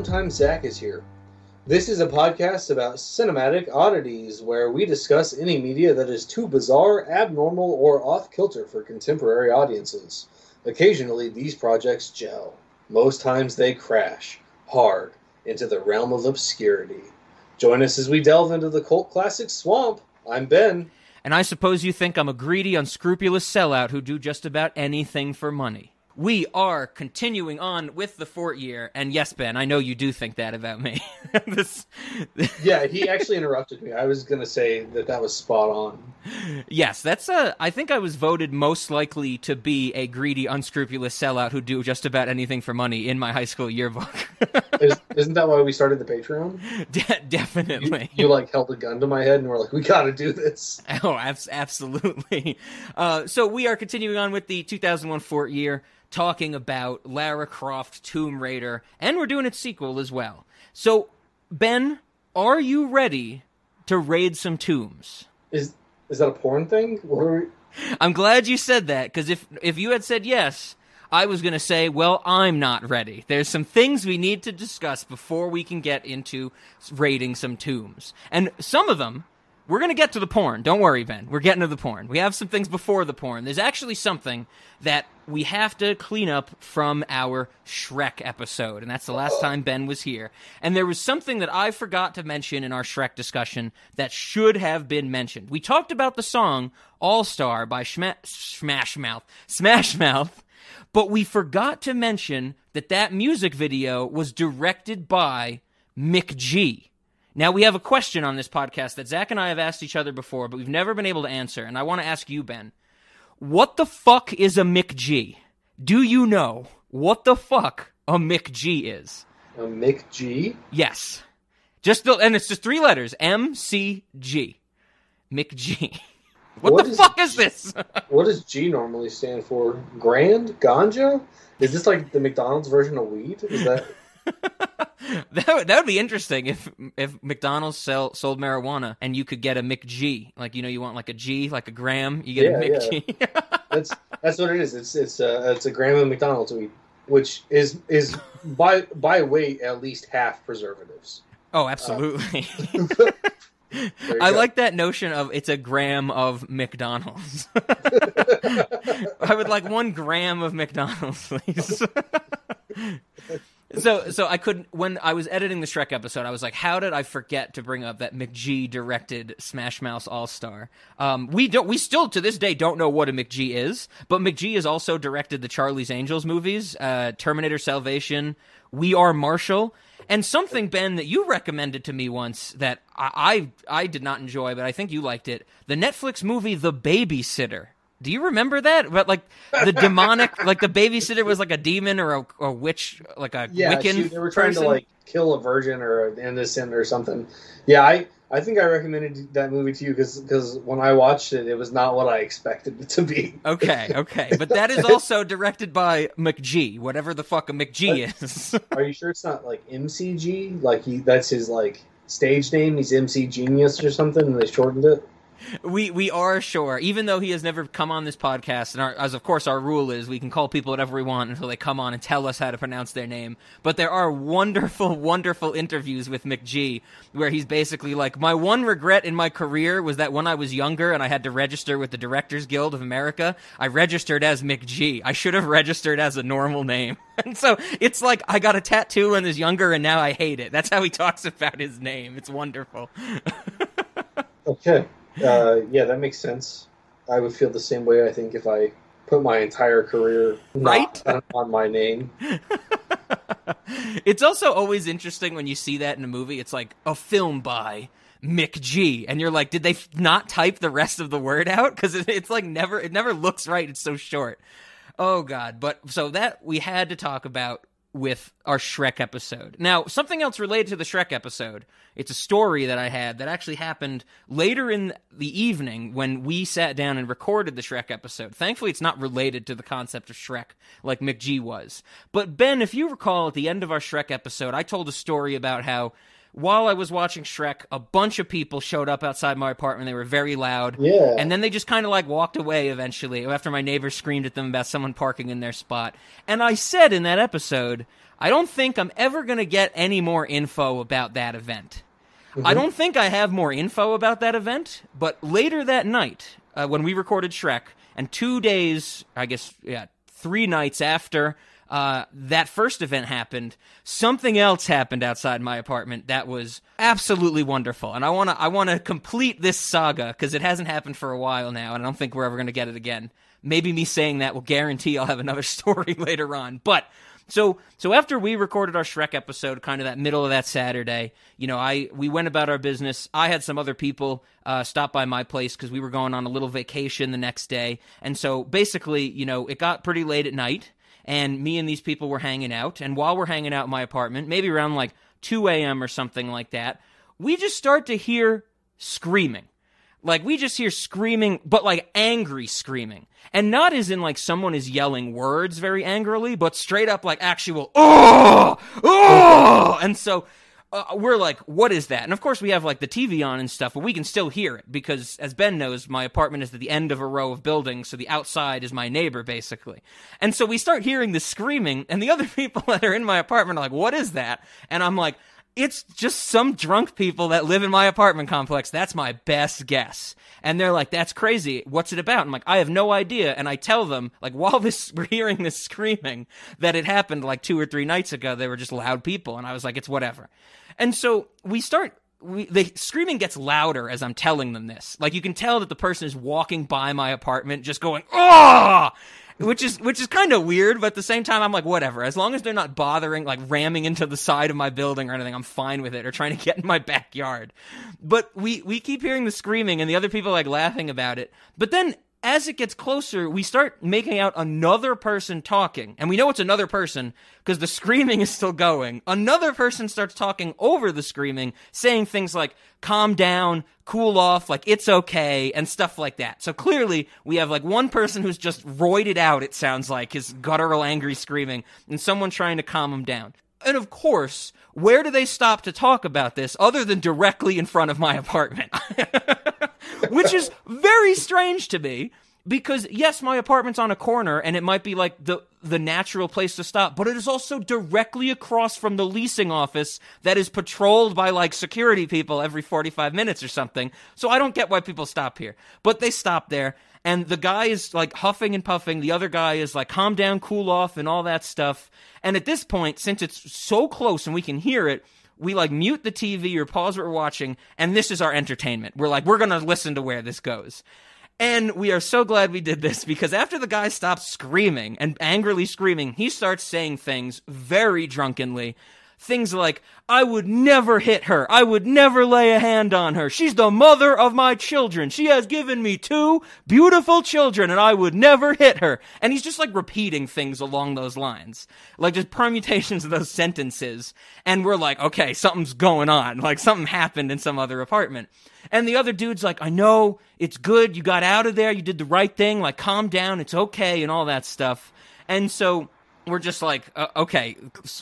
and sometimes Zach is here. This is a podcast about cinematic oddities where we discuss any media that is too bizarre, abnormal, or off kilter for contemporary audiences. Occasionally, these projects gel. Most times, they crash hard into the realm of obscurity. Join us as we delve into the cult classic swamp. I'm Ben. And I suppose you think I'm a greedy, unscrupulous sellout who do just about anything for money. We are continuing on with the fort year, and yes, Ben, I know you do think that about me. this, yeah, he actually interrupted me. I was going to say that that was spot on. Yes, that's a. I think I was voted most likely to be a greedy, unscrupulous sellout who'd do just about anything for money in my high school yearbook. Is, not that why we started the Patreon? De- definitely. You, you, like held a gun to my head and we're like, we got to do this. Oh, absolutely. Uh, so we are continuing on with the 2001 Fort year talking about Lara Croft Tomb Raider, and we're doing its sequel as well. So, Ben, are you ready to raid some tombs? Is is that a porn thing? We... I'm glad you said that because if if you had said yes, I was going to say, well, I'm not ready. There's some things we need to discuss before we can get into raiding some tombs, and some of them we're going to get to the porn. Don't worry, Ben. We're getting to the porn. We have some things before the porn. There's actually something that we have to clean up from our Shrek episode, and that's the last time Ben was here. And there was something that I forgot to mention in our Shrek discussion that should have been mentioned. We talked about the song All Star by Smash Mouth. Smash Mouth. But we forgot to mention that that music video was directed by McG. Now, we have a question on this podcast that Zach and I have asked each other before, but we've never been able to answer. And I want to ask you, Ben. What the fuck is a McG? Do you know what the fuck a McG is? A McG? Yes. Just the, and it's just three letters M C G. McG. What, what the is, fuck is this? what does G normally stand for? Grand? Ganja? Is this like the McDonald's version of weed? Is that that would, that would be interesting if if McDonald's sell, sold marijuana and you could get a McG, like you know you want like a G, like a gram, you get yeah, a McG. Yeah. that's that's what it is. It's it's a it's a gram of McDonald's weed, which is is by by weight at least half preservatives. Oh, absolutely. Uh, I go. like that notion of it's a gram of McDonald's. I would like one gram of McDonald's, please so so I couldn't when I was editing the Shrek episode, I was like, how did I forget to bring up that McG directed Smash Mouth All Star? Um, we don't we still to this day don't know what a McG is, but McG has also directed the Charlie's Angels movies, uh, Terminator Salvation, We Are Marshall, and something Ben that you recommended to me once that I I, I did not enjoy, but I think you liked it. The Netflix movie The Babysitter. Do you remember that? But like the demonic, like the babysitter was like a demon or a, a witch, like a yeah, Wiccan. She, they were trying person? to like kill a virgin or an innocent or something. Yeah, I I think I recommended that movie to you because because when I watched it, it was not what I expected it to be. Okay, okay, but that is also directed by McG, whatever the fuck a McG is. are you sure it's not like MCG? Like he that's his like stage name. He's MC Genius or something, and they shortened it we we are sure, even though he has never come on this podcast, and our, as of course our rule is, we can call people whatever we want until they come on and tell us how to pronounce their name. But there are wonderful, wonderful interviews with McG where he's basically like, my one regret in my career was that when I was younger and I had to register with the Directors Guild of America, I registered as McG. I should have registered as a normal name. and so it's like I got a tattoo when I was younger, and now I hate it. That's how he talks about his name. It's wonderful. okay. Uh, yeah, that makes sense. I would feel the same way. I think if I put my entire career right on my name. it's also always interesting when you see that in a movie. It's like a film by McG, and you're like, did they not type the rest of the word out? Because it's like never, it never looks right. It's so short. Oh God! But so that we had to talk about with our Shrek episode. Now, something else related to the Shrek episode. It's a story that I had that actually happened later in the evening when we sat down and recorded the Shrek episode. Thankfully, it's not related to the concept of Shrek like McG was. But Ben, if you recall at the end of our Shrek episode, I told a story about how while I was watching Shrek, a bunch of people showed up outside my apartment. They were very loud. Yeah. And then they just kind of like walked away eventually after my neighbor screamed at them about someone parking in their spot. And I said in that episode, I don't think I'm ever going to get any more info about that event. I don't think I have more info about that event, but later that night, uh, when we recorded Shrek, and two days, I guess, yeah, three nights after uh, that first event happened, something else happened outside my apartment that was absolutely wonderful. And I want to I want to complete this saga because it hasn't happened for a while now, and I don't think we're ever going to get it again. Maybe me saying that will guarantee I'll have another story later on, but. So so after we recorded our Shrek episode, kind of that middle of that Saturday, you know, I we went about our business. I had some other people uh, stop by my place because we were going on a little vacation the next day, and so basically, you know, it got pretty late at night, and me and these people were hanging out. And while we're hanging out in my apartment, maybe around like two a.m. or something like that, we just start to hear screaming. Like we just hear screaming, but like angry screaming. And not as in like someone is yelling words very angrily, but straight up like actual, oh, oh. And so uh, we're like, what is that? And of course we have like the TV on and stuff, but we can still hear it because as Ben knows, my apartment is at the end of a row of buildings. So the outside is my neighbor basically. And so we start hearing the screaming and the other people that are in my apartment are like, what is that? And I'm like, it's just some drunk people that live in my apartment complex. That's my best guess. And they're like, that's crazy. What's it about? I'm like, I have no idea. And I tell them, like, while this, we're hearing this screaming, that it happened like two or three nights ago. They were just loud people. And I was like, it's whatever. And so we start we, the screaming gets louder as I'm telling them this. Like you can tell that the person is walking by my apartment, just going "ah," which is which is kind of weird. But at the same time, I'm like, whatever. As long as they're not bothering, like ramming into the side of my building or anything, I'm fine with it. Or trying to get in my backyard. But we we keep hearing the screaming, and the other people like laughing about it. But then as it gets closer, we start making out another person talking. And we know it's another person because the screaming is still going. Another person starts talking over the screaming, saying things like, calm down, cool off, like it's okay, and stuff like that. So clearly, we have like one person who's just roided out, it sounds like, his guttural, angry screaming, and someone trying to calm him down. And of course, where do they stop to talk about this other than directly in front of my apartment? Which is very strange to me because yes, my apartment's on a corner and it might be like the the natural place to stop, but it is also directly across from the leasing office that is patrolled by like security people every 45 minutes or something. So I don't get why people stop here. But they stop there and the guy is like huffing and puffing, the other guy is like calm down, cool off and all that stuff. And at this point, since it's so close and we can hear it, we like mute the TV or pause what we're watching, and this is our entertainment. We're like, we're gonna listen to where this goes. And we are so glad we did this because after the guy stops screaming and angrily screaming, he starts saying things very drunkenly. Things like, I would never hit her. I would never lay a hand on her. She's the mother of my children. She has given me two beautiful children and I would never hit her. And he's just like repeating things along those lines. Like just permutations of those sentences. And we're like, okay, something's going on. Like something happened in some other apartment. And the other dude's like, I know it's good. You got out of there. You did the right thing. Like, calm down. It's okay. And all that stuff. And so we're just like, uh, okay,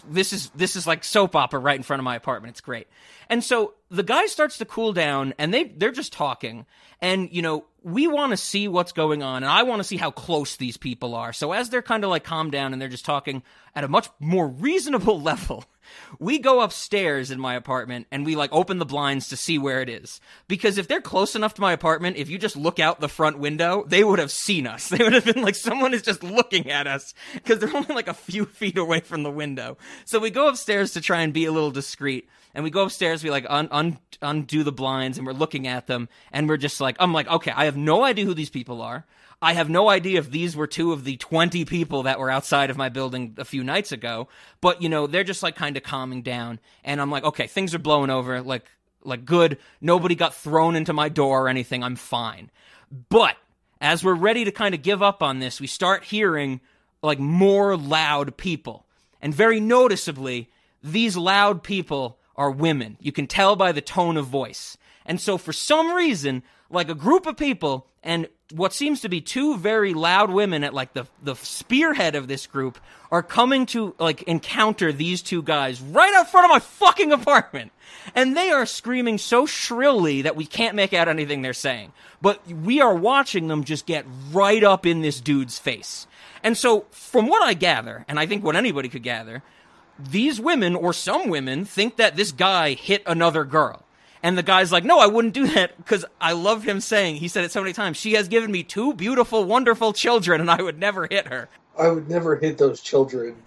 this is this is like soap opera right in front of my apartment. It's great. And so the guy starts to cool down, and they they're just talking, and you know we want to see what's going on, and I want to see how close these people are. So as they're kind of like calm down and they're just talking at a much more reasonable level, we go upstairs in my apartment and we like open the blinds to see where it is. Because if they're close enough to my apartment, if you just look out the front window, they would have seen us. They would have been like, someone is just looking at us because they're only like a few feet away from the window. So we go upstairs to try and be a little discreet. And we go upstairs, we like un- un- undo the blinds and we're looking at them and we're just like, I'm like, okay, I have no idea who these people are. I have no idea if these were two of the 20 people that were outside of my building a few nights ago, but you know, they're just like kind of calming down and I'm like, okay, things are blowing over, like like good, nobody got thrown into my door or anything. I'm fine. But as we're ready to kind of give up on this, we start hearing like more loud people. And very noticeably, these loud people are women. You can tell by the tone of voice. And so for some reason, like a group of people, and what seems to be two very loud women at like the the spearhead of this group are coming to like encounter these two guys right out front of my fucking apartment. And they are screaming so shrilly that we can't make out anything they're saying. But we are watching them just get right up in this dude's face. And so, from what I gather, and I think what anybody could gather, these women, or some women, think that this guy hit another girl. And the guy's like, no, I wouldn't do that because I love him saying, he said it so many times, she has given me two beautiful, wonderful children and I would never hit her. I would never hit those children.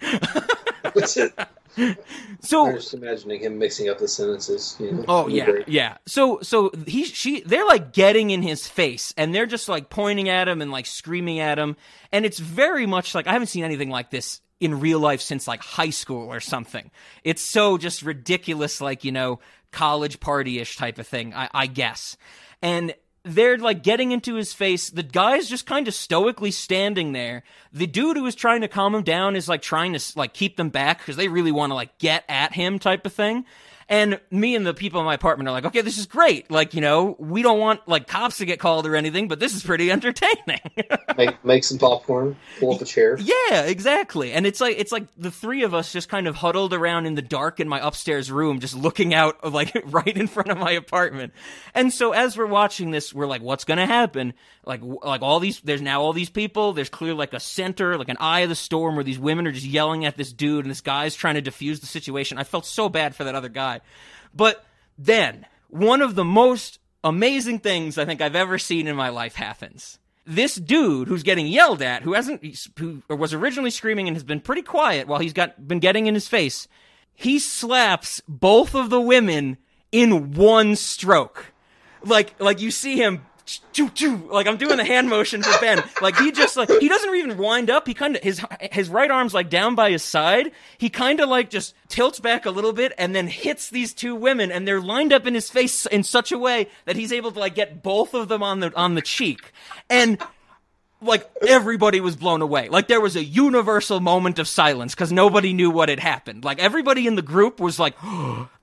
so I'm just imagining him mixing up the sentences. You know, oh yeah, yeah. So so he she they're like getting in his face and they're just like pointing at him and like screaming at him, and it's very much like I haven't seen anything like this in real life since like high school or something. It's so just ridiculous, like you know, college party ish type of thing. I, I guess, and they're like getting into his face. The guy's just kind of stoically standing there. The dude who is trying to calm him down is like trying to like keep them back because they really want to like get at him type of thing. And me and the people in my apartment are like, okay, this is great. Like, you know, we don't want like cops to get called or anything, but this is pretty entertaining. make, make some popcorn, pull up a chair. Yeah, exactly. And it's like it's like the three of us just kind of huddled around in the dark in my upstairs room, just looking out of, like right in front of my apartment. And so as we're watching this, we're like, what's gonna happen? Like like all these there's now all these people, there's clearly like a center, like an eye of the storm where these women are just yelling at this dude and this guy's trying to defuse the situation. I felt so bad for that other guy. But then one of the most amazing things I think I've ever seen in my life happens this dude who's getting yelled at, who hasn't, who was originally screaming and has been pretty quiet while he's got been getting in his face, he slaps both of the women in one stroke. Like, like you see him choo, choo, like I'm doing the hand motion for Ben. Like he just like he doesn't even wind up. He kind of his his right arm's like down by his side. He kind of like just tilts back a little bit and then hits these two women, and they're lined up in his face in such a way that he's able to like get both of them on the on the cheek, and like everybody was blown away. Like there was a universal moment of silence because nobody knew what had happened. Like everybody in the group was like.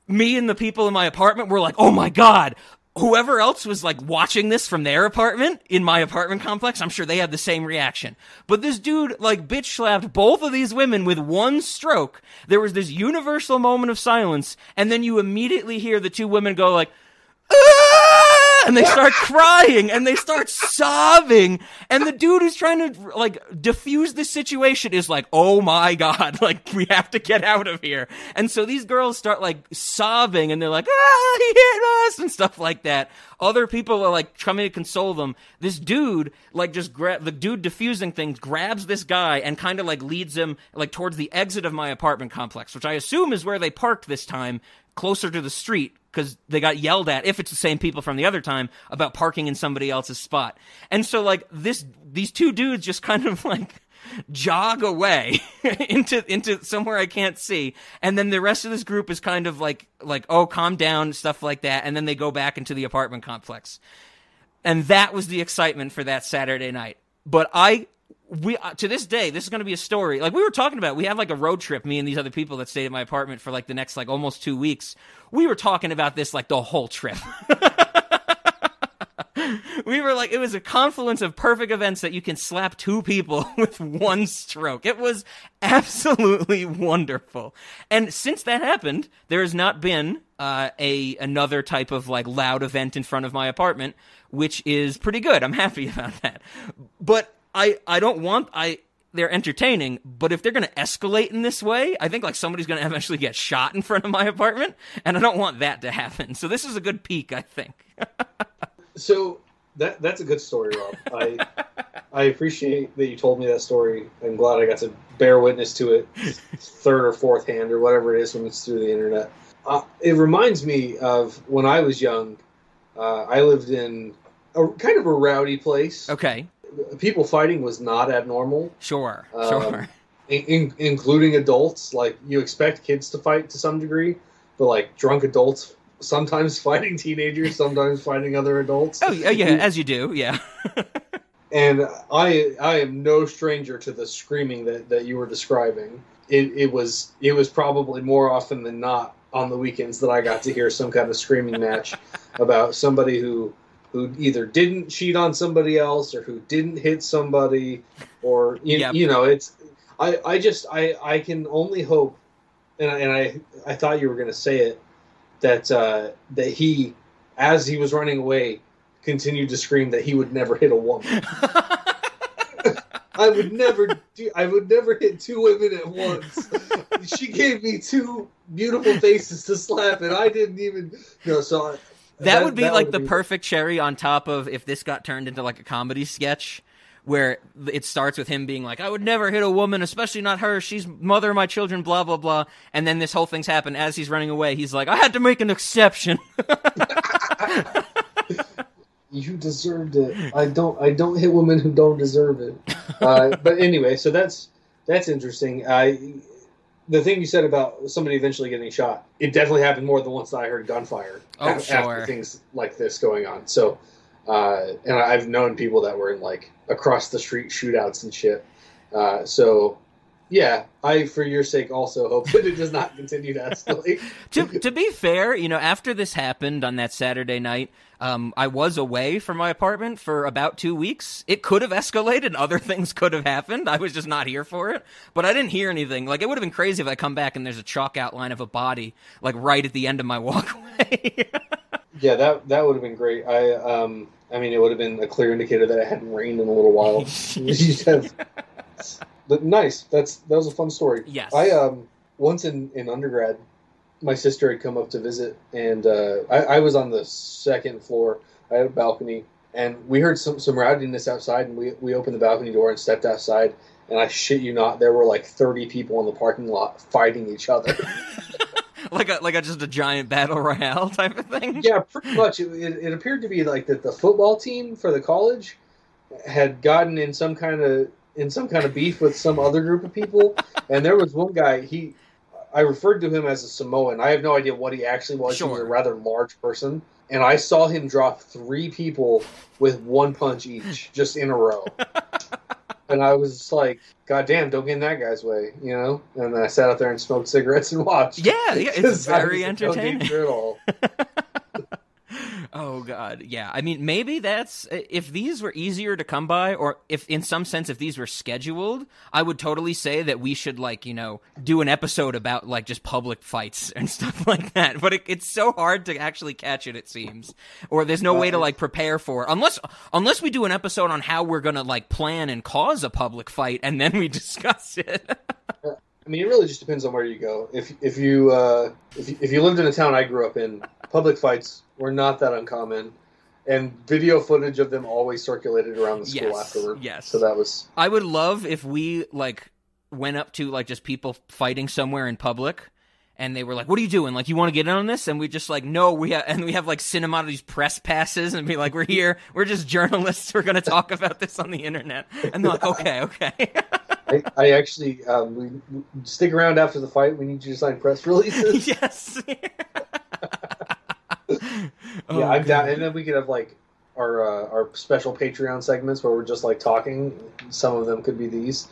me and the people in my apartment were like, "Oh my god, whoever else was like watching this from their apartment in my apartment complex, I'm sure they had the same reaction. But this dude like bitch slapped both of these women with one stroke. There was this universal moment of silence, and then you immediately hear the two women go like, "Ah!" And they start crying and they start sobbing. And the dude who's trying to like diffuse the situation is like oh my god like we have to get out of here. And so these girls start like sobbing and they're like ah he hit us and stuff like that. Other people are like trying to console them. This dude like just grab the dude diffusing things grabs this guy and kind of like leads him like towards the exit of my apartment complex which i assume is where they parked this time closer to the street because they got yelled at if it's the same people from the other time about parking in somebody else's spot. And so like this these two dudes just kind of like jog away into into somewhere I can't see. And then the rest of this group is kind of like like oh calm down stuff like that. And then they go back into the apartment complex. And that was the excitement for that Saturday night. But I we uh, to this day this is going to be a story. Like we were talking about we have like a road trip me and these other people that stayed at my apartment for like the next like almost two weeks. We were talking about this like the whole trip. We were like it was a confluence of perfect events that you can slap two people with one stroke. It was absolutely wonderful. And since that happened there has not been uh, a another type of like loud event in front of my apartment which is pretty good. I'm happy about that. But I I don't want I they're entertaining, but if they're going to escalate in this way, I think like somebody's going to eventually get shot in front of my apartment, and I don't want that to happen. So this is a good peak, I think. so that that's a good story, Rob. I I appreciate that you told me that story. I'm glad I got to bear witness to it, third or fourth hand or whatever it is when it's through the internet. Uh, it reminds me of when I was young. Uh, I lived in a kind of a rowdy place. Okay people fighting was not abnormal. Sure, um, sure. In, in, including adults, like you expect kids to fight to some degree, but like drunk adults sometimes fighting teenagers, sometimes fighting other adults. Oh, yeah, as you do, yeah. and I I am no stranger to the screaming that, that you were describing. It, it was it was probably more often than not on the weekends that I got to hear some kind of screaming match about somebody who who either didn't cheat on somebody else or who didn't hit somebody or you, Yep. you know it's I, I just I, I can only hope and I, and I I thought you were going to say it that uh, that he as he was running away continued to scream that he would never hit a woman. I would never do. I would never hit two women at once. she gave me two beautiful faces to slap, and I didn't even. No, so I, that, would be like would the be- perfect cherry on top of if this got turned into like a comedy sketch where it starts with him being like, I would never hit a woman, especially not her. She's mother of my children, blah, blah, blah. And then this whole thing's happened as he's running away. He's like, I had to make an exception. You deserved it. I don't. I don't hit women who don't deserve it. Uh, but anyway, so that's that's interesting. I the thing you said about somebody eventually getting shot. It definitely happened more than once that I heard gunfire. Oh, af- sure. After things like this going on. So, uh, and I've known people that were in like across the street shootouts and shit. Uh, so, yeah, I for your sake also hope that it does not continue to escalate. to, to be fair, you know, after this happened on that Saturday night, um, I was away from my apartment for about two weeks. It could have escalated. Other things could have happened. I was just not here for it. But I didn't hear anything. Like, it would have been crazy if I come back and there's a chalk outline of a body, like, right at the end of my walkway. Yeah, that that would have been great. I um I mean it would have been a clear indicator that it hadn't rained in a little while. Have- but nice. That's that was a fun story. Yes. I um once in, in undergrad, my sister had come up to visit and uh, I, I was on the second floor. I had a balcony and we heard some, some rowdiness outside and we, we opened the balcony door and stepped outside and I shit you not, there were like thirty people in the parking lot fighting each other. like a, like a, just a giant battle royale type of thing. yeah, pretty much. It, it, it appeared to be like that the football team for the college had gotten in some kind of in some kind of beef with some other group of people, and there was one guy. He, I referred to him as a Samoan. I have no idea what he actually was. He was a rather large person, and I saw him drop three people with one punch each, just in a row. And I was like, God damn, don't get in that guy's way, you know? And then I sat out there and smoked cigarettes and watched. Yeah, yeah, it's very was no game entertaining. it all. Oh god, yeah. I mean, maybe that's if these were easier to come by, or if in some sense if these were scheduled, I would totally say that we should like you know do an episode about like just public fights and stuff like that. But it, it's so hard to actually catch it. It seems, or there's no way to like prepare for it unless unless we do an episode on how we're gonna like plan and cause a public fight and then we discuss it. I mean, it really just depends on where you go. If if you uh, if you, if you lived in a town I grew up in, public fights were not that uncommon, and video footage of them always circulated around the school Yes, afterward. yes. So that was I would love if we like went up to like just people fighting somewhere in public and they were like, "What are you doing? Like, you want to get in on this?" And we just like, "No, we have," and we have like cinema these press passes and be like, "We're here. We're just journalists. We're going to talk about this on the internet." And they're like, "Okay, okay." I, I actually um, we, we stick around after the fight. We need you to sign press releases. yes. Oh, yeah, I'm down. And then we could have like our uh, our special Patreon segments where we're just like talking. Some of them could be these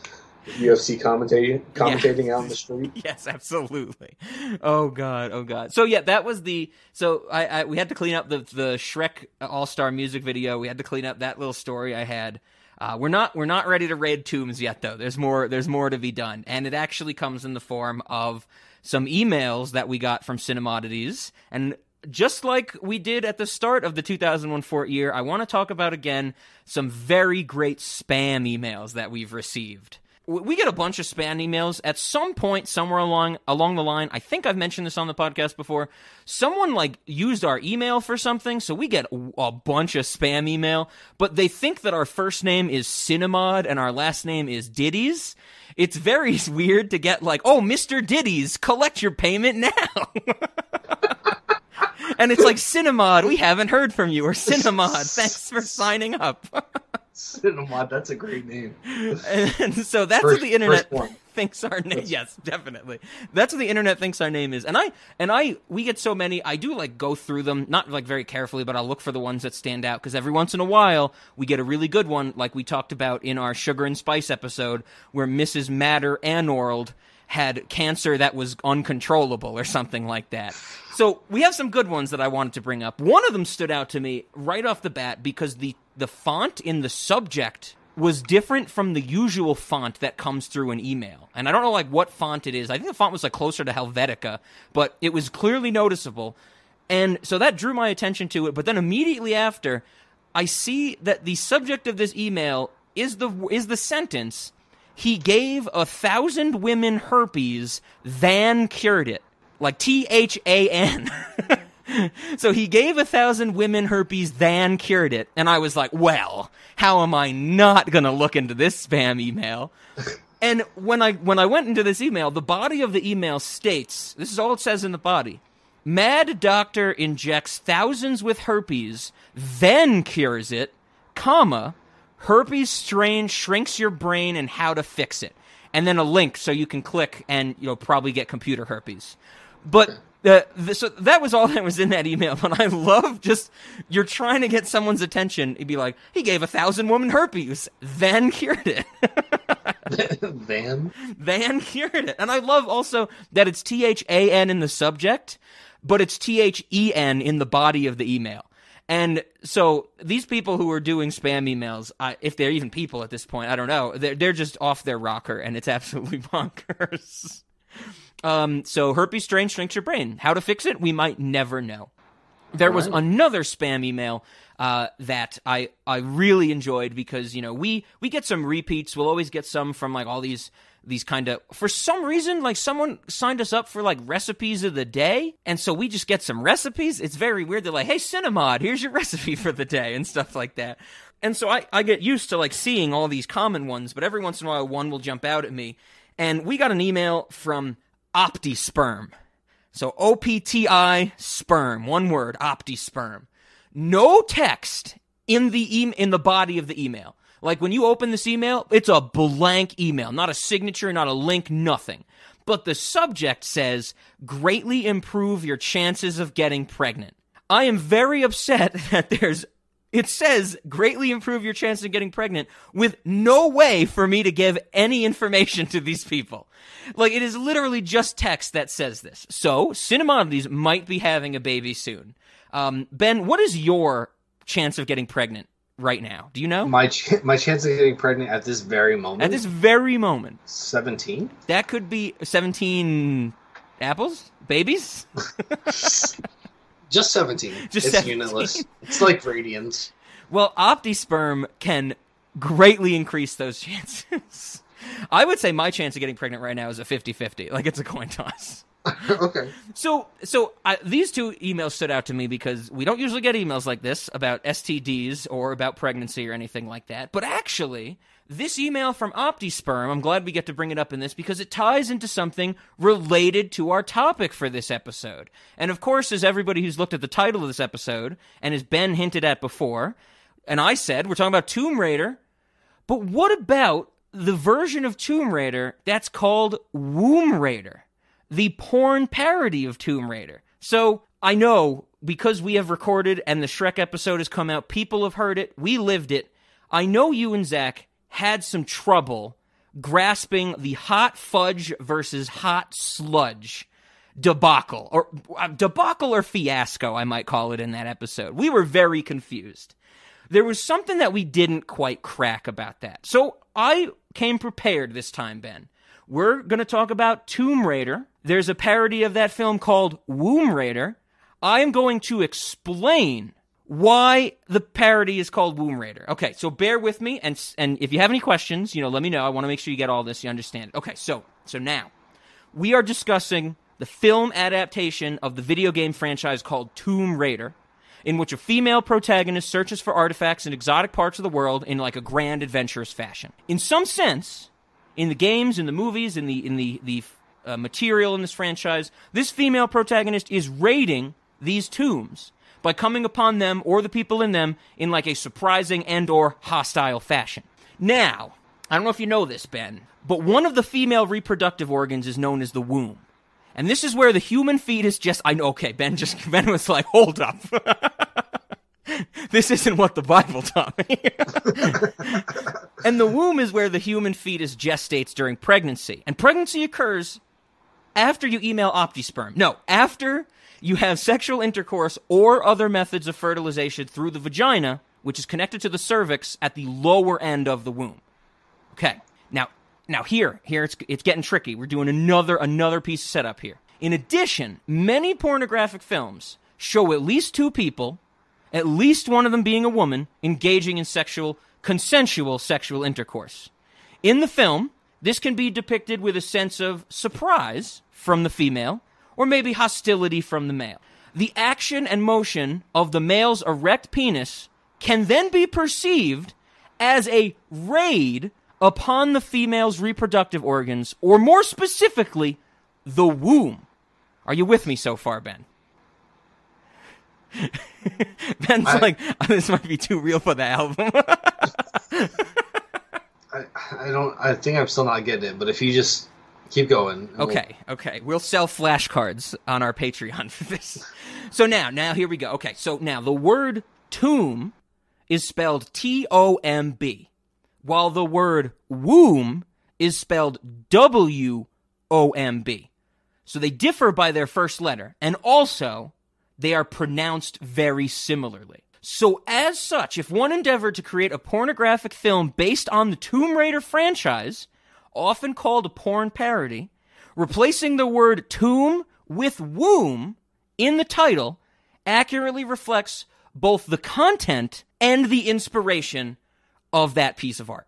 UFC commentating commentating out in the street. Yes, absolutely. Oh god, oh god. So yeah, that was the. So I, I we had to clean up the the Shrek All Star music video. We had to clean up that little story I had. Uh, we're not we're not ready to raid tombs yet though. There's more there's more to be done, and it actually comes in the form of some emails that we got from Cinemodities, and just like we did at the start of the 2001 Fort year, I want to talk about again some very great spam emails that we've received we get a bunch of spam emails at some point somewhere along along the line. I think i've mentioned this on the podcast before. Someone like used our email for something so we get a, bunch of spam email but they think that our first name is cinemod and our last name is ditties it's very weird to get like oh mr ditties collect your payment now. And it's like cinemod we haven't heard from you or cinemod thanks for signing up Cinemod, that's a great name. and so that's First- what the internet thinks our name. Yes, definitely. That's what the internet thinks our name is. And I and I we get so many. I do like go through them, not like very carefully, but I'll look for the ones that stand out because every once in a while we get a really good one, like we talked about in our sugar and spice episode, where Mrs. Matter Anorld had cancer that was uncontrollable or something like that. So we have some good ones that I wanted to bring up. One of them stood out to me right off the bat because the the font in the subject was different from the usual font that comes through an email. And I don't know like what font it is. I think the font was like closer to Helvetica, but it was clearly noticeable. And so that drew my attention to it, but then immediately after I see that the subject of this email is the is the sentence he gave a thousand women herpes, then cured it. Like T H A N. so he gave a thousand women herpes, then cured it. And I was like, well, how am I not going to look into this spam email? and when I when I went into this email, the body of the email states, this is all it says in the body. Mad doctor injects thousands with herpes, then cures it, comma, herpes strain shrinks your brain and how to fix it. And then a link so you can click and you'll probably get computer herpes. But uh, so that was all that was in that email. But I love just you're trying to get someone's attention. He'd be like, he gave a thousand women herpes, then cured it. Van. Van cured it, and I love also that it's T H A N in the subject, but it's T H E N in the body of the email. And so these people who are doing spam emails, I, if they're even people at this point, I don't know. They're they're just off their rocker, and it's absolutely bonkers. Um, so herpes strain shrinks your brain. How to fix it? We might never know. There was another spam email uh, that I I really enjoyed because you know we we get some repeats. We'll always get some from like all these these kind of for some reason like someone signed us up for like recipes of the day and so we just get some recipes it's very weird they're like hey cinemod here's your recipe for the day and stuff like that and so I, I get used to like seeing all these common ones but every once in a while one will jump out at me and we got an email from optisperm so o-p-t-i sperm one word optisperm no text in the e- in the body of the email like when you open this email, it's a blank email, not a signature, not a link, nothing. But the subject says, greatly improve your chances of getting pregnant. I am very upset that there's, it says, greatly improve your chance of getting pregnant with no way for me to give any information to these people. Like it is literally just text that says this. So, Cinemodities might be having a baby soon. Um, ben, what is your chance of getting pregnant? right now? Do you know? My ch- my chance of getting pregnant at this very moment. At this very moment. 17? That could be 17 apples? Babies? Just 17. Just it's 17. unitless. It's like radiance. Well, Optisperm can greatly increase those chances. I would say my chance of getting pregnant right now is a 50-50. Like it's a coin toss. okay. So, so I, these two emails stood out to me because we don't usually get emails like this about STDs or about pregnancy or anything like that. But actually, this email from Optisperm, I'm glad we get to bring it up in this because it ties into something related to our topic for this episode. And of course, as everybody who's looked at the title of this episode, and as Ben hinted at before, and I said, we're talking about Tomb Raider. But what about the version of Tomb Raider that's called Womb Raider? the porn parody of Tomb Raider. So I know because we have recorded and the Shrek episode has come out, people have heard it, we lived it. I know you and Zach had some trouble grasping the hot fudge versus hot sludge debacle or uh, debacle or fiasco I might call it in that episode. We were very confused. There was something that we didn't quite crack about that. So I came prepared this time, Ben. We're going to talk about Tomb Raider. There's a parody of that film called Womb Raider. I am going to explain why the parody is called Womb Raider. Okay, so bear with me, and and if you have any questions, you know, let me know. I want to make sure you get all this, you understand. it. Okay, so so now we are discussing the film adaptation of the video game franchise called Tomb Raider, in which a female protagonist searches for artifacts in exotic parts of the world in like a grand adventurous fashion. In some sense, in the games, in the movies, in the in the the uh, material in this franchise, this female protagonist is raiding these tombs by coming upon them or the people in them in like a surprising and or hostile fashion. Now, I don't know if you know this, Ben, but one of the female reproductive organs is known as the womb. And this is where the human fetus just I know okay, Ben just Ben was like, "Hold up." this isn't what the Bible taught me. and the womb is where the human fetus gestates during pregnancy. And pregnancy occurs after you email OptiSperm. No, after you have sexual intercourse or other methods of fertilization through the vagina, which is connected to the cervix at the lower end of the womb. Okay. Now, now here, here it's it's getting tricky. We're doing another another piece of setup here. In addition, many pornographic films show at least two people, at least one of them being a woman, engaging in sexual consensual sexual intercourse. In the film, this can be depicted with a sense of surprise from the female or maybe hostility from the male. The action and motion of the male's erect penis can then be perceived as a raid upon the female's reproductive organs, or more specifically, the womb. Are you with me so far, Ben? Ben's I- like, this might be too real for the album. I, I don't. I think I'm still not getting it. But if you just keep going. and we'll- Okay, okay. We'll sell flashcards on our Patreon for this. So now, now here we go. Okay, so now the word tomb is spelled T O M B, while the word womb is spelled W O M B. So they differ by their first letter, and also they are pronounced very similarly. So, as such, if one endeavored to create a pornographic film based on the Tomb Raider franchise, often called a porn parody, replacing the word tomb with womb in the title accurately reflects both the content and the inspiration of that piece of art.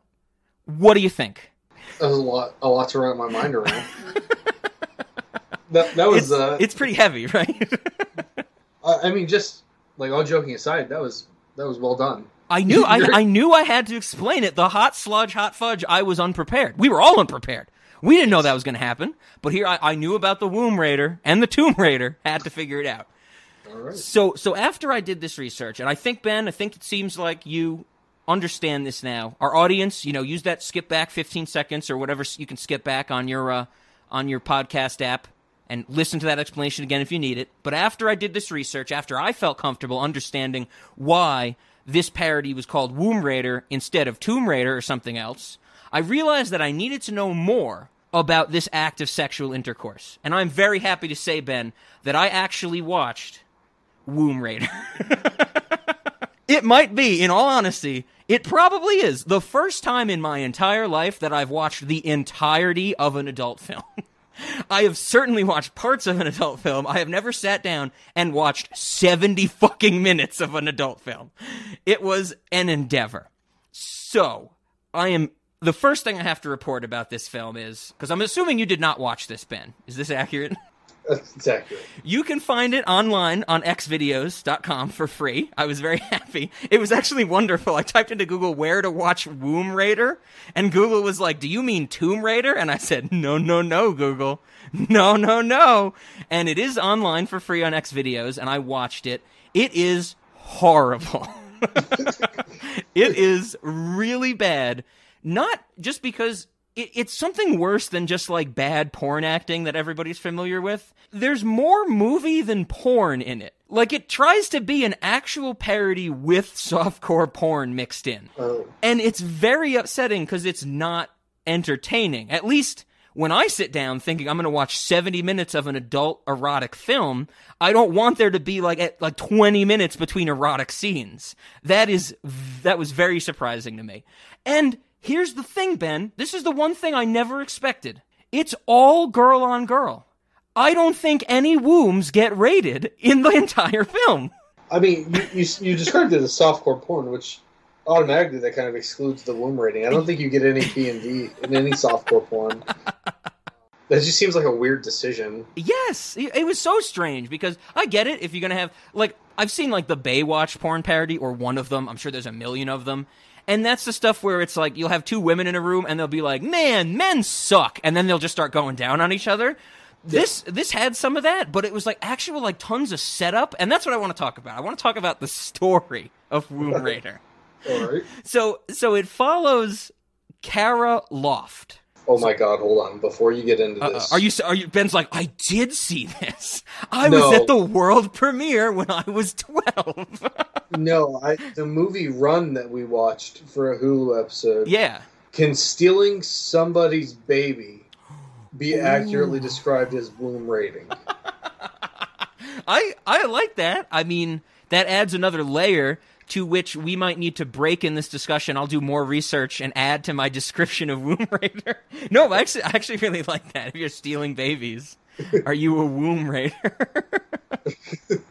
What do you think? That was a lot. A lot to wrap my mind around. that that It's, was. uh, it's pretty heavy, right? I I mean, just like all joking aside, that was that was well done. I knew I, I knew I had to explain it. The hot sludge, hot fudge, I was unprepared. We were all unprepared. We didn't know that was going to happen. But here I, I knew about the Womb Raider and the Tomb Raider. Had to figure it out. Right. So so after I did this research, and I think Ben, I think it seems like you understand this now. Our audience, you know, use that skip back 15 seconds or whatever you can skip back on your uh, on your podcast app and listen to that explanation again if you need it. But after I did this research, after I felt comfortable understanding why this parody was called Womb Raider instead of Tomb Raider or something else, I realized that I needed to know more about this act of sexual intercourse. And I'm very happy to say, Ben, that I actually watched Womb Raider. it might be, in all honesty, it probably is the first time in my entire life that I've watched the entirety of an adult film. I have certainly watched parts of an adult film. I have never sat down and watched 70 fucking minutes of an adult film. It was an endeavor. So, I am. The first thing I have to report about this film is because I'm assuming you did not watch this, Ben. Is this accurate? Accurate. You can find it online on xvideos.com for free. I was very happy. It was actually wonderful. I typed into Google where to watch Womb Raider, and Google was like, Do you mean Tomb Raider? And I said, No, no, no, Google. No, no, no. And it is online for free on xvideos, and I watched it. It is horrible. it is really bad. Not just because it, it's something worse than just like bad porn acting that everybody's familiar with. There's more movie than porn in it. Like it tries to be an actual parody with softcore porn mixed in. Oh, And it's very upsetting because it's not entertaining. At least when I sit down thinking I'm going to watch 70 minutes of an adult erotic film, I don't want there to be like at, like 20 minutes between erotic scenes. That is that was very surprising to me. And here's the thing, Ben. This is the one thing I never expected. It's all girl on girl. I don't think any wombs get rated in the entire film. I mean, you, you you described it as softcore porn, which automatically that kind of excludes the womb rating. I don't think you get any P and D in any softcore porn. That just seems like a weird decision. Yes, it it was so strange because I get it if you're gonna have like I've seen like the Baywatch porn parody or one of them. I'm sure there's a million of them, and that's the stuff where it's like you'll have two women in a room and they'll be like, "Man, men suck," and then they'll just start going down on each other. This this had some of that, but it was like actual like tons of setup, and that's what I want to talk about. I want to talk about the story of Womb Raider. All right. so so it follows Kara Loft. Oh my god, hold on. Before you get into Uh, this, are you? Are you? Ben's like, I did see this. I No. was at the world premiere when I was twelve. no, I, the movie Run that we watched for a Hulu episode. Yeah. Can stealing somebody's baby be Ooh. accurately described as bloom rating? I I like that. I mean, that adds another layer to which we might need to break in this discussion. I'll do more research and add to my description of womb raider. No, I actually I actually really like that. If you're stealing babies, are you a womb raider?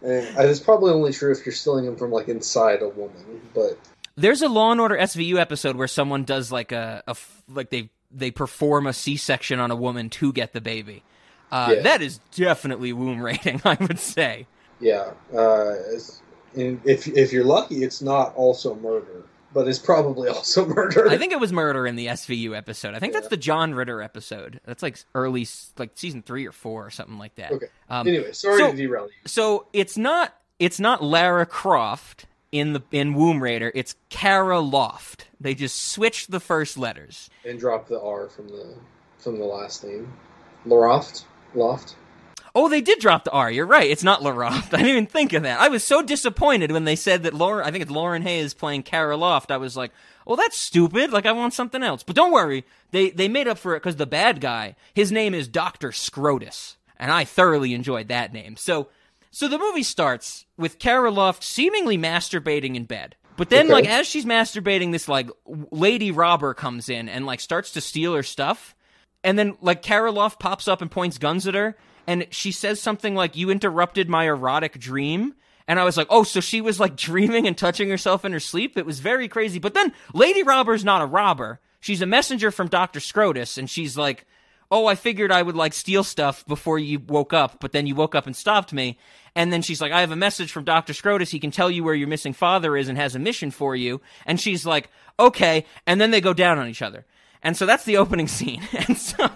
And it's probably only true if you're stealing them from like inside a woman, but There's a Law and Order SVU episode where someone does like a, a like they they perform a C-section on a woman to get the baby. Uh, Yeah. That is definitely womb raiding, I would say. yeah, uh, and if if you're lucky, it's not also murder, but it's probably also murder. I think it was murder in the SVU episode. I think that's the John Ritter episode. That's like early, like season three or four or something like that. Okay. Um, anyway, sorry so- to derail you. so it's not it's not Lara Croft in the in Womb Raider. It's Kara Loft. They just switched the first letters. and drop the R from the from the last name. Loft, Loft. Oh, they did drop the R. You're right. It's not Laroft. I didn't even think of that. I was so disappointed when they said that Lauren. I think it's Lauren Hayes playing Kara Loft. I was like, well, that's stupid. Like I want something else. But don't worry. They they made up for it because the bad guy, his name is Doctor Scrotus, and I thoroughly enjoyed that name. So so the movie starts with Kara Loft seemingly masturbating in bed. But then, Okay. like, as she's masturbating, this like lady robber comes in and like starts to steal her stuff. And then, like, Kara Loft pops up and points guns at her, and she says something like, You interrupted my erotic dream. And I was like, Oh, so she was like dreaming and touching herself in her sleep? It was very crazy. But then, Lady Robber's not a robber. She's a messenger from Dr. Scrotus, and she's like, Oh, I figured I would like steal stuff before you woke up, but then you woke up and stopped me. And then she's like, I have a message from Dr. Scrotus. He can tell you where your missing father is and has a mission for you. And she's like, okay. And then they go down on each other. And so that's the opening scene. And so,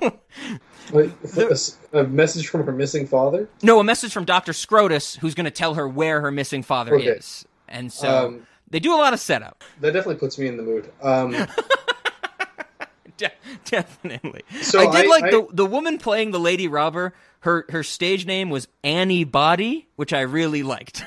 Wait, a, a message from her missing father. no, a message from Dr. Scrotus who's going to tell her where her missing father Okay. is. And so Um, they do a lot of setup. That definitely puts me in the mood. Um, De- definitely. So I did I- like I- the the woman playing the lady robber. Her her stage name was Annie Body, which I really liked.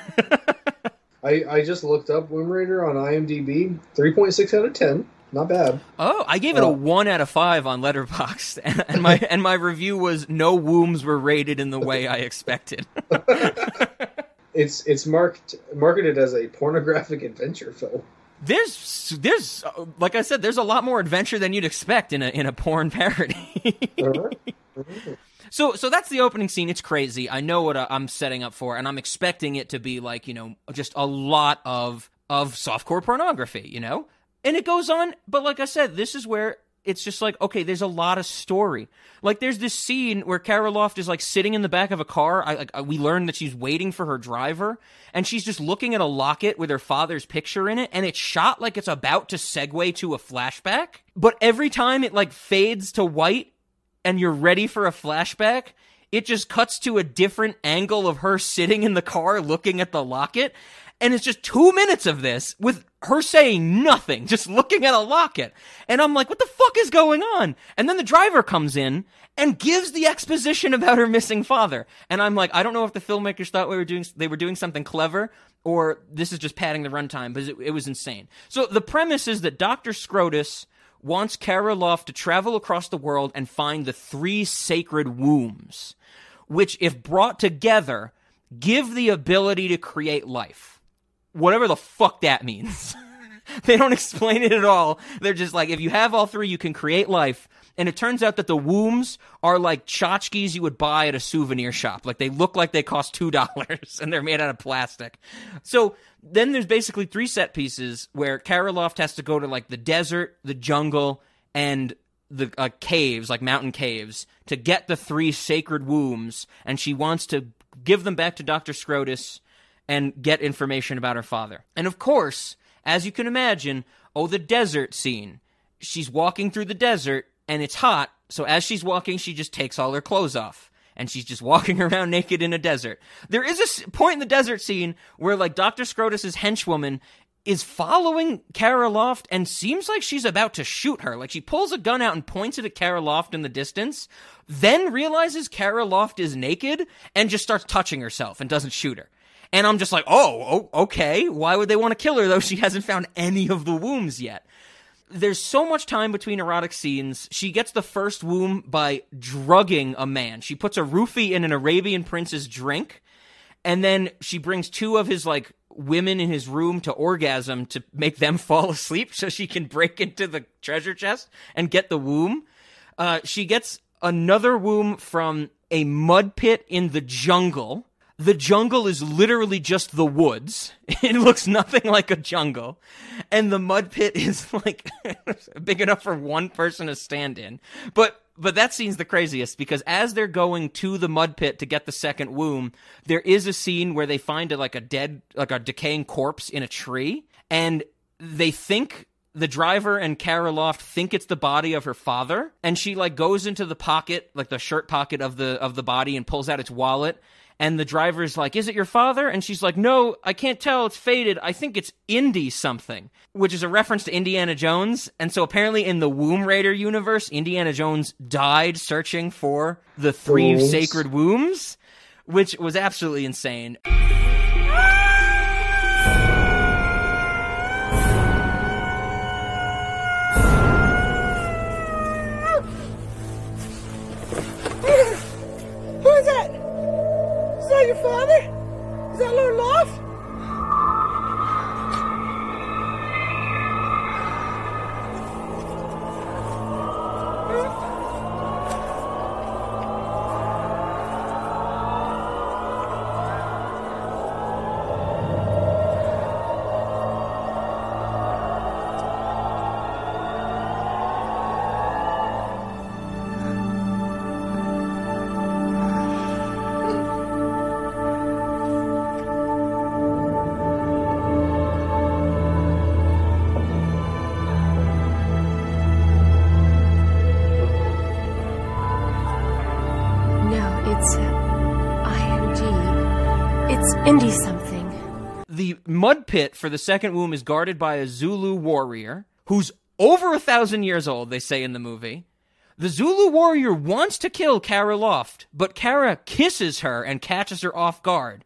I, I just looked up Womb Raider on IMDb. Three point six out of ten. Not bad. Oh, I gave it a Oh. one out of five on Letterboxd, and, and my and my review was no wombs were rated in the way I expected. It's it's marked marketed as a pornographic adventure film. there's there's uh, like I said, there's a lot more adventure than you'd expect in a in a porn parody. Uh-huh. so so that's the opening scene. It's crazy. I know what uh, I'm setting up for, and I'm expecting it to be like you know just a lot of of softcore pornography. You know, and it goes on. But like I said, this is where it's just like okay, there's a lot of story. Like there's this scene where Kara Loft is like sitting in the back of a car. I like I- we learn that she's waiting for her driver, and she's just looking at a locket with her father's picture in it, and it's shot like it's about to segue to a flashback. But every time it like fades to white, and you're ready for a flashback, it just cuts to a different angle of her sitting in the car looking at the locket. And it's just two minutes of this with her saying nothing, just looking at a locket. And I'm like, what the fuck is going on? And then the driver comes in and gives the exposition about her missing father. And I'm like, I don't know if the filmmakers thought we were doing, they were doing something clever or this is just padding the runtime, but it, it was insane. So the premise is that Dr. Scrotus wants Kara Loft to travel across the world and find the three sacred wombs, which, if brought together, give the ability to create life. Whatever the fuck that means. they don't explain it at all. They're just like, if you have all three, you can create life. And it turns out that the wombs are like tchotchkes you would buy at a souvenir shop. Like they look like they cost two dollars and they're made out of plastic. So then there's basically three set pieces where Kara Loft has to go to like the desert, the jungle, and the uh, caves, like mountain caves, to get the three sacred wombs. And she wants to give them back to Dr. Scrotus and get information about her father. And of course, as you can imagine, oh, the desert scene. She's walking through the desert and it's hot, so as she's walking, she just takes all her clothes off. And she's just walking around naked in a desert. There is a point in the desert scene where, like, Dr. Scrotus's henchwoman is following Kara Loft and seems like she's about to shoot her. Like, she pulls a gun out and points it at Kara Loft in the distance, then realizes Kara Loft is naked and just starts touching herself and doesn't shoot her. And I'm just like, oh, okay. Why would they want to kill her though? She hasn't found any of the wombs yet. There's so much time between erotic scenes. She gets the first womb by drugging a man. She puts a roofie in an Arabian prince's drink, and then she brings two of his like women in his room to orgasm to make them fall asleep so she can break into the treasure chest and get the womb. Uh, she gets another womb from a mud pit in the jungle the jungle is literally just the woods. It looks nothing like a jungle. And the mud pit is like big enough for one person to stand in. But but that scene's the craziest because as they're going to the mud pit to get the second womb, there is a scene where they find a, like a dead like a decaying corpse in a tree and they think the driver and Kara Loft think it's the body of her father, and she like goes into the pocket, like the shirt pocket of the of the body, and pulls out its wallet, and the driver's like, Is it your father? And she's like, No, I can't tell. It's faded. I think it's Indy something, which is a reference to Indiana Jones. And so apparently in the Womb Raider universe, Indiana Jones died searching for the three sacred wombs, which was absolutely insane. Pit for the second womb is guarded by a Zulu warrior who's over a thousand years old, they say in the movie. The Zulu warrior wants to kill Kara Loft, but Kara kisses her and catches her off guard.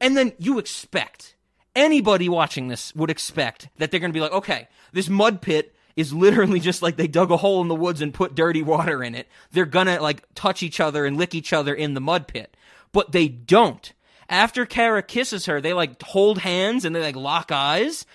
And then you expect, anybody watching this would expect that they're going to be like, okay, this mud pit is literally just like they dug a hole in the woods and put dirty water in it. They're gonna like touch each other and lick each other in the mud pit. But they don't after Kara kisses her, they like hold hands and they like lock eyes.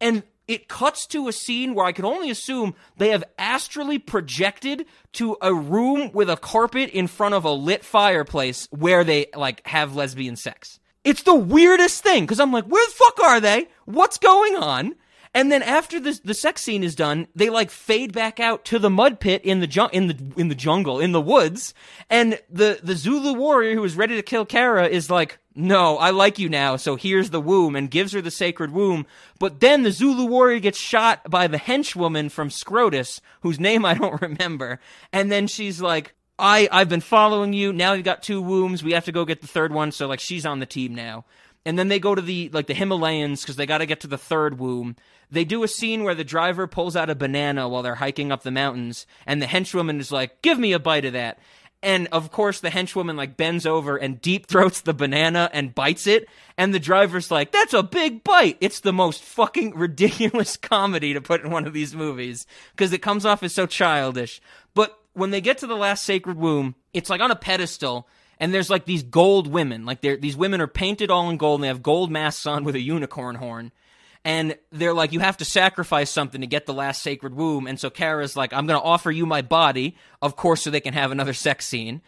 And it cuts to a scene where I can only assume they have astrally projected to a room with a carpet in front of a lit fireplace where they like have lesbian sex. It's the weirdest thing because I'm like, where the fuck are they? What's going on? And then after the the sex scene is done, they like fade back out to the mud pit in the ju- in the in the jungle in the woods, and the the Zulu warrior who is ready to kill Kara is like, "No, I like you now, so here's the womb," and gives her the sacred womb. But then the Zulu warrior gets shot by the henchwoman from Scrotus, whose name I don't remember, and then she's like, I, I've been following you. Now you've got two wombs. We have to go get the third one. So like she's on the team now. And then they go to the like the Himalayans because they got to get to the third womb. They do a scene where the driver pulls out a banana while they're hiking up the mountains, and the henchwoman is like, "Give me a bite of that." And of course, the henchwoman like bends over and deep throats the banana and bites it. And the driver's like, "That's a big bite." It's the most fucking ridiculous comedy to put in one of these movies because it comes off as so childish. But when they get to the last sacred womb, it's like on a pedestal, and there's like these gold women. Like these women are painted all in gold, and they have gold masks on with a unicorn horn and they're like, you have to sacrifice something to get the last sacred womb. And so Kara's like, I'm going to offer you my body, of course, so they can have another sex scene.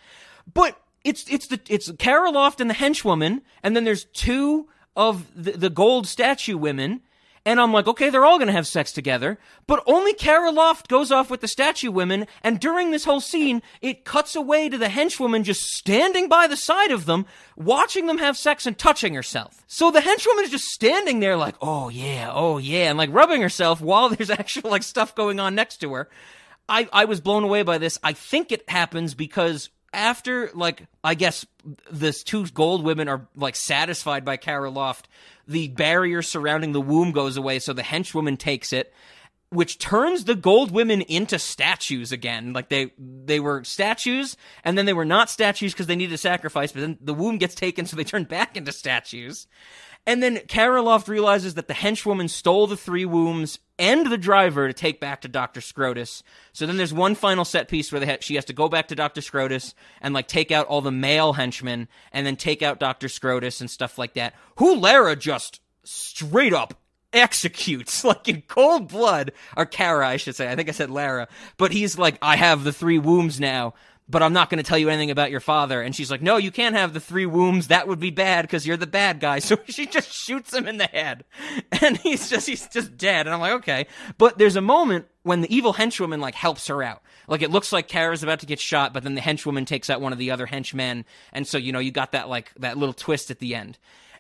But it's it's the it's Kara Loft and the henchwoman, and then there's two of the, the gold statue women, and I'm like, okay, they're all going to have sex together. But only Kara Loft goes off with the statue women. And during this whole scene, it cuts away to the henchwoman just standing by the side of them, watching them have sex and touching herself. So the henchwoman is just standing there like, oh yeah, oh yeah, and like rubbing herself while there's actual like stuff going on next to her. I, I was blown away by this. I think it happens because after like I guess this two gold women are like satisfied by Kara Loft, the barrier surrounding the womb goes away, so the henchwoman takes it. which turns the gold women into statues again. Like they they were statues, and then they were not statues because they needed a sacrifice. But then the womb gets taken, so they turn back into statues. And then Kara Loft realizes that the henchwoman stole the three wombs and the driver to take back to Dr. Scrotus. So then there's one final set piece where ha- she has to go back to Dr. Scrotus and like take out all the male henchmen and then take out Dr. Scrotus and stuff like that. Who Lara just straight up executes like in cold blood or Kara I should say I think I said Lara but he's like I have the three wombs now but I'm not going to tell you anything about your father. And she's like, no, you can't have the three wombs. That would be bad because you're the bad guy. So she just shoots him in the head and he's just, he's just dead. And I'm like, okay. But there's a moment when the evil henchwoman like helps her out. Like it looks like Kara's about to get shot, but then the henchwoman takes out one of the other henchmen. And so, you know, you got that like, that little twist at the end.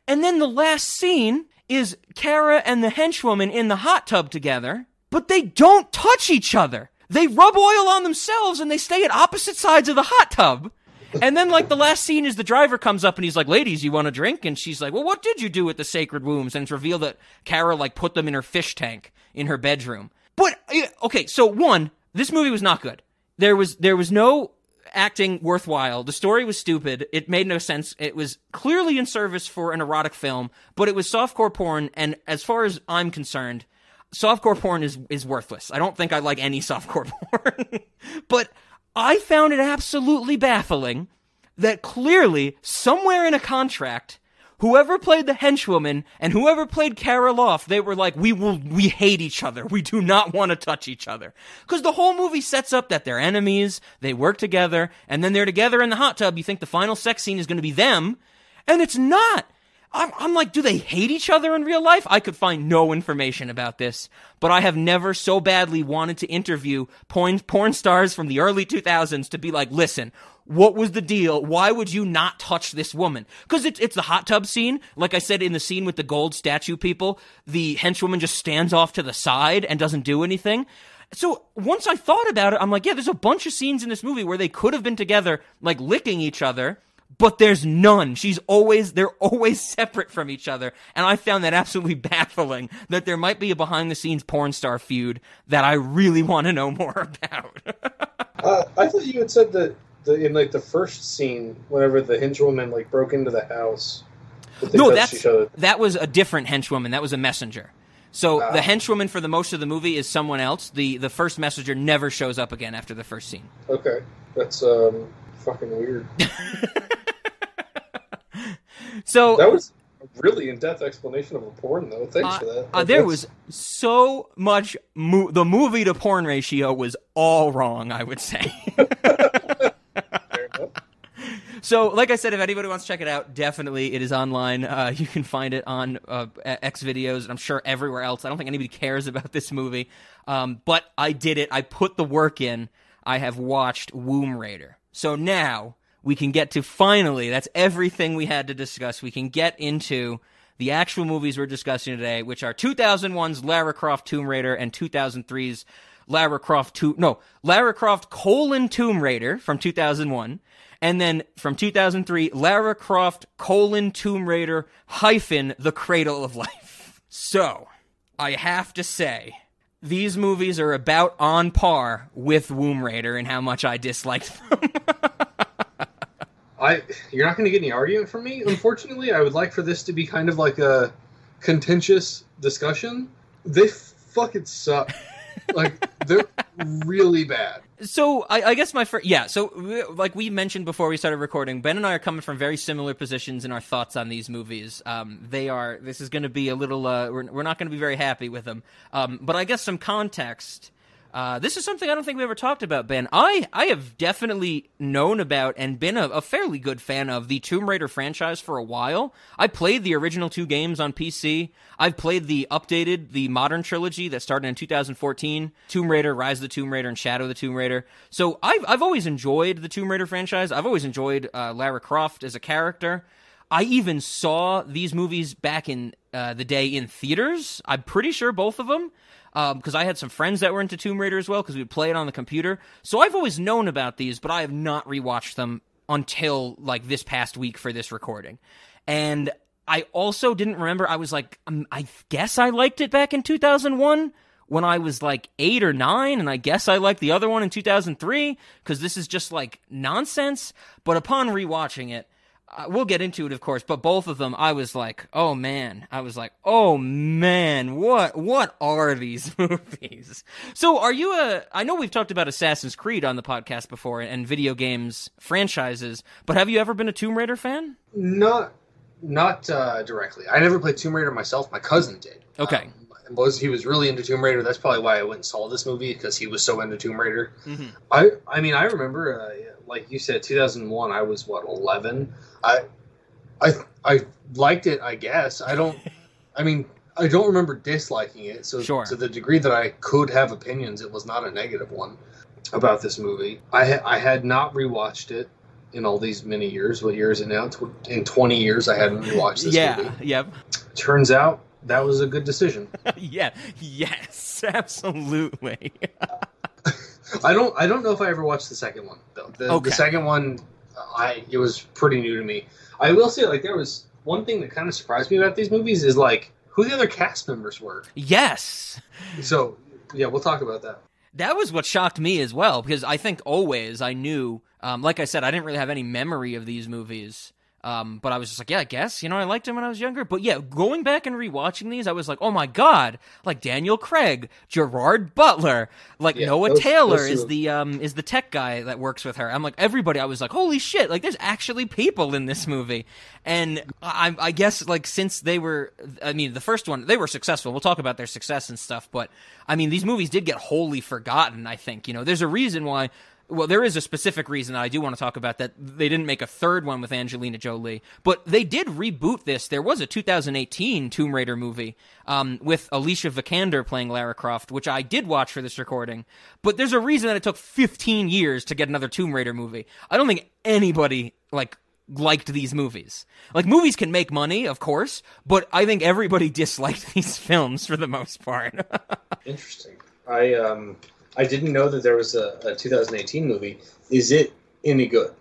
And then the last scene is Kara and the henchwoman in the hot tub together, but they don't touch each other they rub oil on themselves and they stay at opposite sides of the hot tub. And then, like, the last scene is the driver comes up and he's like, Ladies, you want a drink? And she's like, Well, what did you do with the sacred wombs? And it's revealed that Kara, like, put them in her fish tank in her bedroom. But, uh, okay, so one, this movie was not good. There was, there was no acting worthwhile. The story was stupid. It made no sense. It was clearly in service for an erotic film, but it was softcore porn. And as far as I'm concerned, softcore porn is is worthless. I don't think I like any softcore porn. but I found it absolutely baffling that clearly somewhere in a contract whoever played the henchwoman and whoever played Kara Loft, they were like, we will, we hate each other. We do not want to touch each other. Cause the whole movie sets up that they're enemies, they work together, and then they're together in the hot tub. You think the final sex scene is going to be them, and it's not. I'm, I'm like, do they hate each other in real life? I could find no information about this, but I have never so badly wanted to interview porn, porn stars from the early 2000s to be like, listen, what was the deal? Why would you not touch this woman? Because it's, it's the hot tub scene. Like I said in the scene with the gold statue people, the henchwoman just stands off to the side and doesn't do anything. So once I thought about it, I'm like, yeah, there's a bunch of scenes in this movie where they could have been together, like licking each other but there's none. She's always, they're always separate from each other. And I found that absolutely baffling that there might be a behind the scenes porn star feud that I really want to know more about. uh, I thought you had said that the, in like the first scene, whenever the henchwoman like broke into the house. That no, that's, that was a different henchwoman. That was a messenger. So the henchwoman for the most of the movie is someone else. The the first messenger never shows up again after the first scene. Okay, that's um fucking weird. So that was a really in-depth explanation of a porn, though. Thanks uh, for that. Uh, there was so much. Mo- the movie to porn ratio was all wrong. I would say. So, like I said, if anybody wants to check it out, definitely it is online. Uh, you can find it on uh, X videos, and I'm sure everywhere else. I don't think anybody cares about this movie, um, but I did it. I put the work in. I have watched Womb Raider. So now we can get to finally, that's everything we had to discuss. We can get into the actual movies we're discussing today, which are 2001's Lara Croft Tomb Raider and 2003's Lara Croft two no Lara Croft colon Tomb Raider from 2001, and then from 2003 Lara Croft colon Tomb Raider hyphen The Cradle of Life. So I have to say. These movies are about on par with Womb Raider and how much I disliked them. I you're not going to get any argument from me. Unfortunately, I would like for this to be kind of like a contentious discussion. They fucking suck. like they're really bad. So I, I guess my first, yeah. So like we mentioned before we started recording, Ben and I are coming from very similar positions in our thoughts on these movies. Um, they are. This is going to be a little. Uh, we're, we're not going to be very happy with them. Um, but I guess some context. Uh, this is something I don't think we ever talked about, Ben. I, I have definitely known about and been a, a, fairly good fan of the Tomb Raider franchise for a while. I played the original two games on PC. I've played the updated, the modern trilogy that started in 2014, Tomb Raider, Rise of the Tomb Raider, and Shadow of the Tomb Raider. So I've, I've always enjoyed the Tomb Raider franchise. I've always enjoyed uh, Lara Croft as a character. I even saw these movies back in uh, the day in theaters. I'm pretty sure both of them because um, I had some friends that were into Tomb Raider as well because we'd play it on the computer. So I've always known about these, but I have not rewatched them until like this past week for this recording. And I also didn't remember. I was like, um, I guess I liked it back in 2001 when I was like eight or nine, and I guess I liked the other one in 2003 because this is just like nonsense. But upon rewatching it, we'll get into it, of course. But both of them, I was like, oh man, I was like, oh man, what what are these movies? So, are you a? I know we've talked about Assassin's Creed on the podcast before and video games franchises, but have you ever been a Tomb Raider fan? Not, not uh, directly. I never played Tomb Raider myself. My cousin did. Okay. Um, was he was really into Tomb Raider? That's probably why I went and saw this movie because he was so into Tomb Raider. Mm-hmm. I I mean I remember uh, like you said 2001 I was what 11 I I I liked it I guess I don't I mean I don't remember disliking it so Sure. to the degree that I could have opinions it was not a negative one about this movie I ha- I had not rewatched it in all these many years what year is it now Tw- in 20 years I hadn't rewatched this yeah. movie Yep. turns out that was a good decision yeah. Yes. Absolutely. I don't. I don't know if I ever watched the second one though. The, Okay. the second one, I it was pretty new to me. I will say, like, there was one thing that kind of surprised me about these movies is like who the other cast members were. yes. So yeah, we'll talk about that. That was what shocked me as well, because I think always I knew, um, like I said, I didn't really have any memory of these movies. Um, but I was just like, yeah, I guess, you know, I liked him when I was younger. But yeah, going back and rewatching these, I was like, oh my god, like Daniel Craig, Gerard Butler, like Yeah, Noah those- Taylor those is the um is the tech guy that works with her. I'm like everybody. I was like, holy shit, like there's actually people in this movie. And I, I guess like since they were, I mean, the first one they were successful. We'll talk about their success and stuff. But I mean, these movies did get wholly forgotten. I think you know, there's a reason why. Well, there is a specific reason I do want to talk about that they didn't make a third one with Angelina Jolie, but they did reboot this. There was a 2018 Tomb Raider movie um, with Alicia Vikander playing Lara Croft, which I did watch for this recording. But there's a reason that it took 15 years to get another Tomb Raider movie. I don't think anybody like liked these movies. Like movies can make money, of course, but I think everybody disliked these films for the most part. Interesting. I um I didn't know that there was a, a 2018 movie. Is it any good?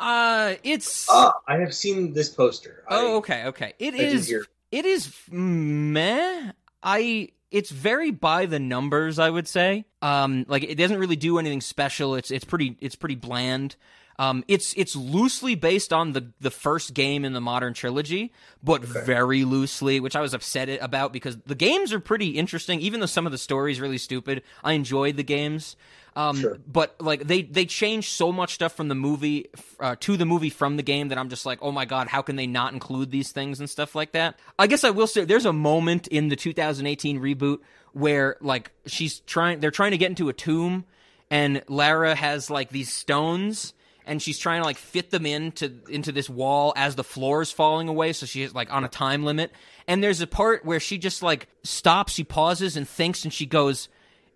uh, it's Ah, I have seen this poster. Oh, I, okay, okay. It I is. It is meh. I. It's very by the numbers. I would say. Um, like it doesn't really do anything special. It's it's pretty it's pretty bland. Um, it's it's loosely based on the the first game in the modern trilogy, but very loosely, which I was upset about because the games are pretty interesting. Even though some of the story is really stupid, I enjoyed the games. Um, Sure. but like they they change so much stuff from the movie uh, to the movie from the game that I'm just like, oh my god, how can they not include these things and stuff like that? I guess I will say there's a moment in the 2018 reboot where like she's trying, they're trying to get into a tomb, and Lara has like these stones. And she's trying to like fit them into into this wall as the floor is falling away, so she's like on a time limit. And there's a part where she just like stops, she pauses and thinks, and she goes,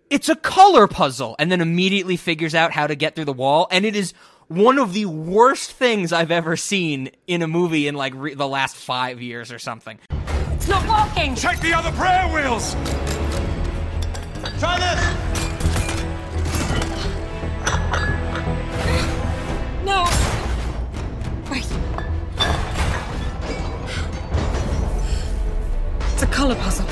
it's a color puzzle and then immediately figures out how to get through the wall and it is one of the worst things i've ever seen in a movie in like re- the last five years or something It's not working. Check the other prayer wheels! Try this! Color puzzle.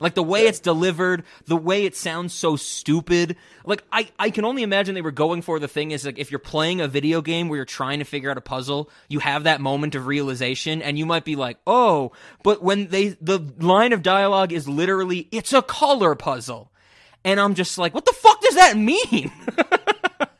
like the way it's delivered the way it sounds so stupid. Like I, I can only imagine they were going for the thing is like if you're playing a video game where you're trying to figure out a puzzle you have that moment of realization and you might be like oh but when they the line of dialogue is literally it's a color puzzle. And i'm just like what the fuck does that mean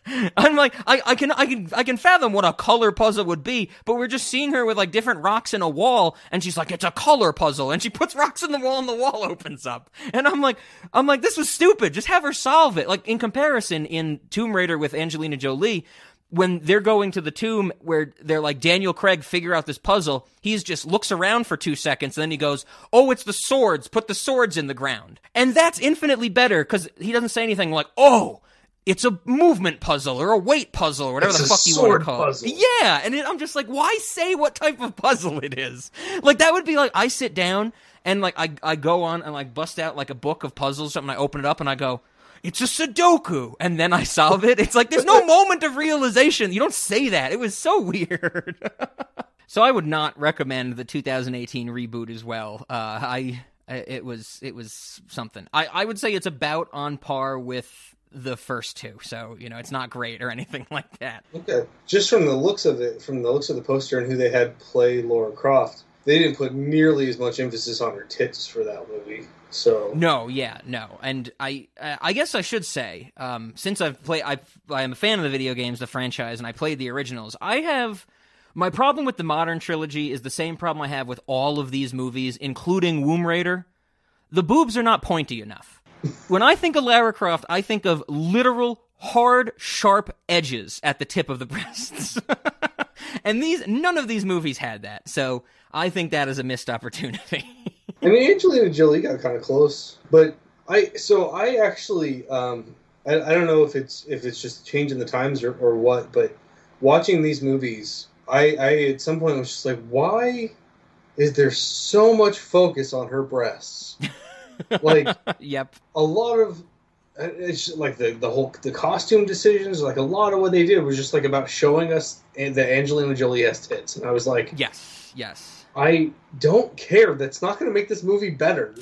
I'm like, I, I can, I can, I can fathom what a color puzzle would be, but we're just seeing her with like different rocks in a wall, and she's like, it's a color puzzle, and she puts rocks in the wall, and the wall opens up, and I'm like, I'm like, this was stupid. Just have her solve it. Like in comparison, in Tomb Raider with Angelina Jolie, when they're going to the tomb where they're like Daniel Craig figure out this puzzle, he's just looks around for two seconds, and then he goes, "Oh, it's the swords. Put the swords in the ground." And that's infinitely better because he doesn't say anything like, "Oh." It's a movement puzzle or a weight puzzle or whatever It's the fuck you want to call puzzle. it. Yeah, and it, I'm just like, why say what type of puzzle it is? Like that would be like I sit down and like I I go on and like bust out like a book of puzzles or something. I open it up and I go, it's a Sudoku, and then I solve it. It's like there's no moment of realization. You don't say that. It was so weird. so I would not recommend the 2018 reboot as well. Uh, I- It was it was something. I I would say it's about on par with the first two. So you know, it's not great or anything like that. Okay. Just from the looks of it, from the looks of the poster and who they had play Lara Croft, they didn't put nearly as much emphasis on her tits for that movie. So No, yeah, no, and I, I guess I should say, um, since I've played, I, I am a fan of the video games, the franchise, and I played the originals. I have my problem with the modern trilogy is the same problem I have with all of these movies, including Womb Raider. The boobs are not pointy enough. When I think of Lara Croft, I think of literal hard, sharp edges at the tip of the breasts. and these, none of these movies had that, so I think that is a missed opportunity. I mean, Angelina Jolie got kind of close, but I so I actually um, I, I don't know if it's if it's just changing the times or, or what, but watching these movies, I, I at some point was just like, why is there so much focus on her breasts? Like yep. a lot of it's like the the whole the costume decisions, like a lot of what they did was just like about showing us that Angelina Jolie has tits, and I was like, Yes, yes. I don't care. That's not going to make this movie better.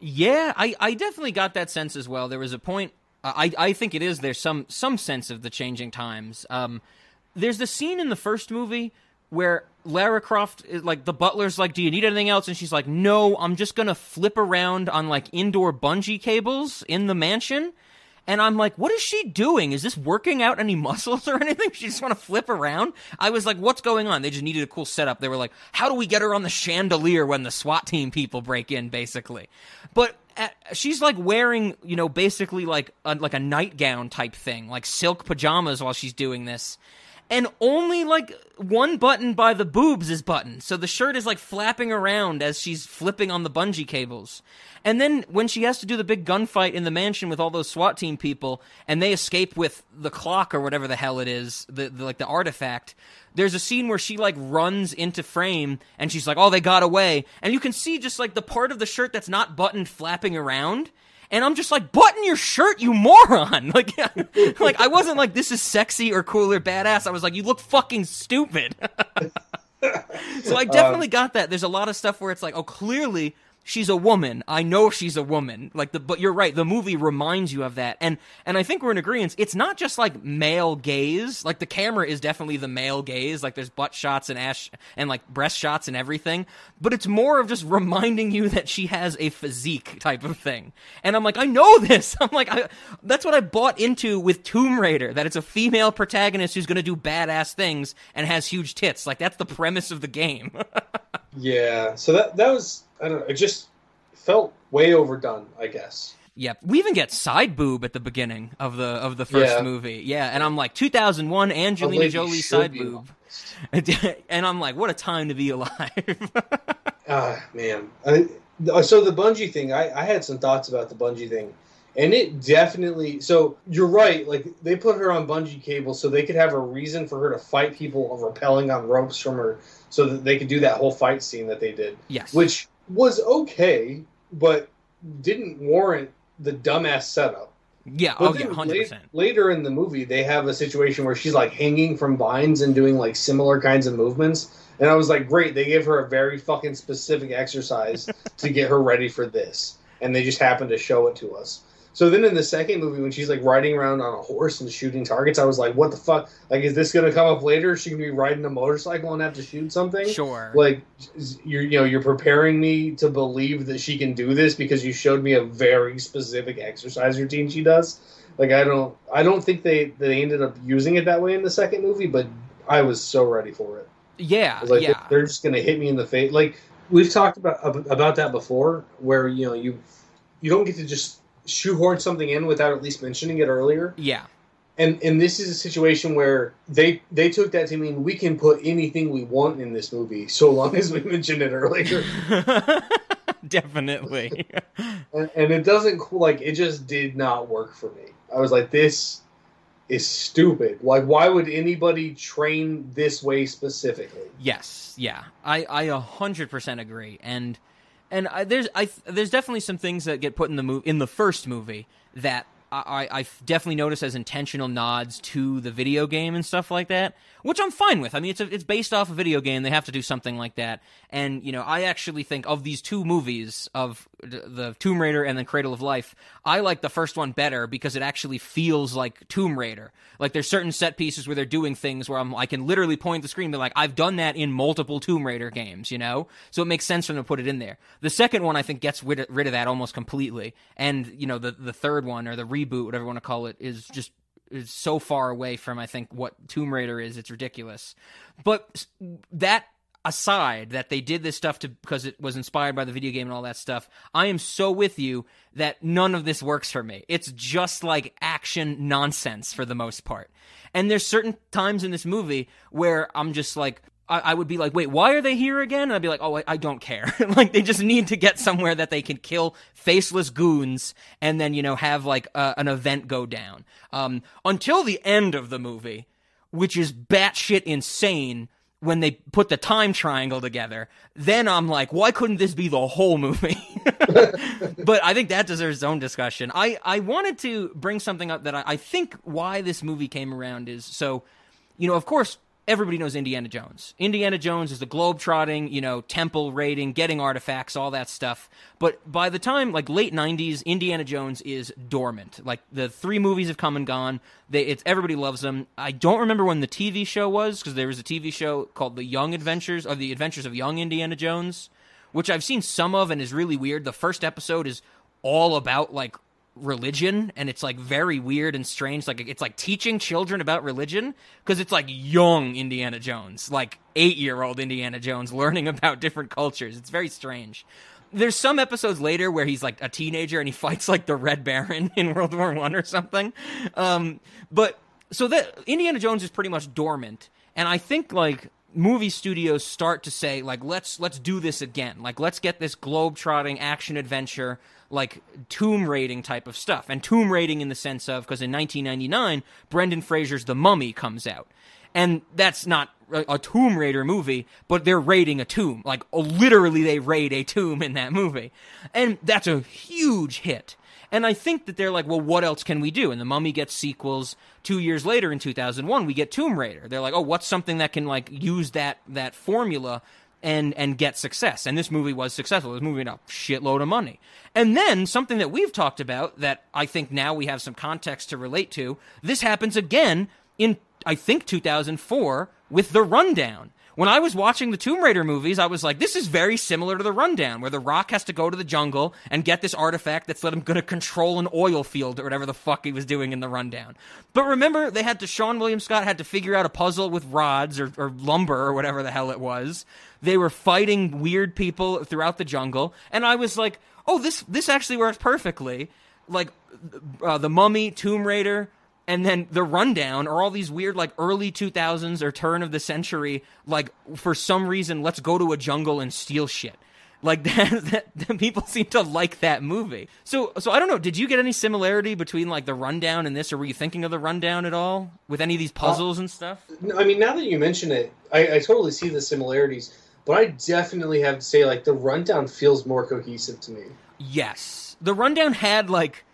Yeah, I, I definitely got that sense as well. There was a point. Uh, I I think it is. There's some some sense of the changing times. Um, there's the scene in the first movie where Lara Croft is like the butler's like, "Do you need anything else?" And she's like, "No, I'm just gonna flip around on like indoor bungee cables in the mansion." And I'm like, what is she doing? Is this working out any muscles or anything? She just want to flip around? I was like, what's going on? They just needed a cool setup. They were like, how do we get her on the chandelier when the SWAT team people break in, basically? But uh, she's like wearing, you know, basically like a, like a nightgown type thing, like silk pajamas while she's doing this. And only like one button by the boobs is buttoned. So the shirt is like flapping around as she's flipping on the bungee cables. And then when she has to do the big gunfight in the mansion with all those SWAT team people, and they escape with the clock or whatever the hell it is, the, the like the artifact. There's a scene where she like runs into frame, and she's like, "Oh, they got away!" And you can see just like the part of the shirt that's not buttoned flapping around. And I'm just like, button your shirt, you moron! Like, like I wasn't like this is sexy or cool or badass. I was like, you look fucking stupid. so I um, definitely got that. There's a lot of stuff where it's like, oh, clearly she's a woman. I know she's a woman. Like the but you're right, the movie reminds you of that. And and I think we're in agreement. It's not just like male gaze. Like the camera is definitely the male gaze. Like there's butt shots and ash and like breast shots and everything. But it's more of just reminding you that she has a physique type of thing. And I'm like, I know this. I'm like, I, that's what I bought into with Tomb Raider. That it's a female protagonist who's going to do badass things and has huge tits. Like that's the premise of the game. Yeah, so that that was I don't know. It just felt way overdone. I guess. Yep. We even get side boob at the beginning of the of the first Yeah. movie. Yeah, and I'm like 2001 Angelina Jolie side boob. and I'm like, what a time to be alive. Ah, man. I, so the bungee thing, I, I had some thoughts about the bungee thing, and it definitely. So you're right. Like they put her on bungee cable so they could have a reason for her to fight people repelling on ropes from her, so that they could do that whole fight scene that they did, yes. which was okay, but didn't warrant the dumbass setup. yeah, But oh yeah, 100%. la- later in the movie, they have a situation where she's like hanging from vines and doing like similar kinds of movements. And I was like, great, they gave her a very fucking specific exercise to get her ready for this. And they just happened to show it to us. So then in the second movie, when she's like riding around on a horse and shooting targets, I was like, what the fuck? Like, is this going to come up later? She can be riding a motorcycle and have to shoot something? Sure. Like, you're, you know, you're preparing me to believe that she can do this because you showed me a very specific exercise routine she does. Like, I don't, I don't think they they ended up using it that way in the second movie, but I was so ready for it. yeah, like, yeah. they're just gonna hit me in the face. Like we've talked about about that before, where you know you you don't get to just shoehorn something in without at least mentioning it earlier. Yeah. And and this is a situation where they they took that to mean we can put anything we want in this movie so long as we mention it earlier. Definitely. and, and it doesn't like it just did not work for me. I was like, this is stupid. Like, why would anybody train this way specifically? Yes, yeah, I I a hundred percent agree, and and I, there's I there's definitely some things that get put in the move in the first movie that I I I definitely notice as intentional nods to the video game and stuff like that. Which I'm fine with. I mean, it's a, it's based off a video game. They have to do something like that. And you know, I actually think of these two movies of the Tomb Raider and then Cradle of Life, I like the first one better because it actually feels like Tomb Raider. Like there's certain set pieces where they're doing things where I'm I can literally point the screen and be like, I've done that in multiple Tomb Raider games, you know. So it makes sense for them to put it in there. The second one I think gets rid of, rid of that almost completely, and you know the the third one or the reboot, whatever you want to call it, is just is so far away from I think what Tomb Raider is. It's ridiculous. But that aside that they did this stuff to because it was inspired by the video game and all that stuff i am so with you that none of this works for me it's just like action nonsense for the most part and there's certain times in this movie where i'm just like I, I would be like, wait, why are they here again? And I'd be like, oh, I, I don't care. like, they just need to get somewhere that they can kill faceless goons and then, you know, have like uh, an event go down. Um, until the end of the movie, which is batshit insane when they put the time triangle together, then I'm like, why couldn't this be the whole movie? but I think that deserves its own discussion. I, I wanted to bring something up that I, I think why this movie came around is so, you know, of course, everybody knows Indiana Jones. Indiana Jones is the globe-trotting, you know, temple raiding, getting artifacts, all that stuff. But by the time like late '90s, Indiana Jones is dormant. Like the three movies have come and gone. They, it's everybody loves them. I don't remember when the TV show was because there was a TV show called The Young Adventures or The Adventures of Young Indiana Jones, which I've seen some of and is really weird. The first episode is all about like religion and it's like very weird and strange. Like it's like teaching children about religion because it's like young indiana jones like eight year old indiana jones learning about different cultures. It's very strange. There's some episodes later where he's like a teenager and he fights like the red baron in world war one or something. Um, but so that indiana jones is pretty much dormant. And i think like movie studios start to say like let's let's do this again. Like let's get this globe-trotting action adventure like tomb raiding type of stuff and tomb raiding in the sense of because in 1999 brendan fraser's the mummy comes out and that's not a, tomb raider movie but they're raiding a tomb like oh, literally they raid a tomb in that movie and that's a huge hit and I think that they're like, well, what else can we do? And the Mummy gets sequels. Two years later, in 2001, we get Tomb Raider. They're like, oh, what's something that can like use that that formula and and get success. And this movie was successful. It was moving a shitload of money. And then something that we've talked about that I think now we have some context to relate to. This happens again in I think 2004 with The Rundown when I was watching the Tomb Raider movies, I was like, this is very similar to the rundown, where The Rock has to go to the jungle and get this artifact that's let him going to control an oil field or whatever the fuck he was doing in the rundown. But remember, they had to, Seann William Scott had to figure out a puzzle with rods or, or lumber or whatever the hell it was. They were fighting weird people throughout the jungle. And I was like, oh, this, this actually works perfectly. Like, uh, the Mummy, Tomb Raider, and then the rundown are all these weird like early 2000s or turn of the century like for some reason let's go to a jungle and steal shit. Like that, that, that, people seem to like that movie. So so i don't know did you get any similarity between like the rundown and this or were you thinking of the rundown at all with any of these puzzles uh, and stuff? I mean now that you mention it I, I totally see the similarities but i definitely have to say like the rundown feels more cohesive to me. Yes. The rundown had like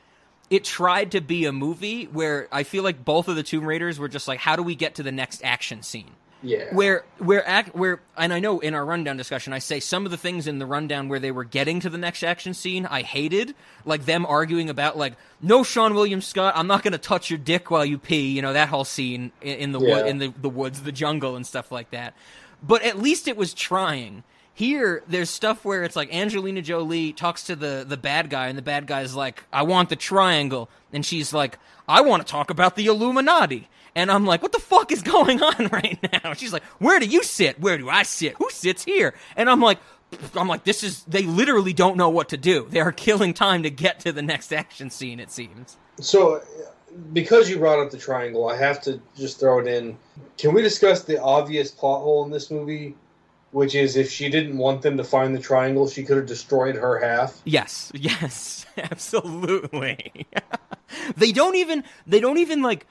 it tried to be a movie where I feel like both of the Tomb Raiders were just like, how do we get to the next action scene? Yeah. Where where act where and I know in our rundown discussion I say some of the things in the rundown where they were getting to the next action scene I hated like them arguing about like no Seann William Scott I'm not going to touch your dick while you pee you know that whole scene in, in the yeah. in the the woods the jungle and stuff like that but at least it was trying here, there's stuff where it's like Angelina Jolie talks to the the bad guy, and the bad guy's like, "I want the triangle," and she's like, "I want to talk about the Illuminati." And I'm like, what the fuck is going on right now? She's like, where do you sit? Where do I sit? Who sits here? And I'm like, I'm like, this is, they literally don't know what to do. They are killing time to get to the next action scene, it seems. So, because you brought up the triangle, I have to just throw it in. Can we discuss the obvious plot hole in this movie? Which is if she didn't want them to find the triangle, she could have destroyed her half. Yes, yes, absolutely. they don't even they don't even like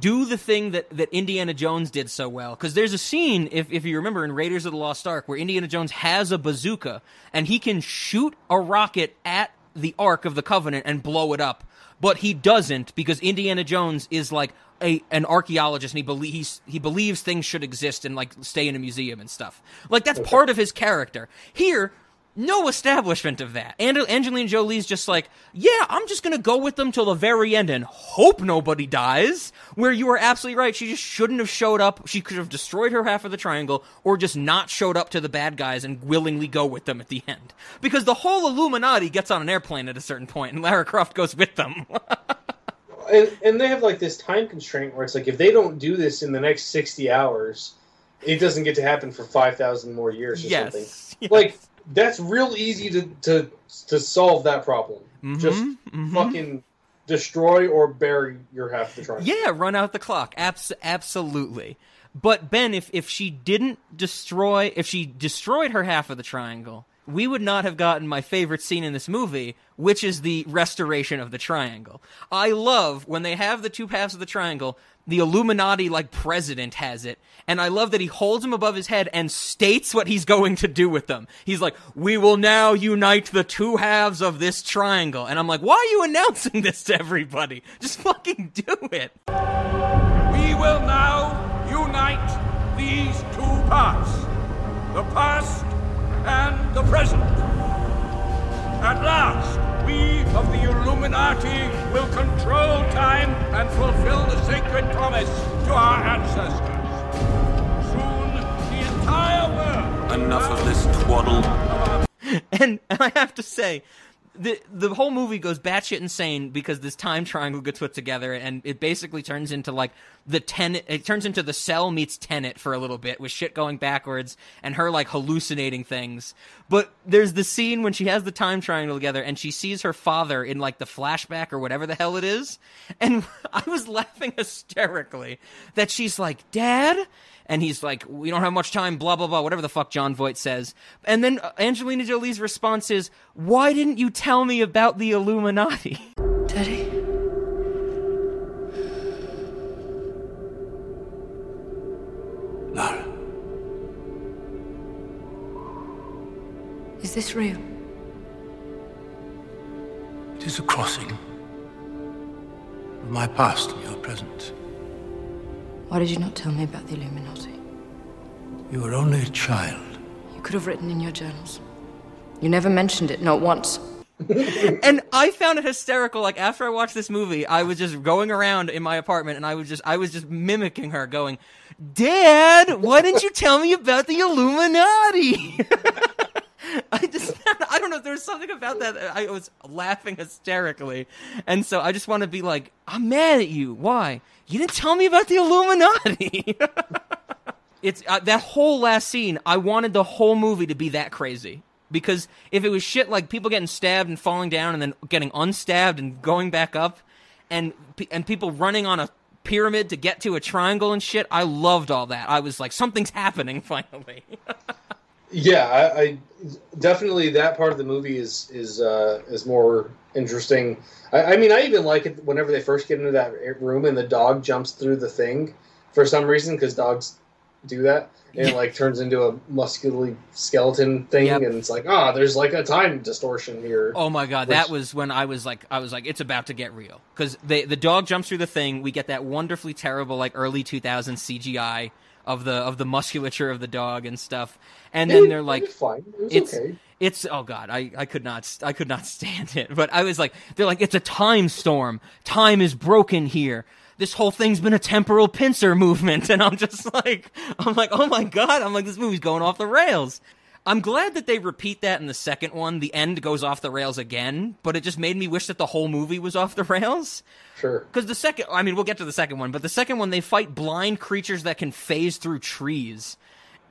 do the thing that, that Indiana Jones did so well. Because there's a scene, if, if you remember, in Raiders of the Lost Ark, where Indiana Jones has a bazooka and he can shoot a rocket at the Ark of the Covenant and blow it up. But he doesn't because Indiana Jones is like a an archaeologist and he believes he believes things should exist and like stay in a museum and stuff. Like that's part of his character. Here, no establishment of that. And Angelina Jolie's just like, yeah, I'm just gonna go with them till the very end and hope nobody dies. Where you are absolutely right, she just shouldn't have showed up. She could have destroyed her half of the triangle, or just not showed up to the bad guys and willingly go with them at the end. Because the whole Illuminati gets on an airplane at a certain point, and Lara Croft goes with them. and, and they have like this time constraint where it's like if they don't do this in the next 60 hours it doesn't get to happen for 5000 more years or yes. something yes. like that's real easy to to to solve that problem Mhm, just mhm. fucking destroy or bury your half of the triangle Yeah, run out the clock. Abs- absolutely. But Ben, if if she didn't destroy, if she destroyed her half of the triangle, we would not have gotten my favorite scene in this movie, which is the restoration of the triangle. I love when they have the two halves of the triangle. The Illuminati, like president, has it, and I love that he holds them above his head and states what he's going to do with them. He's like, "We will now unite the two halves of this triangle," and I'm like, "Why are you announcing this to everybody? Just fucking do it." We will now unite these two parts the past and the present. At last, we of the Illuminati will control time and fulfill the sacred promise to our ancestors. Soon, the entire world. Enough of this twaddle. and, and I have to say, the the whole movie goes batshit insane because this time triangle gets put together, and it basically turns into like the tenet. It turns into the cell meets tenet for a little bit with shit going backwards and her like hallucinating things. But there's the scene when she has the time triangle together and she sees her father in like the flashback or whatever the hell it is, and I was laughing hysterically that she's like, "Dad." And he's like, "We don't have much time." Blah blah blah. Whatever the fuck Jon Voight says. And then Angelina Jolie's response is, "Why didn't you tell me about the Illuminati?" Daddy? Lara, Is this real? it is a crossing of my past and your present. Why did you not tell me about the Illuminati? You were only a child. You could have written in your journals. You never mentioned it, not once. and I found it hysterical. Like after I watched this movie, I was just going around in my apartment and I was just I was just mimicking her, going, "Dad, why didn't you tell me about the Illuminati?" I just I don't know. There was something about that. that I was laughing hysterically, and so I just want to be like, "I'm mad at you. Why? You didn't tell me about the Illuminati." it's uh, that whole last scene. I wanted the whole movie to be that crazy because if it was shit like people getting stabbed and falling down and then getting unstabbed and going back up, and and people running on a pyramid to get to a triangle and shit, I loved all that. I was like, something's happening finally. Yeah, I, I definitely that part of the movie is is uh, is more interesting. I, I mean, I even like it whenever they first get into that room and the dog jumps through the thing for some reason because dogs do that and it like turns into a muscularly skeleton thing Yep. and it's like ah, there's like a time distortion here. Oh my god, Which- that was when I was like, I was like, it's about to get real because the the dog jumps through the thing. We get that wonderfully terrible like early 2000s CGI of the of the musculature of the dog and stuff, and then It- they're it like, was fine. It it's okay. it's oh god I, I could not I could not stand it. But I was like they're like it's a time storm. Time is broken here. This whole thing's been a temporal pincer movement. And I'm just like I'm like oh my god. I'm like this movie's going off the rails I'm glad that they repeat that in the second one the end goes off the rails again but it just made me wish that the whole movie was off the rails Sure. because the second, I mean, we'll get to the second one, but the second one, they fight blind creatures that can phase through trees.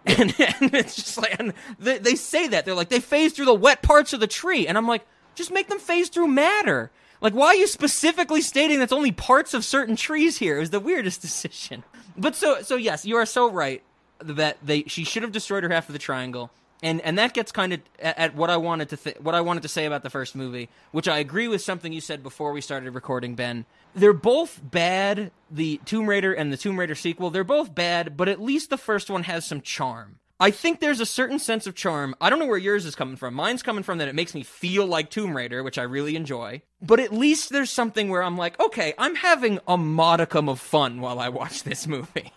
And, and it's just like, and they, they say that. They're like, they phase through the wet parts of the tree. And I'm like, just make them phase through matter. Like, why are you specifically stating that's only parts of certain trees here? It was the weirdest decision. But so, so yes, you are so right that they, she should have destroyed her half of the triangle. And, and that gets kind of at, at what I wanted to th- what I wanted to say about the first movie, which I agree with something you said before we started recording, Ben. They're both bad. The Tomb Raider and the Tomb Raider sequel, they're both bad, but at least the first one has some charm. I think there's a certain sense of charm. I don't know where yours is coming from. Mine's coming from that it makes me feel like Tomb Raider, which I really enjoy. But at least there's something where I'm like, okay, I'm having a modicum of fun while I watch this movie.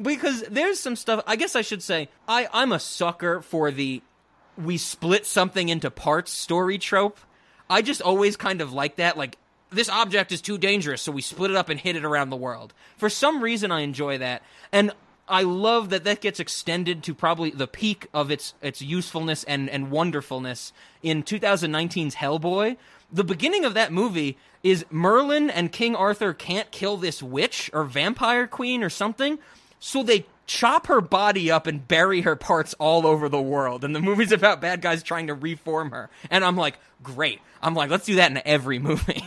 Because there's some stuff, I guess I should say, I, I'm a sucker for the we split something into parts story trope. I just always kind of like that. Like, this object is too dangerous, so we split it up and hit it around the world. For some reason, I enjoy that. And I love that that gets extended to probably the peak of its its usefulness and and wonderfulness in 2019's Hellboy. The beginning of that movie is Merlin and King Arthur can't kill this witch or vampire queen or something, so they chop her body up and bury her parts all over the world. And the movie's about bad guys trying to reform her. And I'm like, great. I'm like, let's do that in every movie.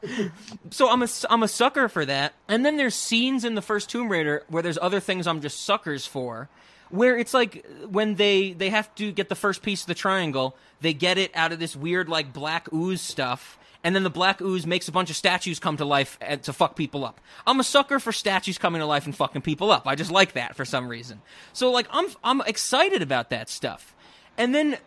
so I'm a I'm a sucker for that. And then there's scenes in the first Tomb Raider where there's other things I'm just suckers for. Where it's like when they they have to get the first piece of the triangle, they get it out of this weird like black ooze stuff, and then the black ooze makes a bunch of statues come to life and, to fuck people up. I'm a sucker for statues coming to life and fucking people up. I just like that for some reason. So like I'm I'm excited about that stuff. And then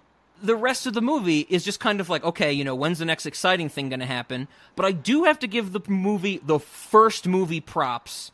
the rest of the movie is just kind of like, okay, you know, when's the next exciting thing going to happen? But I do have to give the movie, the first movie props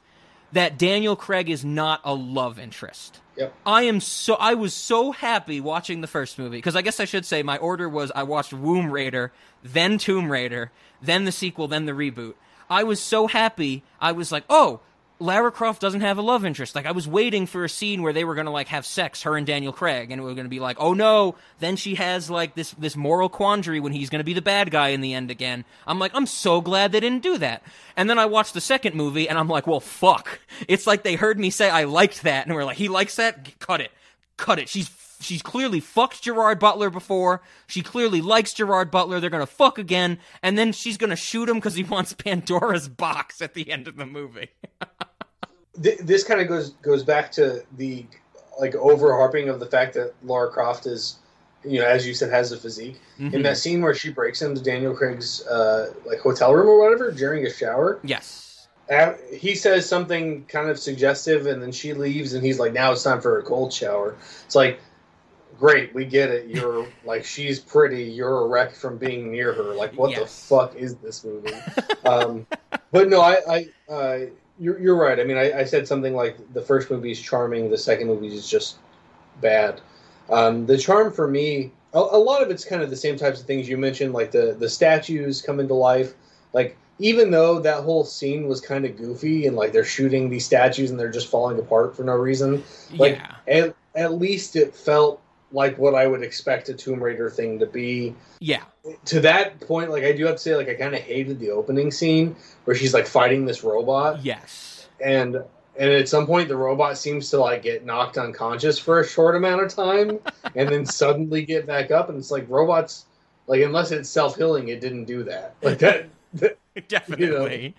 that Daniel Craig is not a love interest. Yep. I am so I was so happy watching the first movie because I guess I should say my order was I watched Womb Raider, then Tomb Raider, then the sequel, then the reboot. I was so happy. I was like, "Oh, Lara Croft doesn't have a love interest. Like I was waiting for a scene where they were gonna like have sex, her and Daniel Craig, and it was gonna be like, oh no, then she has like this this moral quandary when he's gonna be the bad guy in the end again. I'm like, I'm so glad they didn't do that. And then I watched the second movie, and I'm like, well, fuck. It's like they heard me say I liked that, and we're like, he likes that, cut it, cut it. She's she's clearly fucked Gerard Butler before. She clearly likes Gerard Butler. They're gonna fuck again, and then she's gonna shoot him because he wants Pandora's box at the end of the movie. Th- this kind of goes goes back to the like over harping of the fact that Lara Croft is, you know, as you said, has a physique. In that scene where she breaks into Daniel Craig's uh, like hotel room or whatever during a shower, yes. uh, he says something kind of suggestive, and then she leaves, and he's like, "Now it's time for a cold shower." It's like, great, we get it. You're like, she's pretty. You're a wreck from being near her. Like, what the fuck is this movie? um, but no, I, I uh, you're, you're right. I mean, I, I said something like the first movie is charming, the second movie is just bad. Um, the charm for me, a, a lot of it's kind of the same types of things you mentioned, like the the statues come into life. Like even though that whole scene was kind of goofy and like they're shooting these statues and they're just falling apart for no reason, like yeah. at, at least it felt like what I would expect a Tomb Raider thing to be Yeah. to that point, like I do have to say, like I kind of hated the opening scene where she's like fighting this robot, Yes. and and at some point the robot seems to like get knocked unconscious for a short amount of time, and then suddenly get back up, and it's like robots, like unless it's self healing, it didn't do that. Like that, that- Definitely.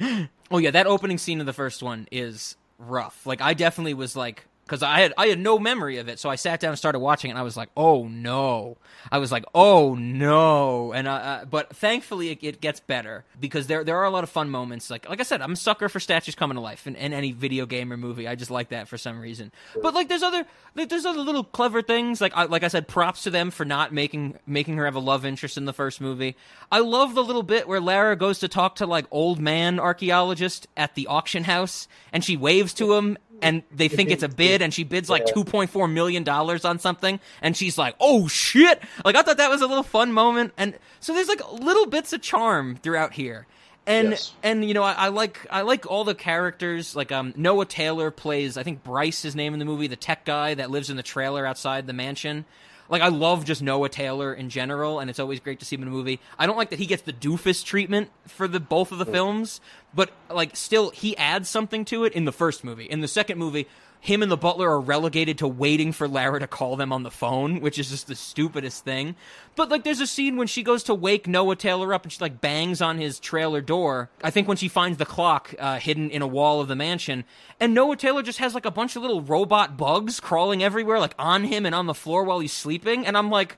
Oh yeah, that opening scene of the first one is rough. Like I definitely was like because I had I had no memory of it, so I sat down and started watching it, and I was like, "Oh no!" I was like, "Oh no!" And uh, uh, but thankfully it, it gets better because there there are a lot of fun moments. Like like I said, I'm a sucker for statues coming to life in, in any video game or movie. I just like that for some reason. But like there's other like, there's other little clever things. Like I, like I said, props to them for not making making her have a love interest in the first movie. I love the little bit where Lara goes to talk to like old man archaeologist at the auction house, and she waves to him, and they think it's a bid, and she bids like two point four million dollars on something, and she's like, "Oh shit!" Like I thought that was a little fun moment, and so there's like little bits of charm throughout here. And Yes. and you know I, I like I like all the characters like um Noah Taylor plays I think Bryce his name in the movie the tech guy that lives in the trailer outside the mansion like I love just Noah Taylor in general and it's always great to see him in a movie. I don't like that he gets the doofus treatment for the both of the mm. films but like still he adds something to it in the first movie. In the second movie him and the butler are relegated to waiting for Lara to call them on the phone, which is just the stupidest thing. But like, there's a scene when she goes to wake Noah Taylor up and she like bangs on his trailer door. I think when she finds the clock uh, hidden in a wall of the mansion, and Noah Taylor just has like a bunch of little robot bugs crawling everywhere, like on him and on the floor while he's sleeping. And I'm like,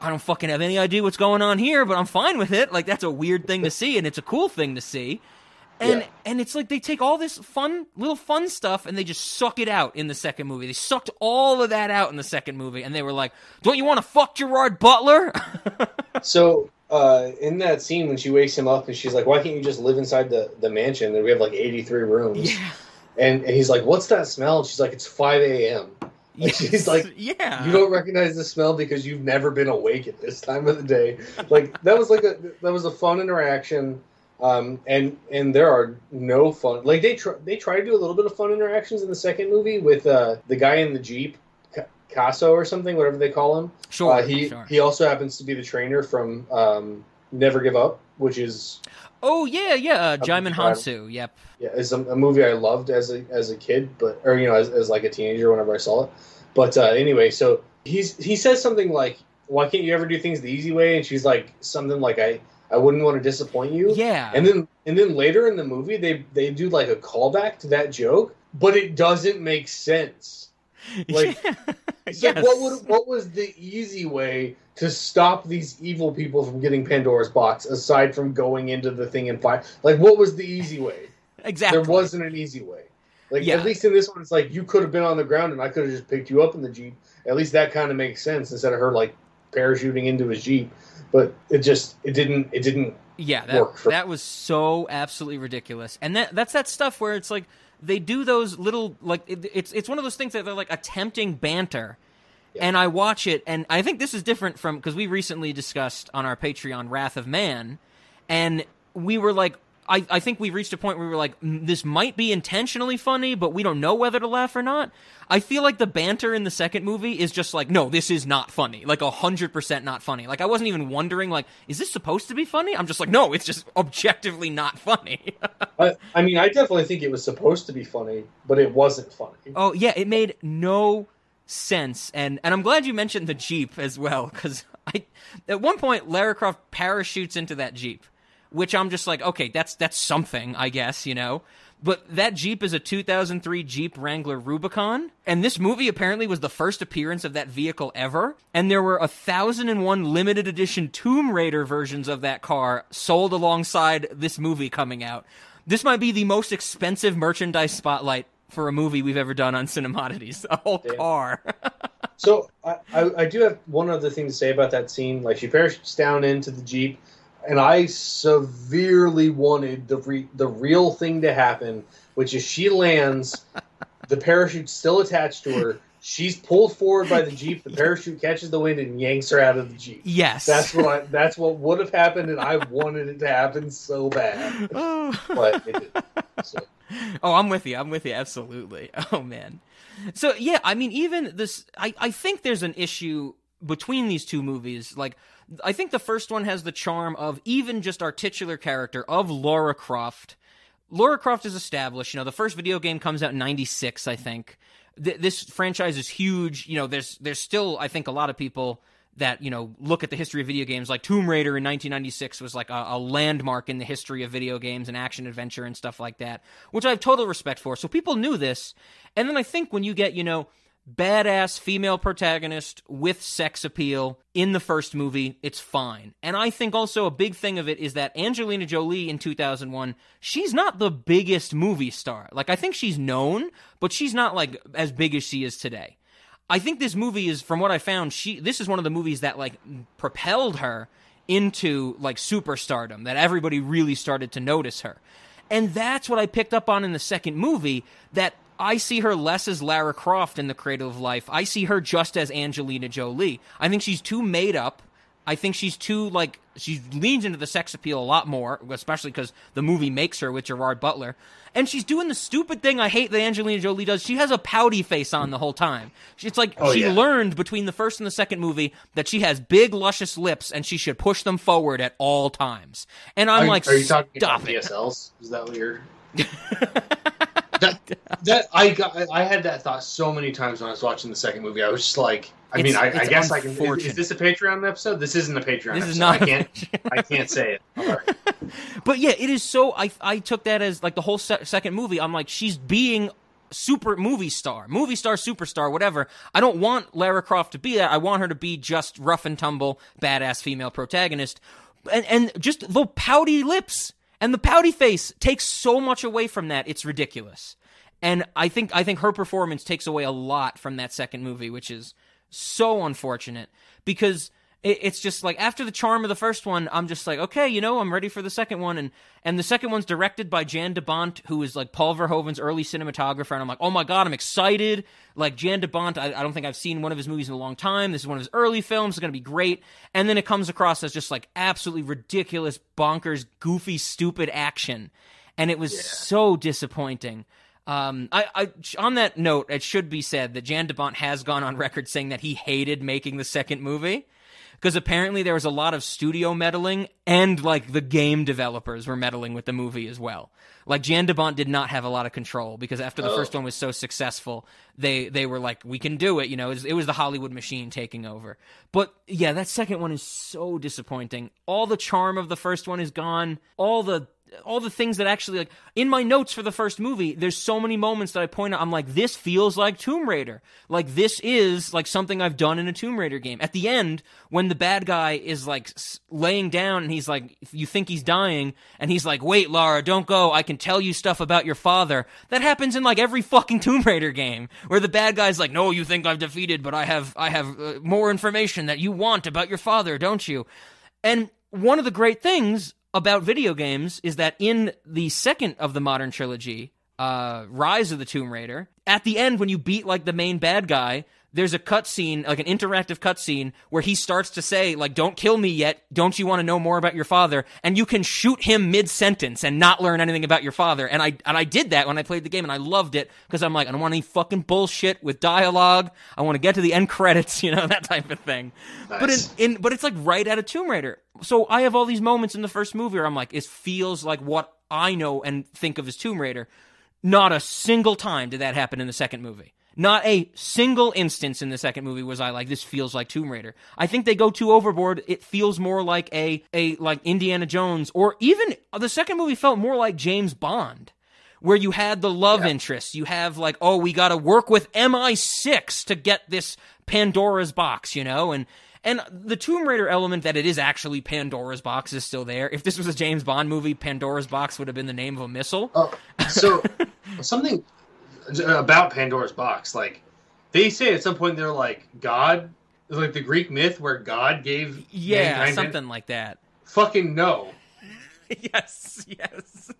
I don't fucking have any idea what's going on here, but I'm fine with it. Like that's a weird thing to see, and it's a cool thing to see. And Yeah. and it's like they take all this fun little fun stuff and they just suck it out in the second movie. They sucked all of that out in the second movie and they were like, "Don't you want to fuck Gerard Butler?" So uh, in that scene when she wakes him up and she's like, "Why can't you just live inside the, the mansion? And we have like eighty three rooms." yeah. And, and he's like, "What's that smell?" And she's like, "It's five a.m." Like, she's like, "Yeah." You don't recognize the smell because you've never been awake at this time of the day. Like that was like a that was a fun interaction. Um, and and there are no fun like they try they try to do a little bit of fun interactions in the second movie with uh, the guy in the jeep Ca- Casso or something whatever they call him. Sure. Uh, he sure. he also happens to be the trainer from um, Never Give Up, which is oh yeah, yeah. Uh, Djimon Hounsou. Yep. yeah, is a, a movie I loved as a as a kid, but or you know as, as like a teenager whenever I saw it. But uh, anyway, so he's he says something like, "Why can't you ever do things the easy way?" And she's like something like, "I I wouldn't want to disappoint you." Yeah. And then and then later in the movie, they they do like a callback to that joke, but it doesn't make sense. Like, It's yes. like what would what was the easy way to stop these evil people from getting Pandora's box aside from going into the thing and fight? Like what was the easy way? exactly. There wasn't an easy way. Like Yeah. at least in this one, it's like you could have been on the ground and I could have just picked you up in the jeep. At least that kind of makes sense instead of her like parachuting into his jeep. But it just it didn't it didn't. Yeah, that work for- that was so absolutely ridiculous, and that that's that stuff where it's like they do those little like it, it's it's one of those things that they're like attempting banter, and I watch it, and I think this is different from because we recently discussed on our Patreon Wrath of Man, and we were like. I, I think we reached a point where we were like, "Mm, this might be intentionally funny, but we don't know whether to laugh or not. I feel like the banter in the second movie is just like, no, this is not funny. Like, a 100% not funny. Like, I wasn't even wondering, like, is this supposed to be funny? I'm just like, no, it's just objectively not funny. I, I mean, I definitely think it was supposed to be funny, but it wasn't funny. oh, yeah, it made no sense. And, and I'm glad you mentioned the Jeep as well, because I, at one point, Lara Croft parachutes into that Jeep, which I'm just like, okay, that's, that's something, I guess, you know? But that Jeep is a 2003 Jeep Wrangler Rubicon, and this movie apparently was the first appearance of that vehicle ever. And there were a thousand and one limited edition Tomb Raider versions of that car sold alongside this movie coming out. This might be the most expensive merchandise spotlight for a movie we've ever done on Cinemodities. A whole Damn. car. So I, I, I do have one other thing to say about that scene. Like she parachutes down into the jeep, and I severely wanted the re, the real thing to happen, which is she lands, the parachute's still attached to her. She's pulled forward by the jeep. The parachute catches the wind and yanks her out of the jeep. yes. That's what I, that's what would have happened, and I wanted it to happen so bad, oh. but it didn't. So. Oh, I'm with you. I'm with you. Absolutely. Oh man. So yeah, I mean, even this, I I think there's an issue between these two movies. Like, I think the first one has the charm of even just our titular character of Lara Croft. Lara Croft is established. You know, the first video game comes out in '96, I think. Th- this franchise is huge. You know, there's there's still, I think, a lot of people that you know look at the history of video games like tomb raider in 1996 was like a, a landmark in the history of video games and action adventure and stuff like that which i have total respect for so people knew this and then i think when you get you know badass female protagonist with sex appeal in the first movie it's fine and i think also a big thing of it is that angelina jolie in 2001 she's not the biggest movie star like i think she's known but she's not like as big as she is today I think this movie is, from what I found, she this is one of the movies that like propelled her into like superstardom. That everybody really started to notice her, and that's what I picked up on in the second movie. That I see her less as Lara Croft in The Cradle of Life. I see her just as Angelina Jolie. I think she's too made up. I think she's too like she leans into the sex appeal a lot more, especially because the movie makes her with Gerard Butler, and she's doing the stupid thing I hate that Angelina Jolie does. She has a pouty face on the whole time. It's like Oh, she yeah. learned between the first and the second movie that she has big luscious lips and she should push them forward at all times. And I'm are, like, are you talking about it. DSLs? Is that what you're? that that I got I had that thought so many times when I was watching the second movie. I was just like, I It's- mean, I, I guess I can. Is, is this a Patreon episode? This isn't a Patreon. This is not. I can't. I can't say it. Right. But yeah, it is so. I I took that as like the whole se- second movie. I'm like, she's being super movie star, movie star, superstar, whatever. I don't want Lara Croft to be that. I want her to be just rough and tumble, badass female protagonist, and and just the pouty lips. And the pouty face takes so much away from that. It's ridiculous. And I think I think her performance takes away a lot from that second movie, which is so unfortunate because it, it's just like after the charm of the first one, I'm just like, okay, you know, I'm ready for the second one, and and the second one's directed by Jan de Bont, who is like Paul Verhoeven's early cinematographer, and I'm like, oh my god, I'm excited. Like Jan de Bont, I, I don't think I've seen one of his movies in a long time. This is one of his early films. It's gonna be great, and then it comes across as just like absolutely ridiculous, bonkers, goofy, stupid action, and it was yeah. so disappointing. Um, I, I, on that note, it should be said that Jan de Bont has gone on record saying that he hated making the second movie because apparently there was a lot of studio meddling and like the game developers were meddling with the movie as well. Like Jan de Bont did not have a lot of control because after the oh. first one was so successful, they they were like, we can do it. You know, it was, it was the Hollywood machine taking over. But yeah, that second one is so disappointing. All the charm of the first one is gone. All the all the things that actually like in my notes for the first movie there's so many moments that i point out i'm like this feels like tomb raider. Like this is like something i've done in a tomb raider game. At the end when the bad guy is like laying down and he's like you think he's dying and he's like wait lara don't go. I can tell you stuff about your father. That happens in like every fucking tomb raider game where the bad guy's like no you think i've defeated but i have i have uh, more information that you want about your father don't you? And one of the great things about video games is that in the second of the modern trilogy, uh, Rise of the Tomb Raider, at the end when you beat like the main bad guy, there's a cutscene, like an interactive cutscene, where he starts to say, like, "Don't kill me yet. Don't you want to know more about your father?" And you can shoot him mid sentence and not learn anything about your father. And I and I did that when I played the game, and I loved it because I'm like, I don't want any fucking bullshit with dialogue. I want to get to the end credits, you know, that type of thing. Nice. But in, in but it's like right out of Tomb Raider. So I have all these moments in the first movie where I'm like, it feels like what I know and think of as Tomb Raider. Not a single time did that happen in the second movie. Not a single instance in the second movie was I like this feels like Tomb Raider. I think they go too overboard. It feels more like a a like Indiana Jones or even the second movie felt more like James Bond where you had the love yeah. interest. You have like, oh, we got to work with MI6 to get this Pandora's box, you know, and and the Tomb Raider element that it is actually Pandora's box is still there. If this was a James Bond movie, Pandora's box would have been the name of a missile. Oh, so something about Pandora's box. Like they say at some point they're like God, like the Greek myth where God gave yeah something like that. Fucking no. yes, yes.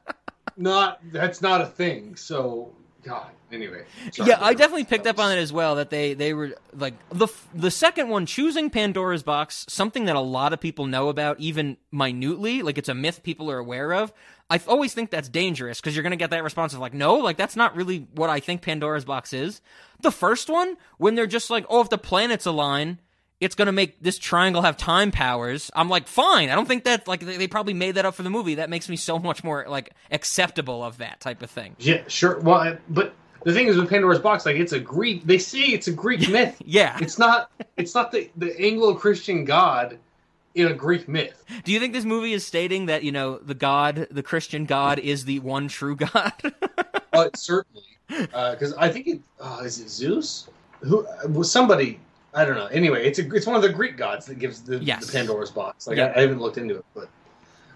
not that's not a thing. So God. Anyway. Yeah, I definitely picked up on it as well. That they they were like the the second one choosing Pandora's box, something that a lot of people know about, even minutely. Like it's a myth people are aware of. I always think that's dangerous because you're going to get that response of like, no, like that's not really what I think Pandora's box is. The first one, when they're just like, oh, if the planets align, it's going to make this triangle have time powers. I'm like, fine. I don't think that like they probably made that up for the movie. That makes me so much more like acceptable of that type of thing. Yeah, sure. Well, but the thing is with Pandora's box, like it's a Greek. They say it's a Greek myth. yeah, it's not. It's not the the Anglo-Christian God in a Greek myth. Do you think this movie is stating that you know the God, the Christian God, is the one true God? uh, certainly, because uh, I think it uh, is it Zeus who was somebody. I don't know. Anyway, it's a it's one of the Greek gods that gives the, yes. the Pandora's box. Like I, I, haven't looked into it, but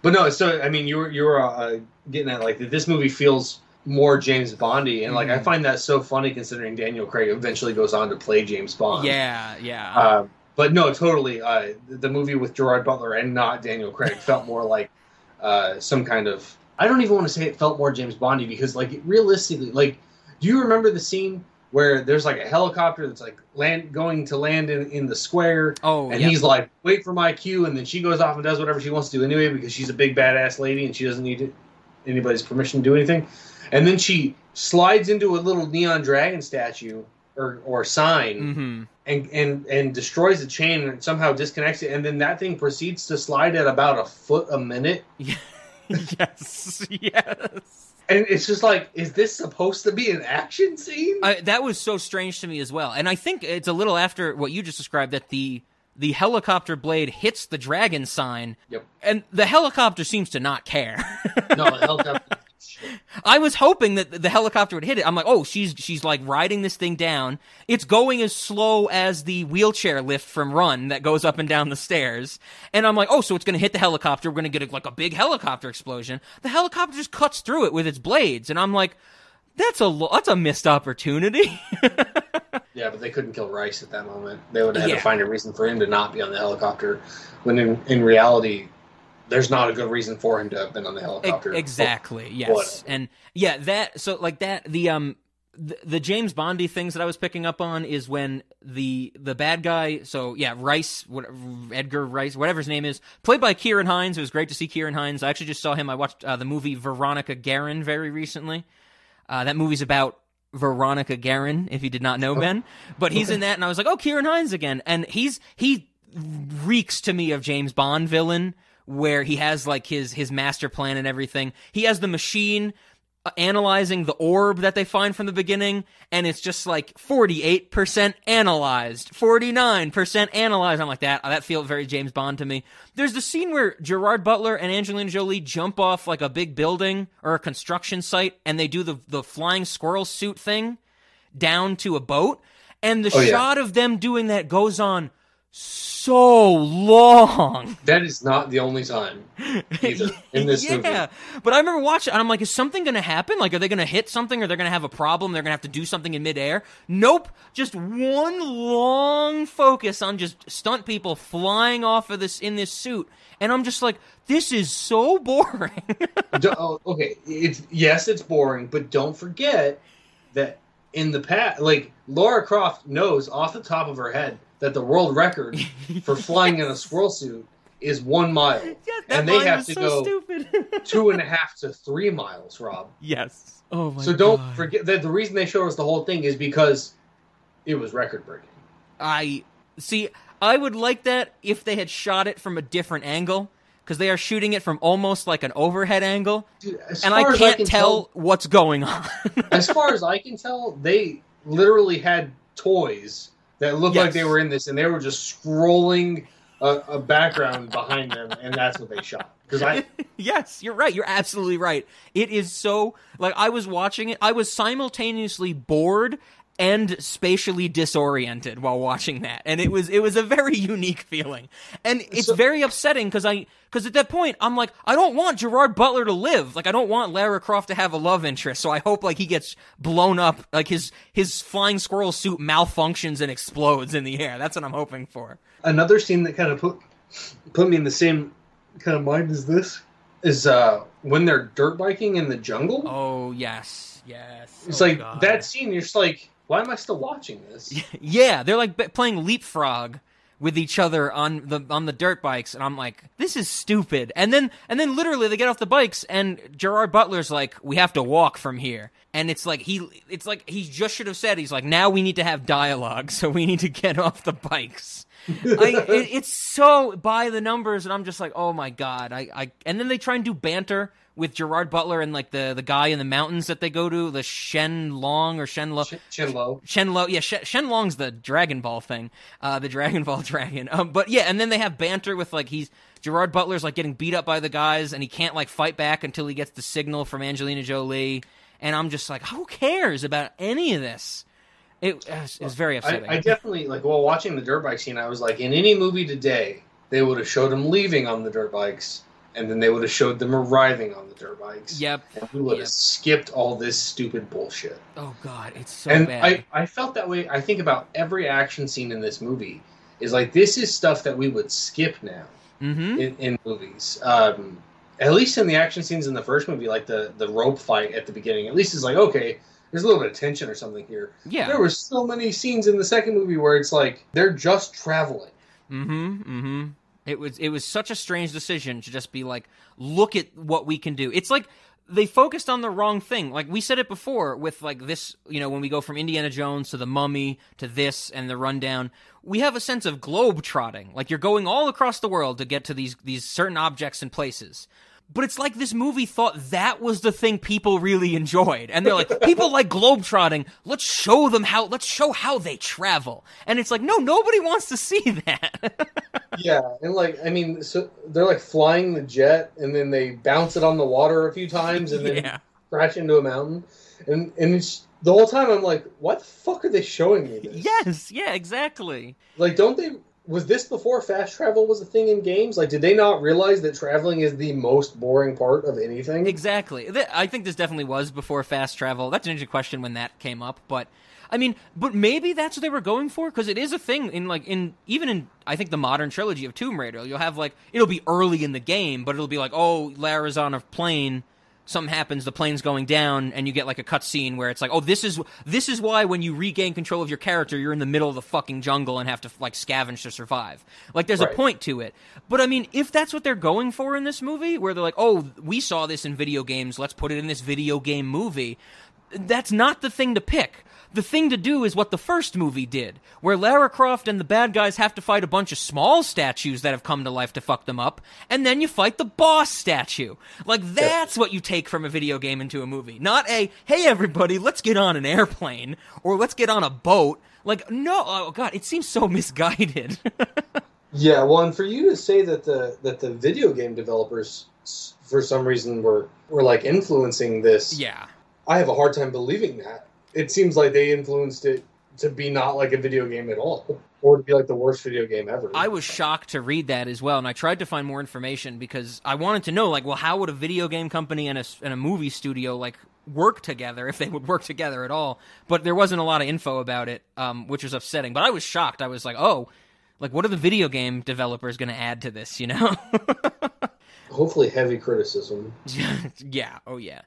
but no. So I mean, you were you were uh, getting at like this movie feels more James Bondy, and like mm. I find that so funny considering Daniel Craig eventually goes on to play James Bond. Yeah, yeah. Uh, but no, totally. Uh, the movie with Gerard Butler and not Daniel Craig felt more like uh, some kind of. I don't even want to say it felt more James Bondy because, like, realistically, like, do you remember the scene where there's like a helicopter that's like land going to land in, in the square? Oh, and he's like, "Wait for my cue," and then she goes off and does whatever she wants to do anyway because she's a big badass lady and she doesn't need anybody's permission to do anything. And then she slides into a little neon dragon statue or or sign mm-hmm. and and and destroys the chain and somehow disconnects it and then that thing proceeds to slide at about a foot a minute yes yes and it's just like is this supposed to be an action scene? I, that was so strange to me as well. And i think it's a little after what you just described that the the helicopter blade hits the dragon sign. Yep. And the helicopter seems to not care. No the helicopter I was hoping that the helicopter would hit it. I'm like, oh, she's she's like riding this thing down. It's going as slow as the wheelchair lift from Run that goes up and down the stairs. And I'm like, oh, so it's going to hit the helicopter. We're going to get a, like a big helicopter explosion. The helicopter just cuts through it with its blades, and I'm like, that's a that's a missed opportunity. Yeah, but they couldn't kill Rice at that moment. They would have had Yeah. to find a reason for him to not be on the helicopter. When in, in reality, there's not a good reason for him to have been on the helicopter. exactly. Yes. Whatever. And yeah, that so like that the um the, the James Bondy things that I was picking up on is when the the bad guy. So yeah, Rice, what, Edgar Rice, whatever his name is, played by Ciarán Hinds. It was great to see Ciarán Hinds. I actually just saw him. I watched uh, the movie Veronica Guerin very recently. Uh, that movie's about Veronica Guerin, if you did not know, Ben. But he's in that, and I was like, oh, Ciarán Hinds again. And he's he reeks to me of James Bond villain, where he has like his his master plan and everything. He has the machine uh, analyzing the orb that they find from the beginning, and it's just like forty eight percent analyzed, forty nine percent analyzed. I'm like that. That feels very James Bond to me. There's the scene where Gerard Butler and Angelina Jolie jump off like a big building or a construction site, and they do the the flying squirrel suit thing down to a boat, and the Oh, yeah. shot of them doing that goes on so long. That is not the only time either in this yeah, movie. but I remember watching, and I'm like, is something going to happen? Like, are they going to hit something? Or they're going to have a problem? They're going to have to do something in midair? Nope. Just one long focus on just stunt people flying off of this in this suit, and I'm just like, this is so boring. Oh, okay, it's yes, it's boring, but don't forget that in the past, like Lara Croft knows off the top of her head that the world record for flying in a squirrel suit is one mile, that and they have to so go stupid. two and a half to three miles, Rob. yes. Oh my so don't God. forget that the reason they showed us the whole thing is because it was record breaking. I see. I would like that if they had shot it from a different angle because they are shooting it from almost like an overhead angle, Dude, and I can't can tell what's going on. as far as I can tell, they literally had toys that looked like they were in this, and they were just scrolling a, a background behind them, and that's what they shot. Because I, yes, you're right. You're absolutely right. It is so like I was watching it. I was simultaneously bored and spatially disoriented while watching that, and it was it was a very unique feeling, and it's So- very upsetting because I because at that point I'm like I don't want Gerard Butler to live. Like I don't want Lara Croft to have a love interest. So I hope like he gets blown up, like his his flying squirrel suit malfunctions and explodes in the air. That's what I'm hoping for. another scene that kind of put put me in the same kind of mind as this is uh when they're dirt biking in the jungle. Oh yes, yes. it's Oh, like God. that scene. You're just like, why am I still watching this? Yeah, they're like playing leapfrog with each other on the on the dirt bikes, and I'm like, this is stupid. And then and then literally they get off the bikes, and Gerard Butler's like, we have to walk from here. And it's like he, it's like he just should have said, he's like, now we need to have dialogue, so we need to get off the bikes. Like it, it's so by the numbers, and I'm just like, oh my god. I, I and then they try and do banter with Gerard Butler and like the the guy in the mountains that they go to, the Shen Long or Shen Lo. Ch- Chinlo. Shenlo, yeah, Shen, Shenlong's the Dragon Ball thing, uh, the Dragon Ball dragon. Um, but yeah, and then they have banter with like he's Gerard Butler's like getting beat up by the guys, and he can't like fight back until he gets the signal from Angelina Jolie. And I'm just like, who cares about any of this? It, it was, it was very I, upsetting. I definitely like while watching the dirt bike scene. I was like, in any movie today, they would have showed them leaving on the dirt bikes, and then they would have showed them arriving on the dirt bikes. yep. And we would have skipped all this stupid bullshit. Oh god, it's so and bad. I, I felt that way. I think about every action scene in this movie is like this is stuff that we would skip now mm-hmm. in, in movies. Um, at least in the action scenes in the first movie, like the the rope fight at the beginning, at least it's like okay, there's a little bit of tension or something here. Yeah. There were so many scenes in the second movie where it's like they're just traveling. Mm-hmm. Mm-hmm. It was it was such a strange decision to just be like, look at what we can do. It's like they focused on the wrong thing. Like we said it before with like this, you know, when we go from Indiana Jones to the Mummy to this and the rundown, we have a sense of globe trotting. Like you're going all across the world to get to these these certain objects and places. But it's like this movie thought that was the thing people really enjoyed. And they're like, people like globetrotting. Let's show them how, let's show how they travel. And it's like, no, nobody wants to see that. Yeah, and like I mean, so they're like flying the jet, and then they bounce it on the water a few times, and then Yeah. crash into a mountain, and and it's, the whole time I'm like, what the fuck are they showing me? This? Yes, yeah, exactly. Like, don't they? Was this before fast travel was a thing in games? Like, did they not realize that traveling is the most boring part of anything? Exactly. I think this definitely was before fast travel. That's an interesting question when that came up, but I mean, but maybe that's what they were going for because it is a thing in like in even in I think the modern trilogy of Tomb Raider. You'll have like it'll be early in the game, but it'll be like, oh, Lara's on a plane. Something happens, the plane's going down, and you get like a cutscene where it's like, "Oh, this is this is why when you regain control of your character, you're in the middle of the fucking jungle and have to like scavenge to survive." Like, there's Right. a point to it. But I mean, if that's what they're going for in this movie, where they're like, "Oh, we saw this in video games, let's put it in this video game movie," that's not the thing to pick. The thing to do is what the first movie did, where Lara Croft and the bad guys have to fight a bunch of small statues that have come to life to fuck them up, and then you fight the boss statue. Like, that's what you take from a video game into a movie. Not a, hey everybody, let's get on an airplane, or let's get on a boat. Like, no, oh god, it seems so misguided. Yeah, well, and for you to say that the that the video game developers, for some reason, were were like influencing this, yeah. I have a hard time believing that. It seems like they influenced it to be not like a video game at all, or to be like the worst video game ever. I was shocked to read that as well, and I tried to find more information because I wanted to know, like, well, how would a video game company and a, and a movie studio like work together if they would work together at all? But there wasn't a lot of info about it, um, which was upsetting. But I was shocked. I was like, oh, like, what are the video game developers going to add to this? You know? Hopefully, heavy criticism. yeah. Oh yeah.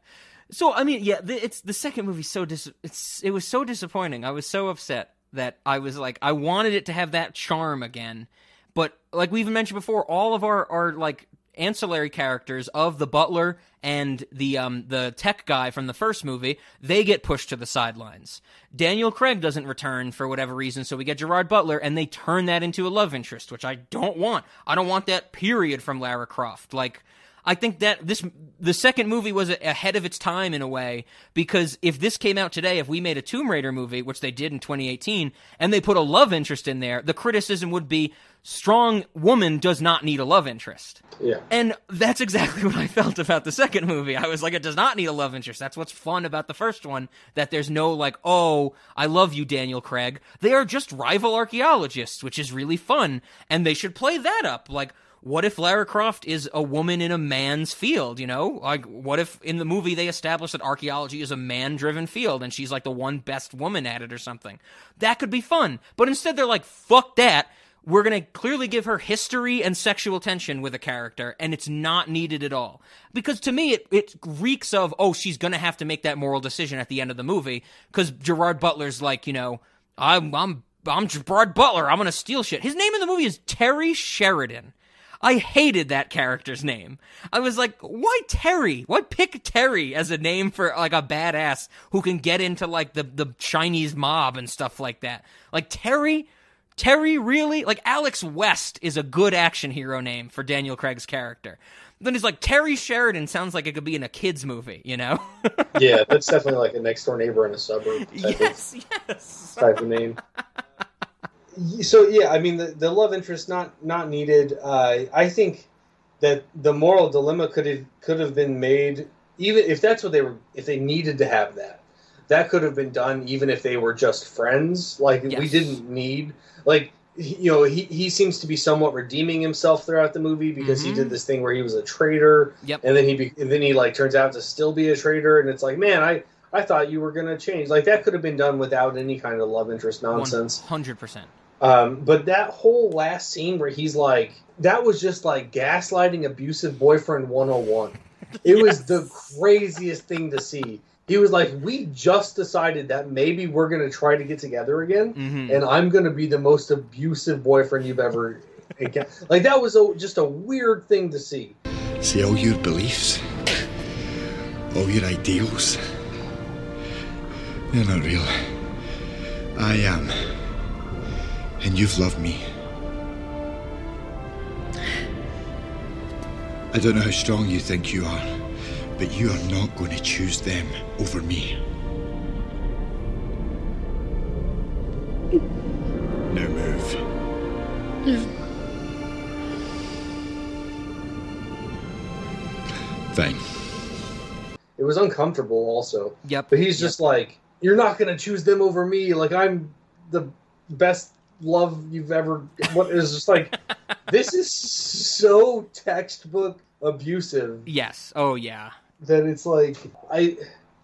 So I mean, yeah, the, it's the second movie. So dis- it's it was so disappointing. I was so upset that I was like, I wanted it to have that charm again, but like we even mentioned before, all of our our like ancillary characters of the butler and the um the tech guy from the first movie, they get pushed to the sidelines. Daniel Craig doesn't return for whatever reason, so we get Gerard Butler and they turn that into a love interest, which I don't want. I don't want that period from Lara Croft. Like I think that this the second movie was ahead of its time in a way because if this came out today, if we made a Tomb Raider movie, which they did in 2018, and they put a love interest in there, the criticism would be strong woman does not need a love interest. Yeah. And that's exactly what I felt about the second movie. I was like, it does not need a love interest. That's what's fun about the first one. That there's no like, oh, I love you, Daniel Craig. They are just rival archaeologists, which is really fun. And they should play that up. Like, what if Lara Croft is a woman in a man's field, you know? Like, what if in the movie they establish that archaeology is a man driven field and she's like the one best woman at it or something? That could be fun. But instead they're like, fuck that we're going to clearly give her history and sexual tension with a character, and it's not needed at all. Because to me, it, it reeks of, oh, she's going to have to make that moral decision at the end of the movie, because Gerard Butler's like, you know, I'm, I'm, I'm Gerard Butler, I'm to steal shit. His name in the movie is Terry Sheridan. I hated that character's name. I was like, why Terry? Why pick Terry as a name for like a badass who can get into like the, the Chinese mob and stuff like that? Like Terry? Terry really? Like Alex West is a good action hero name for Daniel Craig's character. Then he's like Terry Sheridan sounds like it could be in a kids movie, you know? Yeah, that's definitely like a next door neighbor in a suburb type, yes, yes. type of name. So yeah, I mean the, the love interest not not needed. Uh, I think that the moral dilemma could have could have been made even if that's what they were if they needed to have that that could have been done even if they were just friends like we didn't need like you know he, he seems to be somewhat redeeming himself throughout the movie because he Mhm. did this thing where he was a traitor Yep. and then he be, and then he like turns out to still be a traitor and it's like man i i thought you were gonna change like that could have been done without any kind of love interest nonsense 100%. Um, but that whole last scene where he's like, that was just like gaslighting abusive boyfriend 101. It was the craziest thing to see. He was like, we just decided that maybe we're going to try to get together again, Mhm. and I'm going to be the most abusive boyfriend you've ever. encountered." like, that was a, just a weird thing to see. See, all your beliefs, all your ideals, they're not real. I am. And you've loved me. I don't know how strong you think you are, but you are not going to choose them over me. Now move. Fine. It was uncomfortable also. Yep. But he's just like, you're not gonna choose them over me. Like I'm the best love you've ever. What is just like, this is so textbook abusive Yes. Oh yeah. that it's like I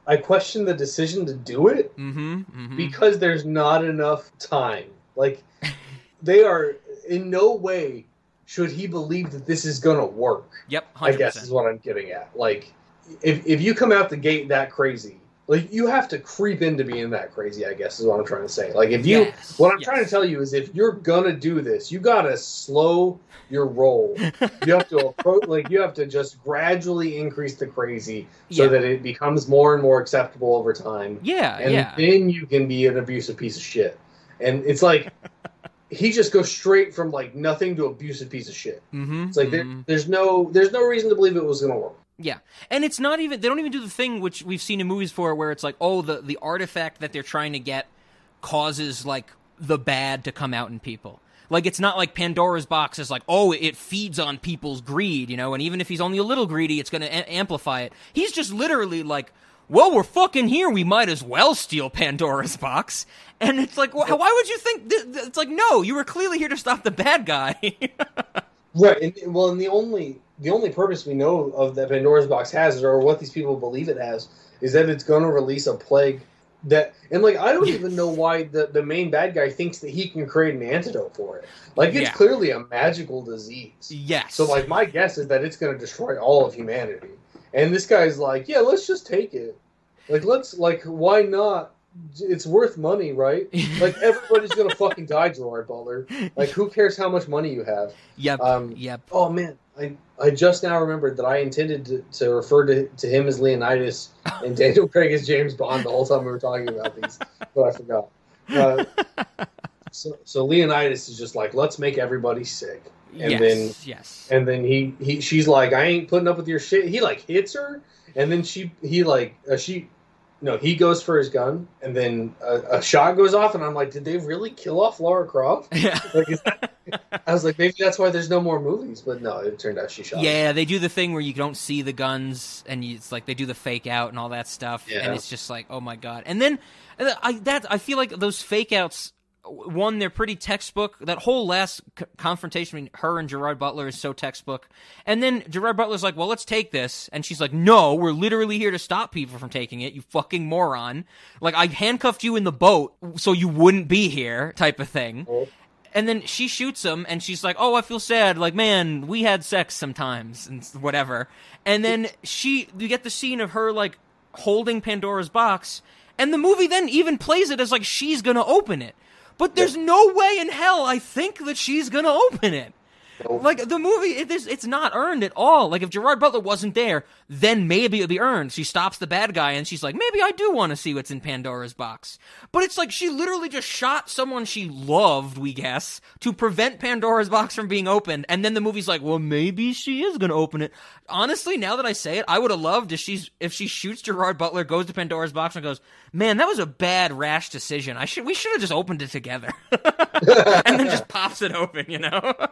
I question the decision to do it Mm-hmm. mm-hmm. because there's not enough time. Like they are in no way should he believe that this is gonna work. Yep. 100%. I guess is what I'm getting at. Like, if if you come out the gate that crazy, like you have to creep into being that crazy. I guess is what I'm trying to say. Like, if you, Yes, what I'm yes. trying to tell you is, if you're gonna do this, you gotta slow your roll. you have to approach, like, you have to just gradually increase the crazy so Yeah. that it becomes more and more acceptable over time. Yeah. And yeah. then you can be an abusive piece of shit. And it's like. He just goes straight from like nothing to abusive piece of shit. mm-hmm. It's like there, there's no there's no reason to believe it was going to work. Yeah, and it's not even they don't even do the thing which we've seen in movies for where it's like, oh, the the artifact that they're trying to get causes like the bad to come out in people. Like it's not like Pandora's box is like, oh, it feeds on people's greed, you know, and even if he's only a little greedy, it's going to a- amplify it. He's just literally like, well, we're fucking here, we might as well steal Pandora's box. And it's like, wh- why would you think? Th- th- it's like, no, you were clearly here to stop the bad guy. Right. And, well, and the only the only purpose we know of that Pandora's box has, or what these people believe it has, is that it's going to release a plague that. And like, I don't even know why the the main bad guy thinks that he can create an antidote for it. Like, it's Yeah. clearly a magical disease. yes. So, like, my guess is that it's going to destroy all of humanity. And this guy's like, yeah, let's just take it. Like, let's like, why not? It's worth money, right? Like, everybody's going to fucking die, Gerard Butler. Like, who cares how much money you have? yep, um, yep. Oh man, I I just now remembered that I intended to, to refer to, to him as Leonidas and Daniel Craig as James Bond the whole time we were talking about these, but I forgot. Uh, so so Leonidas is just like, let's make everybody sick, and yes, then yes. and then he, he she's like, I ain't putting up with your shit. He like hits her, and then she he like uh, she. No, he goes for his gun, and then a, a shot goes off, and I'm like, did they really kill off Laura Croft? Yeah. Like, that, I was like, maybe that's why there's no more movies, but no, it turned out she shot. him. Yeah, they do the thing where you don't see the guns, and you, it's like they do the fake out and all that stuff, and it's just like, oh my god. And then uh, I that I feel like those fake outs. One, they're pretty textbook. That whole last c- confrontation between her and Gerard Butler is so textbook. And then Gerard Butler's like, "Well, let's take this," and she's like, "No, we're literally here to stop people from taking it. You fucking moron! Like I handcuffed you in the boat so you wouldn't be here, type of thing." And then she shoots him, and she's like, "Oh, I feel sad. Like, man, we had sex sometimes, and whatever." And then she, you get the scene of her like holding Pandora's box, and the movie then even plays it as like she's gonna open it. But there's no way in hell I think that she's gonna open it. Like the movie, it is, it's not earned at all. Like if Gerard Butler wasn't there, then maybe it'd be earned. She stops the bad guy and she's like, maybe I do want to see what's in Pandora's box. But it's like she literally just shot someone she loved, we guess, to prevent Pandora's box from being opened. And then the movie's like, well, maybe she is gonna open it. Honestly, now that I say it, I would have loved if she's if she shoots Gerard Butler, goes to Pandora's box and goes, man, that was a bad rash decision. I should we should have just opened it together, and then just pops it open, you know.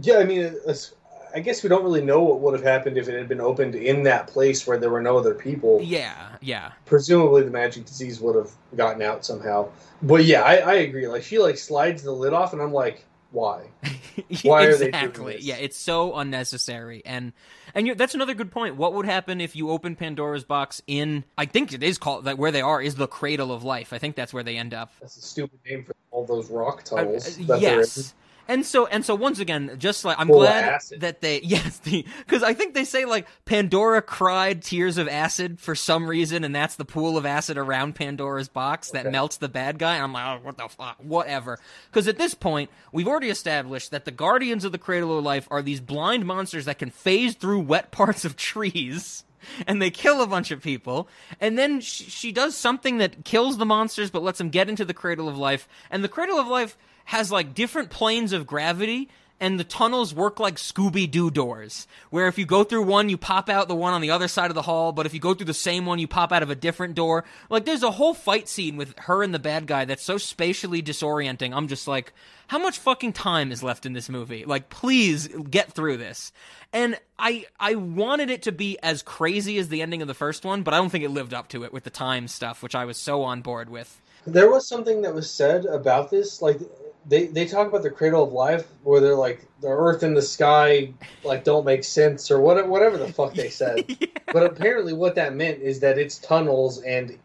Yeah, I mean, it's- I guess we don't really know what would have happened if it had been opened in that place where there were no other people. Yeah, yeah. Presumably, the magic disease would have gotten out somehow. But yeah, I, I agree. Like she like slides the lid off, and I'm like, why? Why are they exactly. Yeah, it's so unnecessary, and and you're, that's another good point. What would happen if you open Pandora's box in? I think it is called that. Where they are is the cradle of life. I think that's where they end up. That's a stupid name for all those rock tunnels. uh, that they're in. yes. And so and so once again, just like I'm Full glad acid. that they yes, because I think they say like Pandora cried tears of acid for some reason, and that's the pool of acid around Pandora's box that Okay. melts the bad guy. And I'm like, oh, what the fuck, whatever. Because at this point, we've already established that the guardians of the Cradle of Life are these blind monsters that can phase through wet parts of trees. And they kill a bunch of people, and then she, she does something that kills the monsters, but lets them get into the Cradle of Life. And the Cradle of Life has like different planes of gravity and the tunnels work like Scooby Doo doors, where if you go through one, you pop out the one on the other side of the hall, but if you go through the same one, you pop out of a different door. Like, there's a whole fight scene with her and the bad guy that's so spatially disorienting. I'm just like, how much fucking time is left in this movie? Like, please get through this. And I I wanted it to be as crazy as the ending of the first one, but I don't think it lived up to it with the time stuff, which I was so on board with. There was something that was said about this, like they they talk about the cradle of life, where they're like the earth and the sky like don't make sense or whatever whatever the fuck they said. yeah. But apparently, what that meant is that it's tunnels and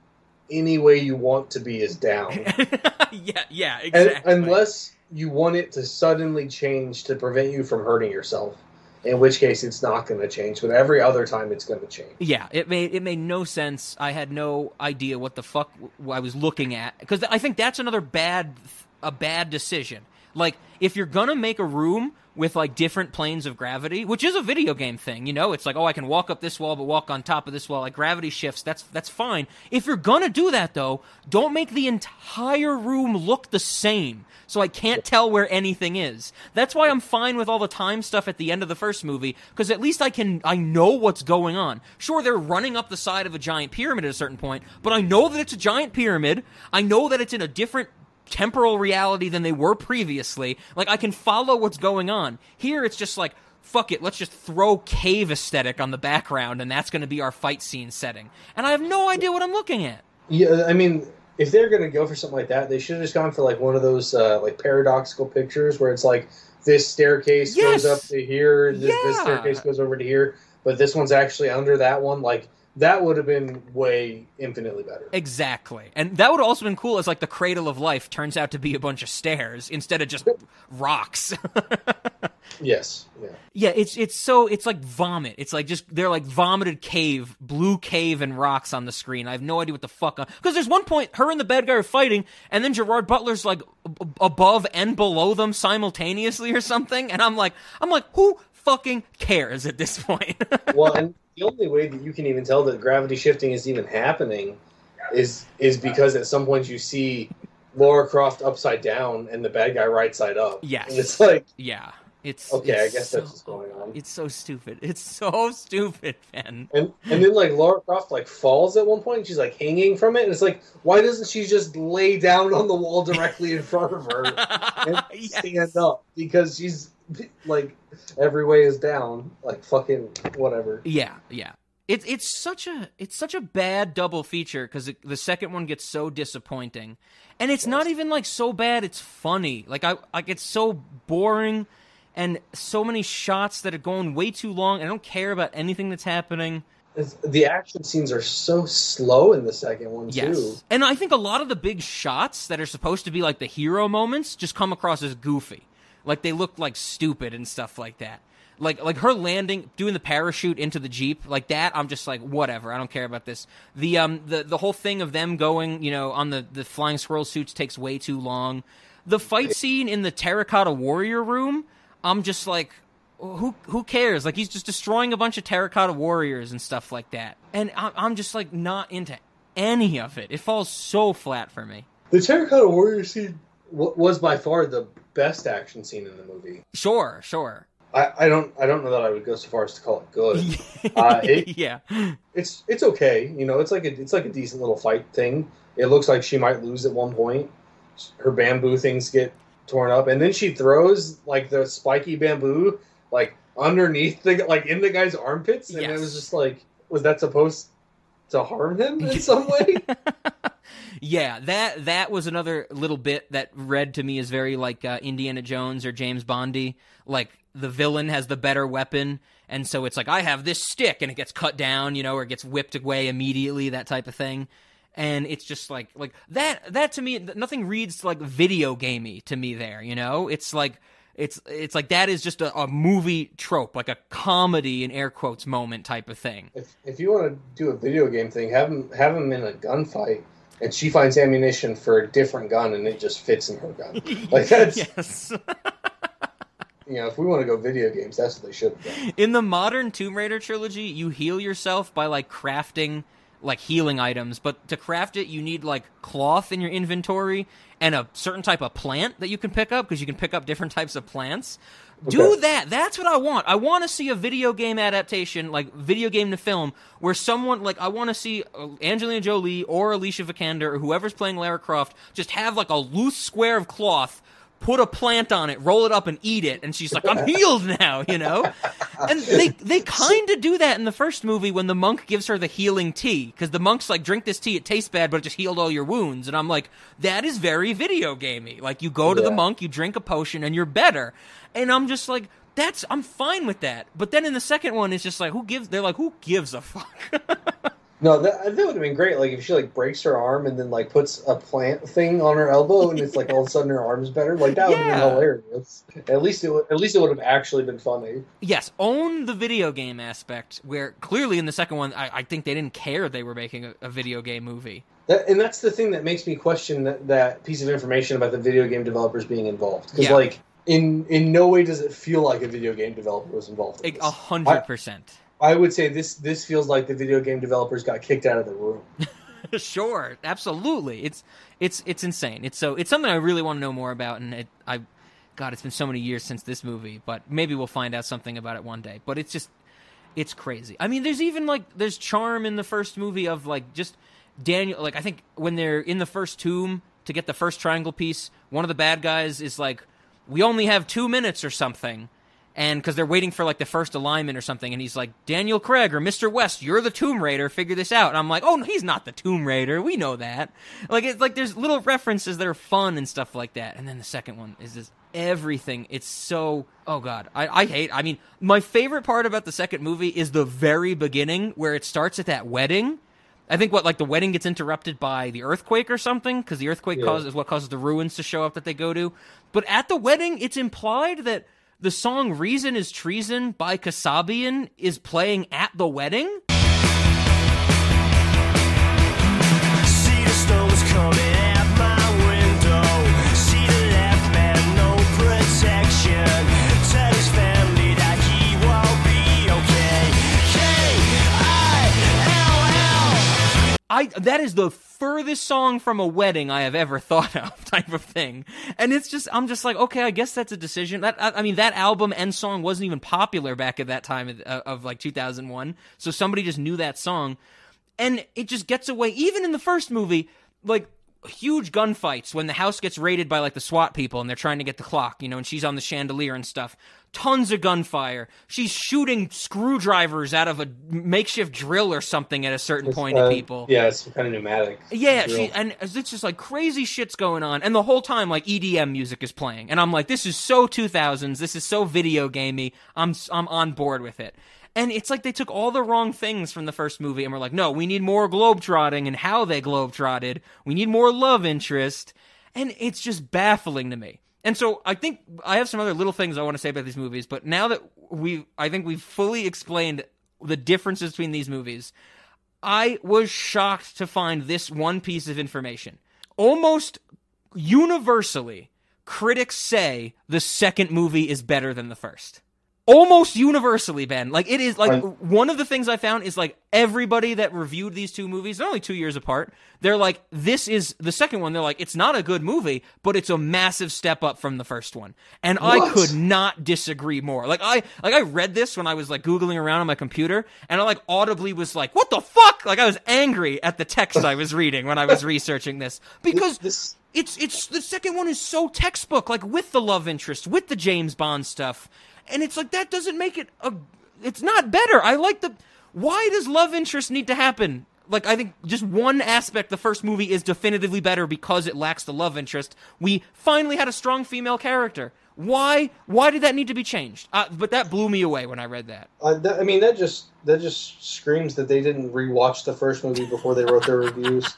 any way you want to be is down, yeah, yeah, and, exactly. unless you want it to suddenly change to prevent you from hurting yourself. In which case, it's not going to change. But every other time, it's going to change. Yeah, it made it made no sense. I had no idea what the fuck i was looking at because I think that's another bad a bad decision. Like if you're gonna make a room with like different planes of gravity, which is a video game thing, you know, it's like oh I can walk up this wall but walk on top of this wall. Like gravity shifts. That's that's fine. If you're gonna do that though, don't make the entire room look the same. So I can't tell where anything is. That's why I'm fine with all the time stuff at the end of the first movie because at least I can I know what's going on. Sure, they're running up the side of a giant pyramid at a certain point, but I know that it's a giant pyramid. I know that it's in a different temporal reality than they were previously. Like I can follow what's going on. Here it's just like fuck it, let's just throw cave aesthetic on the background and that's going to be our fight scene setting. And I have no idea what I'm looking at. Yeah, I mean, if they're going to go for something like that, they should have just gone for like one of those uh, like paradoxical pictures where it's like this staircase Yes! goes up to here, this, this staircase goes over to here, but this one's actually under that one. Like that would have been way infinitely better. Exactly. And that would have also been cool as like the cradle of life turns out to be a bunch of stairs instead of just rocks. Yes, yeah. yeah, it's it's so it's like vomit. It's like just they're like vomited cave, blue cave and rocks on the screen. I have no idea what the fuck uh, because there's one point her and the bad guy are fighting and then Gerard Butler's like ab- above and below them simultaneously or something and I'm like I'm like who fucking cares at this point? Well, and the only way that you can even tell that gravity shifting is even happening is is because at some point you see Laura Croft upside down and the bad guy right side up. Yes. and it's like yeah. It's okay, I guess so- that's what's going on. It's so stupid. It's so stupid, Ben. And and then like Laura Croft like falls at one point. And she's like hanging from it, and it's like, why doesn't she just lay down on the wall directly in front of her and Yes. stand up? Because she's like every way is down. Like fucking whatever. Yeah, yeah. It's it's such a it's such a bad double feature because the second one gets so disappointing, and it's not even like so bad. It's funny. Like I like it's so boring, and so many shots that are going way too long. I don't care about anything that's happening. The action scenes are so slow in the second one too. Yes, and I think a lot of the big shots that are supposed to be like the hero moments just come across as goofy. Like they look like stupid and stuff like that. Like like her landing, doing the parachute into the jeep, like that. I'm just like whatever. I don't care about this. The um the the whole thing of them going, you know, on the the flying squirrel suits takes way too long. The fight scene in the terracotta warrior room, I'm just like, who who cares? Like he's just destroying a bunch of terracotta warriors and stuff like that, and I'm just like not into any of it. It falls so flat for me. The Terracotta Warrior scene w- was by far the best action scene in the movie. Sure, sure. I, I don't I don't know that I would go so far as to call it good. Uh, it- yeah, it's it's okay. You know, it's like a it's like a decent little fight thing. It looks like she might lose at one point. Her bamboo things get torn up, and then she throws like the spiky bamboo like underneath the like in the guy's armpits, and it was just like, was that supposed to harm him in some way? yeah. That that was another little bit that read to me as very like uh, Indiana Jones or James Bondy. Like the villain has the better weapon, and so it's like I have this stick, and it gets cut down, you know, or gets whipped away immediately, that type of thing. And it's just like like that. That to me, nothing reads like video gamey to me. There, you know, it's like it's it's like that is just a, a movie trope, like a comedy in air quotes moment type of thing. if if you want to do a video game thing, have him have him in a gunfight. And she finds ammunition for a different gun, and it just fits in her gun. Like that's yes. you know, if we want to go video games, that's what they should have done. In the modern Tomb Raider trilogy, you heal yourself by like crafting like healing items, but to craft it, you need like cloth in your inventory and a certain type of plant that you can pick up because you can pick up different types of plants. Do that. That's what I want. I want to see a video game adaptation, like video game to film, where someone like I want to see uh, Angelina Jolie or Alicia Vikander or whoever's playing Lara Croft just have like a loose square of cloth. Put a plant on it, roll it up, and eat it, and she's like, "I'm healed now," you know. And they they kind of do that in the first movie when the monk gives her the healing tea, because the monk's like, "Drink this tea, it tastes bad, but it just healed all your wounds." And I'm like, "That is very video gamey." Like you go to the monk, you drink a potion, and you're better. And I'm just like, "That's I'm fine with that." But then in the second one, it's just like, who gives? They're like, "Who gives a fuck?" No, that, that would have been great. Like if she like breaks her arm and then like puts a plant thing on her elbow and it's like all of a sudden her arm's better. Like that would have Yeah. been hilarious. At least it would, at least it would have actually been funny. yes, own the video game aspect. Where clearly in the second one, I, I think they didn't care they were making a, a video game movie. That, and that's the thing that makes me question that, that piece of information about the video game developers being involved. Because Yeah. like in in no way does it feel like a video game developer was involved. In A hundred percent. I would say this this feels like the video game developers got kicked out of the room. sure, absolutely. It's it's it's insane. It's so it's something I really want to know more about, and it, I, God, it's been so many years since this movie, but maybe we'll find out something about it one day. But it's just it's crazy. I mean, there's even like there's charm in the first movie of like just Daniel. Like I think when they're in the first tomb to get the first triangle piece, one of the bad guys is like, "We only have two minutes or something." and because they're waiting for like the first alignment or something, and he's like, Daniel Craig or Mr. West, you're the Tomb Raider. Figure this out. And I'm like, oh, no, he's not the Tomb Raider. We know that. Like, it's like there's little references that are fun and stuff like that. And then the second one is just everything. It's so oh god, I, I hate. I mean, my favorite part about the second movie is the very beginning where it starts at that wedding. I think what like the wedding gets interrupted by the earthquake or something because the earthquake Yeah. causes what causes the ruins to show up that they go to. But at the wedding, it's implied that the song "Reason Is Treason" by Kasabian is playing at the wedding. I that is the furthest song from a wedding I have ever thought of, type of thing. And it's just I'm just like, okay, I guess that's a decision. That I, I mean, that album and song wasn't even popular back at that time of, uh, of like 2001, so somebody just knew that song, and it just gets away. Even in the first movie, like huge gunfights when the house gets raided by like the SWAT people and they're trying to get the clock, you know, and she's on the chandelier and stuff. Tons of gunfire. She's shooting screwdrivers out of a makeshift drill or something at a certain point Uh, at people. Yeah, it's kind of pneumatic. Yeah, she and it's just like crazy shit's going on, and the whole time like EDM music is playing, and I'm like, this is so 2000s, this is so video gamey. I'm I'm on board with it, and it's like they took all the wrong things from the first movie, and we're like, no, we need more globetrotting and how they globetrotted. We need more love interest, and it's just baffling to me. And so I think I have some other little things I want to say about these movies, but now that we, I think we've fully explained the differences between these movies. I was shocked to find this one piece of information. Almost universally, critics say the second movie is better than the first. Almost universally, Ben. Like it is like Right. one of the things I found is like everybody that reviewed these two movies, they're only two years apart. They're like, this is the second one. They're like, it's not a good movie, but it's a massive step up from the first one. And I could not disagree more. Like I like I read this when I was like googling around on my computer, and I like audibly was like, "What the fuck?" Like I was angry at the text I was reading when I was researching this because This it's it's the second one is so textbook, like with the love interest, with the James Bond stuff, and it's like that doesn't make it a. It's not better. I like the. Why does love interest need to happen? Like I think just one aspect the first movie is definitively better because it lacks the love interest. We finally had a strong female character. Why? Why did that need to be changed? Uh, but that blew me away when I read that. Uh, that, I mean, that just that just screams that they didn't rewatch the first movie before they wrote their reviews.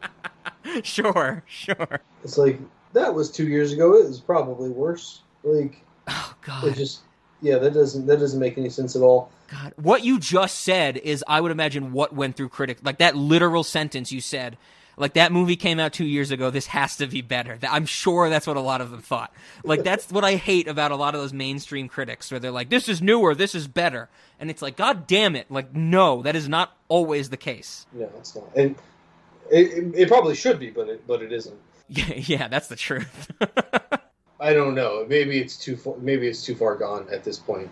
sure, sure. It's like that was two years ago. It was probably worse. Like Oh God! it just yeah, that doesn't that doesn't make any sense at all. God, what you just said is, I would imagine, what went through critic like that literal sentence you said. Like that movie came out two years ago. This has to be better. I'm sure that's what a lot of them thought. Like that's what I hate about a lot of those mainstream critics, where they're like, "This is newer. This is better," and it's like, God damn it! Like, no, that is not always the case. No, it's not. And it, it, it probably should be, but it but it isn't. Yeah, yeah, that's the truth. I don't know. Maybe it's too far, maybe it's too far gone at this point.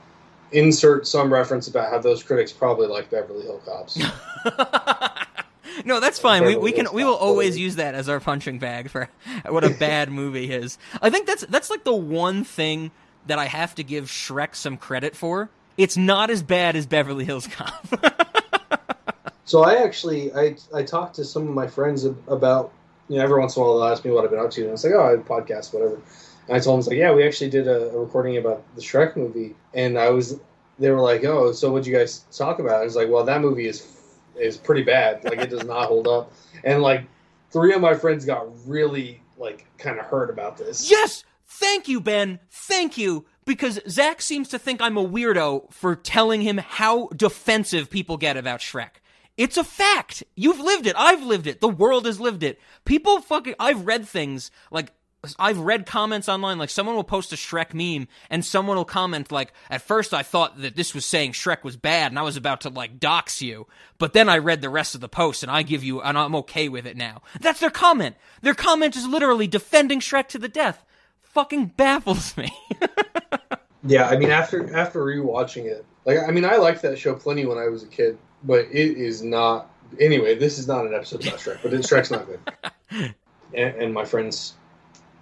Insert some reference about how those critics probably like Beverly Hill Cops. no, that's fine. We, we can we will always totally. use that as our punching bag for what a bad movie is. I think that's that's like the one thing that I have to give Shrek some credit for. It's not as bad as Beverly Hills Cop. so I actually I I talked to some of my friends about you know every once in a while they'll ask me what I've been up to and I was like oh I podcast whatever and I told him, I was like yeah we actually did a, a recording about the Shrek movie and I was they were like oh so what'd you guys talk about I was like well that movie is is pretty bad like it does not hold up and like three of my friends got really like kind of hurt about this yes, thank you, Ben. Thank you. Because Zach seems to think I'm a weirdo for telling him how defensive people get about Shrek. It's a fact. You've lived it. I've lived it. The world has lived it. People fucking. I've read things like. I've read comments online, like someone will post a Shrek meme, and someone will comment like, "At first, I thought that this was saying Shrek was bad, and I was about to like dox you, but then I read the rest of the post, and I give you, and I'm okay with it now." That's their comment. Their comment is literally defending Shrek to the death. Fucking baffles me. Yeah, I mean, after after rewatching it, like I mean, I liked that show plenty when I was a kid, but it is not. Anyway, this is not an episode about Shrek, but it, Shrek's not good, and, and my friends,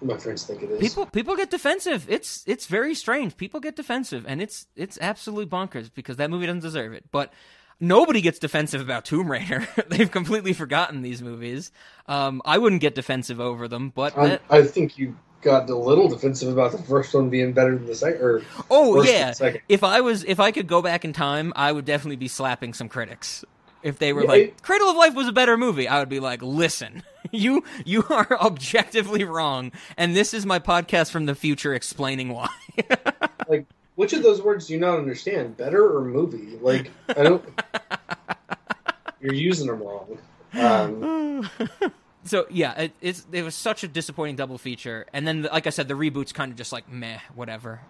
my friends think it is. People people get defensive. It's it's very strange. People get defensive, and it's it's absolutely bonkers because that movie doesn't deserve it. But nobody gets defensive about Tomb Raider. They've completely forgotten these movies. Um, I wouldn't get defensive over them, but I, that- I think you got a little defensive about the first one being better than the second. Or oh yeah. If I was if I could go back in time, I would definitely be slapping some critics. If they were Yeah, like, it- "Cradle of Life was a better movie," I would be like, "Listen, you you are objectively wrong, and this is my podcast from the future explaining why." like, which of those words do you not understand? Better or movie? Like, I don't. you're using them wrong. Um, so yeah, it, it's it was such a disappointing double feature, and then like I said, the reboot's kind of just like meh, whatever.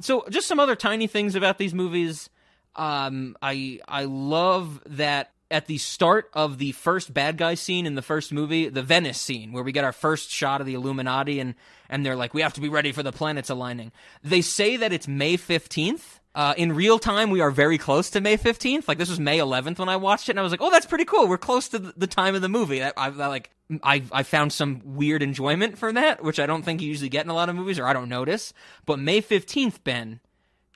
So just some other tiny things about these movies. Um, I I love that at the start of the first bad guy scene in the first movie, the Venice scene, where we get our first shot of the Illuminati, and and they're like, we have to be ready for the planets aligning. They say that it's May fifteenth. Uh, in real time, we are very close to May 15th. Like, this was May 11th when I watched it, and I was like, oh, that's pretty cool. We're close to the time of the movie. I, I, I like, I, I found some weird enjoyment from that, which I don't think you usually get in a lot of movies, or I don't notice. But May 15th, Ben,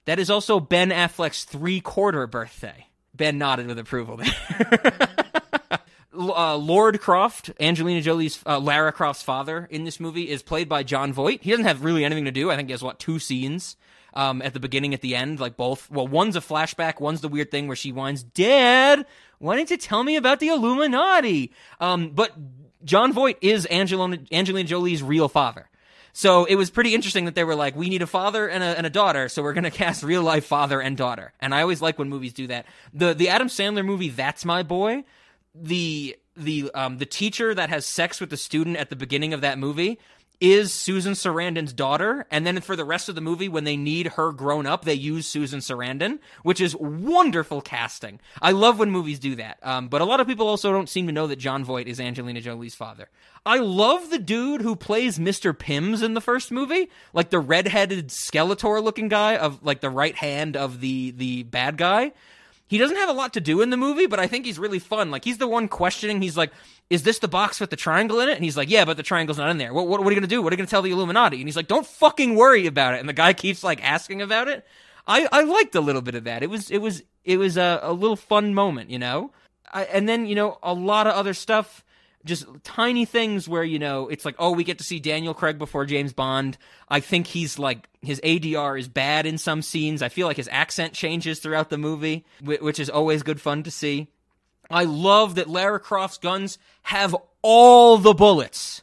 that is also Ben Affleck's three quarter birthday. Ben nodded with approval there. Uh, Lord Croft, Angelina Jolie's uh, Lara Croft's father in this movie, is played by Jon Voight. He doesn't have really anything to do. I think he has what two scenes um, at the beginning, at the end, like both. Well, one's a flashback, one's the weird thing where she whines, "Dad, why didn't you tell me about the Illuminati?" Um, but Jon Voight is Angelina Angelina Jolie's real father. So it was pretty interesting that they were like, we need a father and a, and a daughter, so we're going to cast real life father and daughter. And I always like when movies do that. The the Adam Sandler movie, That's My Boy, the the um the teacher that has sex with the student at the beginning of that movie is Susan Sarandon's daughter, and then for the rest of the movie, when they need her grown up, they use Susan Sarandon, which is wonderful casting. I love when movies do that. Um, but a lot of people also don't seem to know that Jon Voight is Angelina Jolie's father. I love the dude who plays Mr. Pimms in the first movie, like the redheaded Skeletor looking guy of like the right hand of the the bad guy. He doesn't have a lot to do in the movie, but I think he's really fun. Like he's the one questioning. He's like, "Is this the box with the triangle in it?" And he's like, "Yeah, but the triangle's not in there. What, what, what are you gonna do? What are you gonna tell the Illuminati?" And he's like, "Don't fucking worry about it." And the guy keeps like asking about it. I, I liked a little bit of that. It was it was it was a, a little fun moment, you know. I, and then you know a lot of other stuff just tiny things where you know it's like oh we get to see Daniel Craig before James Bond. I think he's like his ADR is bad in some scenes. I feel like his accent changes throughout the movie, which is always good fun to see. I love that Lara Croft's guns have all the bullets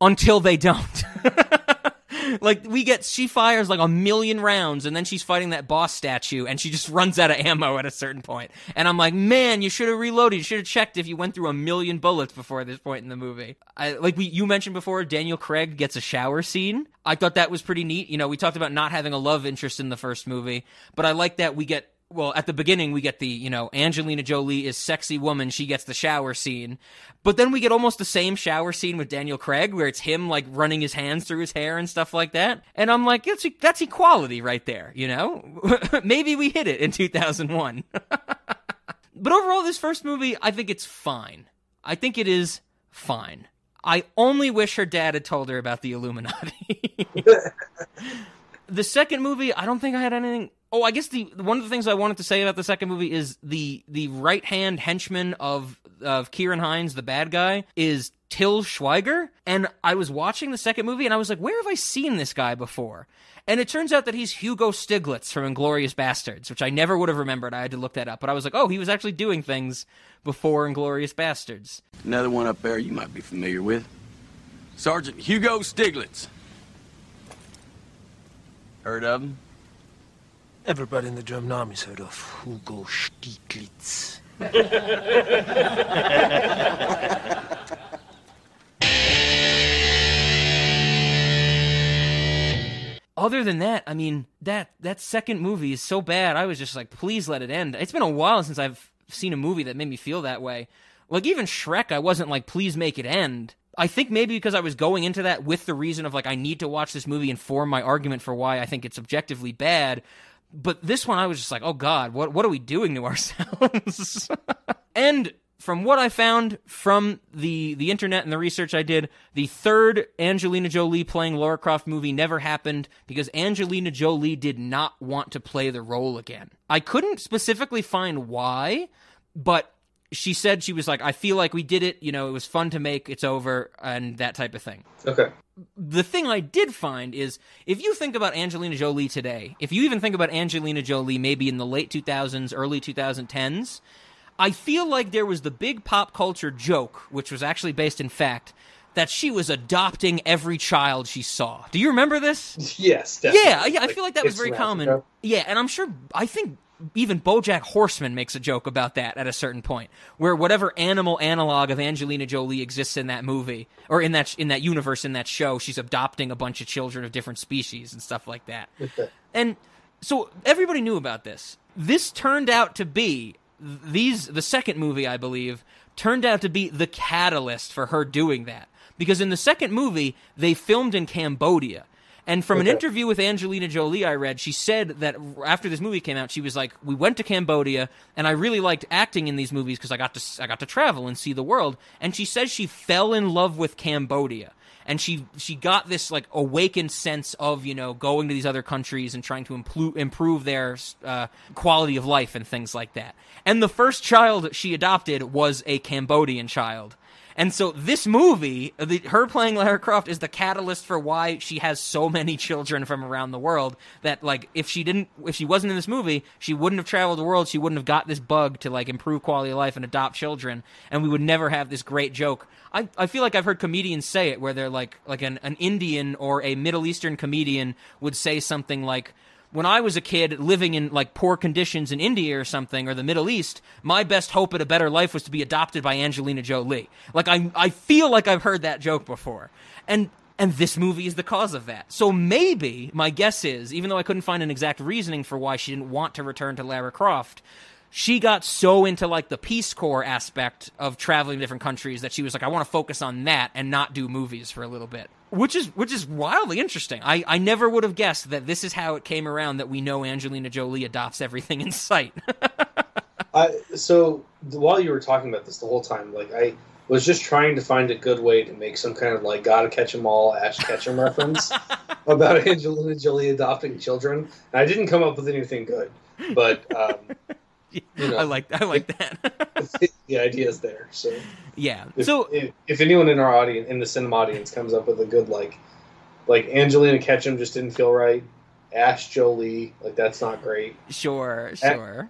until they don't. like we get she fires like a million rounds and then she's fighting that boss statue and she just runs out of ammo at a certain point. and i'm like man you should have reloaded you should have checked if you went through a million bullets before this point in the movie I, like we you mentioned before daniel craig gets a shower scene i thought that was pretty neat you know we talked about not having a love interest in the first movie but i like that we get well, at the beginning, we get the, you know, Angelina Jolie is sexy woman. She gets the shower scene. But then we get almost the same shower scene with Daniel Craig, where it's him, like, running his hands through his hair and stuff like that. And I'm like, that's, that's equality right there, you know? Maybe we hit it in 2001. but overall, this first movie, I think it's fine. I think it is fine. I only wish her dad had told her about the Illuminati. the second movie, I don't think I had anything. Oh, I guess the one of the things I wanted to say about the second movie is the the right hand henchman of of Ciarán Hinds, the bad guy, is Till Schweiger. And I was watching the second movie and I was like, where have I seen this guy before? And it turns out that he's Hugo Stiglitz from Inglourious Basterds, which I never would have remembered. I had to look that up. But I was like, oh, he was actually doing things before Inglourious Basterds. Another one up there you might be familiar with. Sergeant Hugo Stiglitz. Heard of him? Everybody in the German army's heard of Hugo Stiglitz. other than that, I mean that that second movie is so bad. I was just like, please let it end. It's been a while since I've seen a movie that made me feel that way. Like even Shrek, I wasn't like, please make it end. I think maybe because I was going into that with the reason of like I need to watch this movie and form my argument for why I think it's objectively bad. But this one, I was just like, oh god, what what are we doing to ourselves? and from what I found from the the internet and the research I did, the third Angelina Jolie playing Laura Croft movie never happened because Angelina Jolie did not want to play the role again. I couldn't specifically find why, but she said she was like, I feel like we did it, you know, it was fun to make, it's over, and that type of thing. Okay. The thing I did find is if you think about Angelina Jolie today, if you even think about Angelina Jolie maybe in the late 2000s, early 2010s, I feel like there was the big pop culture joke, which was actually based in fact, that she was adopting every child she saw. Do you remember this? Yes, definitely. Yeah, yeah, I feel like that was very common. Yeah, and I'm sure I think even BoJack Horseman makes a joke about that at a certain point, where whatever animal analog of Angelina Jolie exists in that movie or in that in that universe in that show, she's adopting a bunch of children of different species and stuff like that. And so everybody knew about this. This turned out to be these the second movie, I believe, turned out to be the catalyst for her doing that. Because in the second movie, they filmed in Cambodia. And from an interview with Angelina Jolie I read, she said that after this movie came out, she was like, "We went to Cambodia, and I really liked acting in these movies because I got to I got to travel and see the world." And she says she fell in love with Cambodia, and she she got this like awakened sense of you know going to these other countries and trying to improve improve their uh, quality of life and things like that. And the first child she adopted was a Cambodian child. And so this movie, the, her playing Lara Croft, is the catalyst for why she has so many children from around the world. That like, if she didn't, if she wasn't in this movie, she wouldn't have traveled the world. She wouldn't have got this bug to like improve quality of life and adopt children, and we would never have this great joke. I, I feel like I've heard comedians say it where they're like like an, an Indian or a Middle Eastern comedian would say something like when I was a kid living in like poor conditions in India or something or the Middle East, my best hope at a better life was to be adopted by Angelina Jolie. Like I I feel like I've heard that joke before. And and this movie is the cause of that. So maybe my guess is, even though I couldn't find an exact reasoning for why she didn't want to return to Lara Croft, she got so into like the Peace Corps aspect of traveling to different countries that she was like, I want to focus on that and not do movies for a little bit. Which is which is wildly interesting. I, I never would have guessed that this is how it came around that we know Angelina Jolie adopts everything in sight. I, so while you were talking about this the whole time, like I was just trying to find a good way to make some kind of like "Gotta Catch 'Em All" Ash Ketchum reference about Angelina Jolie adopting children, and I didn't come up with anything good. But um, you know, I like I like that. the idea is there. So yeah. if, So if, if anyone in our audience, in the cinema audience, comes up with a good like, like Angelina Ketchum just didn't feel right. Ash Jolie, like that's not great. sure, sure.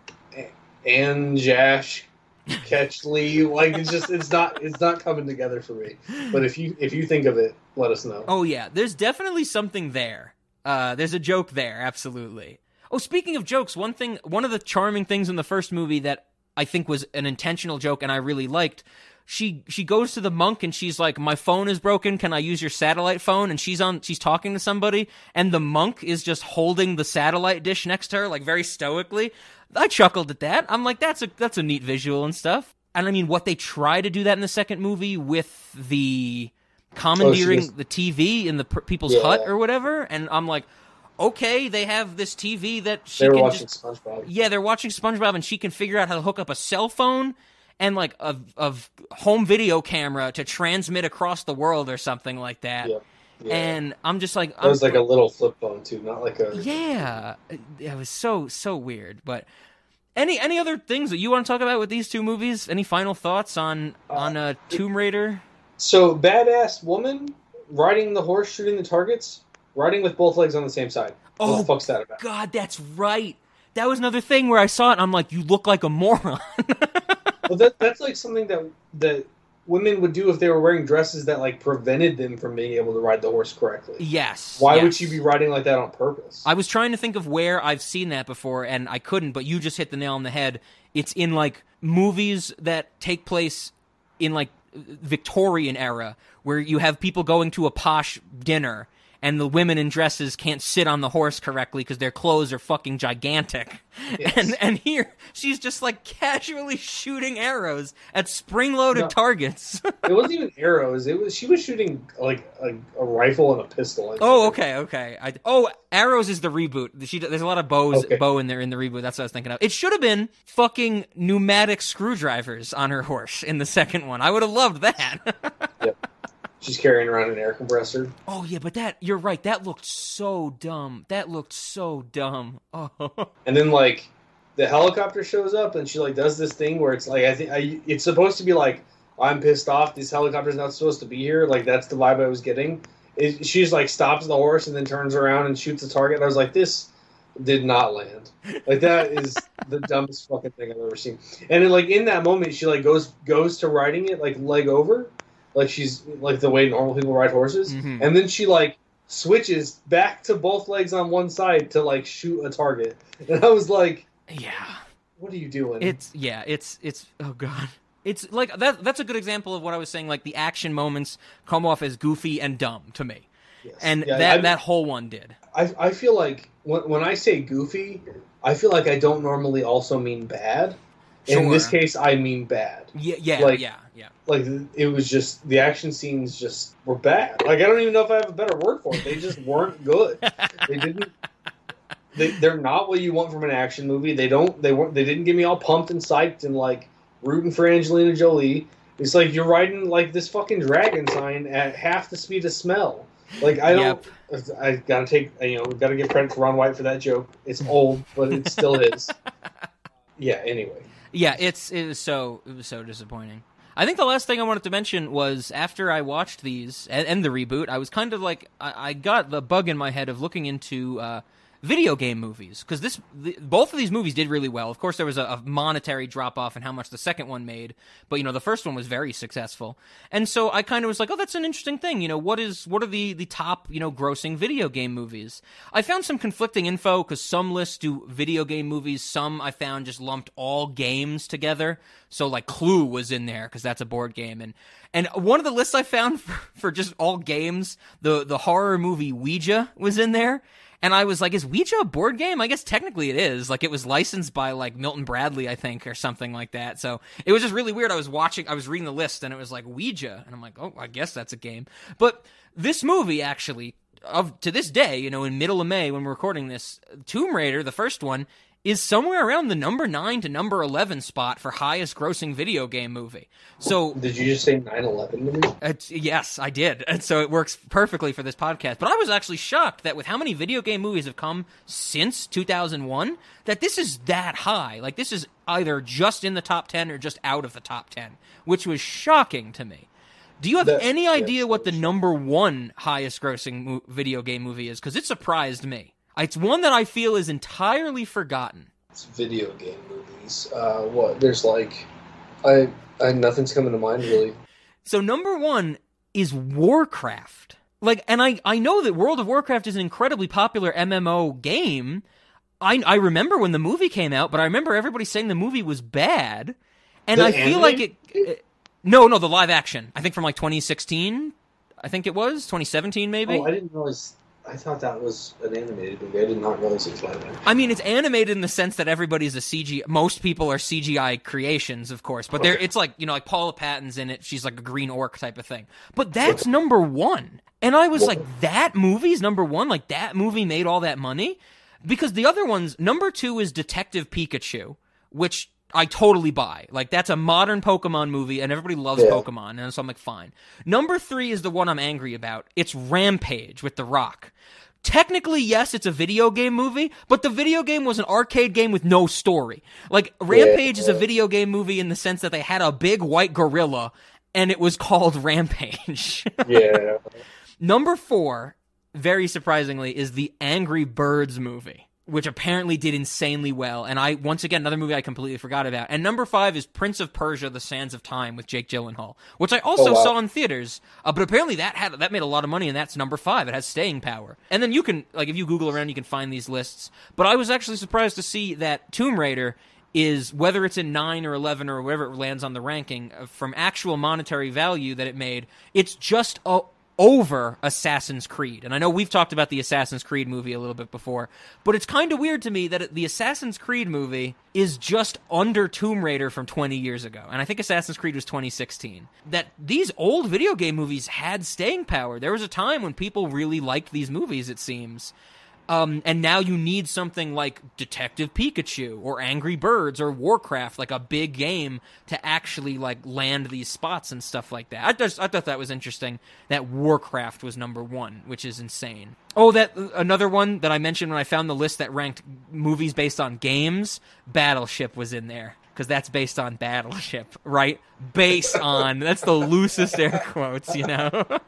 And Jash catch Lee. Like it's just it's not it's not coming together for me. But if you if you think of it, let us know. Oh yeah, there's definitely something there. Uh, there's a joke there, absolutely. Oh, speaking of jokes, one thing, one of the charming things in the first movie that I think was an intentional joke and I really liked. She she goes to the monk and she's like, "My phone is broken. Can I use your satellite phone?" And she's on she's talking to somebody, and the monk is just holding the satellite dish next to her, like very stoically. I chuckled at that. I'm like, that's a that's a neat visual and stuff. And I mean, what they try to do that in the second movie with the oh, commandeering was- the TV in the per- people's Yeah. hut or whatever, and I'm like, okay, they have this TV that she they were can watching just SpongeBob. yeah, they're watching SpongeBob, and she can figure out how to hook up a cell phone and like a, a home video camera to transmit across the world or something like that. Yeah. Yeah. And I'm just like, It was like a little flip phone too, not like a. yeah, it was so so weird. But any any other things that you want to talk about with these two movies? Any final thoughts on on uh, Tomb Raider? So badass woman riding the horse, shooting the targets, riding with both legs on the same side. what Oh, the fuck's that about? God, that's right. That was another thing where I saw it. and I'm like, you look like a moron. Well, that, that's like something that that women would do if they were wearing dresses that like prevented them from being able to ride the horse correctly. yes. Why would yes. she be riding like that on purpose? I was trying to think of where I've seen that before, and I couldn't. But you just hit the nail on the head. It's in like movies that take place in like Victorian era, where you have people going to a posh dinner, and the women in dresses can't sit on the horse correctly because their clothes are fucking gigantic. Yes. And and here she's just like casually shooting arrows at spring-loaded No. targets. it wasn't even arrows. It was she was shooting like a, a rifle and a pistol. Oh, okay, okay. I, oh, Arrows is the reboot. She, there's a lot of bows, Okay. bow in there in the reboot. That's what I was thinking of. It should have been fucking pneumatic screwdrivers on her horse in the second one. I would have loved that. She's carrying around an air compressor. oh yeah, but that you're right. That looked so dumb. That looked so dumb. Oh, and then like the helicopter shows up and she like does this thing where it's like I think I, it's supposed to be like I'm pissed off. This helicopter's not supposed to be here. Like that's the vibe I was getting. It, she just like stops the horse and then turns around and shoots a target. I was like, this did not land. Like that is the dumbest fucking thing I've ever seen. And then, like in that moment, she like goes goes to riding it like leg over, like she's like the way normal people ride horses, Mhm. and then she like switches back to both legs on one side to like shoot a target. And I was like, yeah. what are you doing? It's yeah. It's it's oh god. It's like that. That's a good example of what I was saying. Like the action moments come off as goofy and dumb to me, Yes. and Yeah, that I- that whole one did. I, I feel like when, when I say goofy, I feel like I don't normally also mean bad. In this case, I mean bad. Yeah, yeah, Like- yeah, yeah. Like it was just the action scenes just were bad. Like I don't even know if I have a better word for it. They just weren't good. they didn't. They, they're not what you want from an action movie. They don't. They weren't. They didn't get me all pumped and psyched and like rooting for Angelina Jolie. It's like you're riding like this fucking dragon sign at half the speed of smell. Like I don't. I gotta take. You know, we gotta give credit to Ron White for that joke. It's old, but it still is. Yeah. Anyway. Yeah, it's it was so it was so disappointing. I think the last thing I wanted to mention was after I watched these and, and the reboot, I was kind of like I, I got the bug in my head of looking into uh, video game movies because this the, both of these movies did really well. Of course, there was a, a monetary drop off in how much the second one made, but you know the first one was very successful, and so I kind of was like, oh, that's an interesting thing. You know, what is what are the the top you know grossing video game movies? I found some conflicting info because some lists do video game movies, some I found just lumped all games together. So like Clue was in there because that's a board game, and and one of the lists I found for, for just all games, the the horror movie Ouija was in there. And I was like, is Ouija a board game? I guess technically it is. Like it was licensed by like Milton Bradley, I think, or something like that. So it was just really weird. I was watching, I was reading the list and it was like Ouija. And I'm like, oh, I guess that's a game. But this movie actually, of to this day, you know, in middle of May when we're recording this, Tomb Raider, the first one, is somewhere around the number nine to number 11 spot for highest grossing video game movie. So Did you just say 9/11 to me? yes, I did. And so it works perfectly for this podcast. But I was actually shocked that with how many video game movies have come since 2001, that this is that high. Like, this is either just in the top 10 or just out of the top 10, which was shocking to me. Do you have That- any idea what the number one highest grossing mo- video game movie is? Because it surprised me. It's one that I feel is entirely forgotten. It's video game movies. Uh, what? There's like I, I nothing's coming to mind really. So number one is Warcraft. Like, and I I know that World of Warcraft is an incredibly popular MMO game. I I remember when the movie came out, but I remember everybody saying the movie was bad, and The I feel like it, it- No, no, the live action. I think from like 2016. I think it was 2017, maybe. Oh, I didn't realize. I thought that was an animated movie. I did not realize it was live action. I mean, it's animated in the sense that everybody's a CG. Most people are CGI creations, of course, but there it's like you know, like Paula Patton's in it. She's like a green orc type of thing. But that's number one, and I was like, that movie's number one. Like that movie made all that money because the other ones. Number two is Detective Pikachu, which I totally buy. Like that's a modern Pokemon movie, and everybody loves Yeah. Pokemon, and so I'm like, fine. Number three is the one I'm angry about. It's Rampage with The Rock. Technically, yes, it's a video game movie, but the video game was an arcade game with no story. Like, Rampage is a video game movie in the sense that they had a big white gorilla and it was called Rampage. Yeah. Number four, very surprisingly, is the Angry Birds movie, which apparently did insanely well. And I, once again, another movie I completely forgot about. And number five is Prince of Persia: The Sands of Time with Jake Gyllenhaal, which I also Oh, wow. saw in theaters. Uh, but apparently that had that made a lot of money, and that's number five. It has staying power. And then you can, like, if you Google around, you can find these lists. But I was actually surprised to see that Tomb Raider is whether it's in 9 or 11 or wherever it lands on the ranking uh, from actual monetary value that it made it's just o over Assassin's Creed. And I know we've talked about the Assassin's Creed movie a little bit before, but it's kind of weird to me that the Assassin's Creed movie is just under Tomb Raider from 20 years ago. And I think Assassin's Creed was 2016. That these old video game movies had staying power. There was a time when people really liked these movies, it seems. Um, and now you need something like Detective Pikachu or Angry Birds or Warcraft, like a big game to actually like land these spots and stuff like that. I just I thought that was interesting that Warcraft was number one, which is insane. Oh, that another one that I mentioned when I found the list that ranked movies based on games. Battleship was in there because that's based on Battleship, right? Based on that's the loosest air quotes, you know.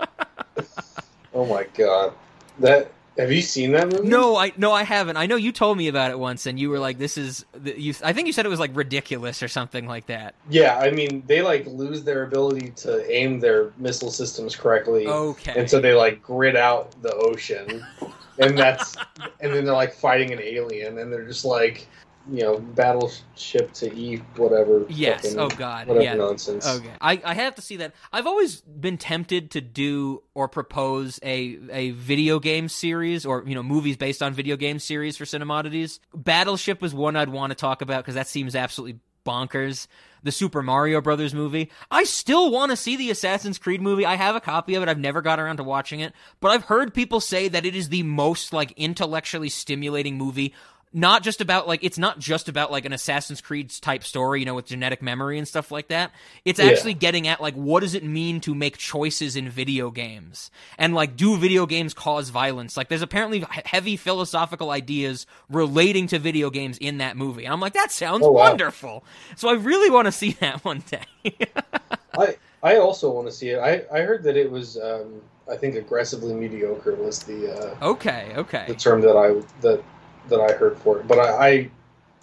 Oh my god. That have you seen that movie? No, I no, I haven't. I know you told me about it once, and you were like, "This is." You, I think you said it was like ridiculous or something like that. Yeah, I mean they like lose their ability to aim their missile systems correctly. Okay. And so they like grid out the ocean. and that's and then they're like fighting an alien and they're just like you know, battleship to E whatever. Yes. fucking Oh God. Whatever yeah. nonsense. Okay. I, I have to see that. I've always been tempted to do or propose a a video game series or you know movies based on video game series for Cinemodities. Battleship was one I'd want to talk about because that seems absolutely bonkers. The Super Mario Brothers movie. I still want to see the Assassin's Creed movie. I have a copy of it. I've never got around to watching it, but I've heard people say that it is the most like intellectually stimulating movie not just about like it's not just about like an Assassin's Creed type story, you know, with genetic memory and stuff like that. It's Yeah. actually getting at like what does it mean to make choices in video games? And like do video games cause violence? Like there's apparently heavy philosophical ideas relating to video games in that movie. And I'm like that sounds Oh, wow. wonderful. So I really want to see that one day. I I also want to see it. I I heard that it was um I think aggressively mediocre was the uh okay, okay. the term that I that that I heard for it. But I, I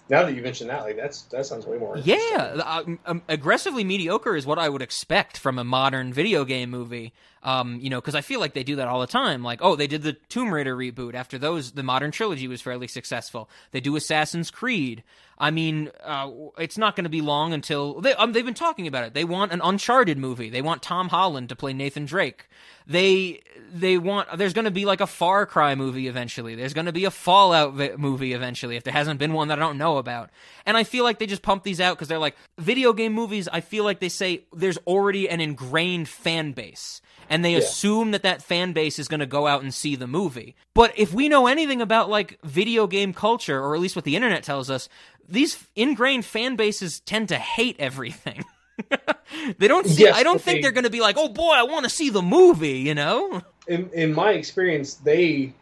now that you mention that, like that's that sounds way more. Yeah, uh, um, aggressively mediocre is what I would expect from a modern video game movie. Um, you know, because I feel like they do that all the time. Like, oh, they did the Tomb Raider reboot. After those, the modern trilogy was fairly successful. They do Assassin's Creed. I mean, uh, it's not going to be long until they, um, they've been talking about it. They want an Uncharted movie. They want Tom Holland to play Nathan Drake. They they want. There's going to be like a Far Cry movie eventually. There's going to be a Fallout vi- movie eventually. If there hasn't been one that I don't know about, and I feel like they just pump these out because they're like video game movies. I feel like they say there's already an ingrained fan base. And they assume that that fan base is going to go out and see the movie. But if we know anything about like video game culture, or at least what the internet tells us, these ingrained fan bases tend to hate everything. they don't see. Yes, I don't think they- they're going to be like, "Oh boy, I want to see the movie," you know? in in my experience, they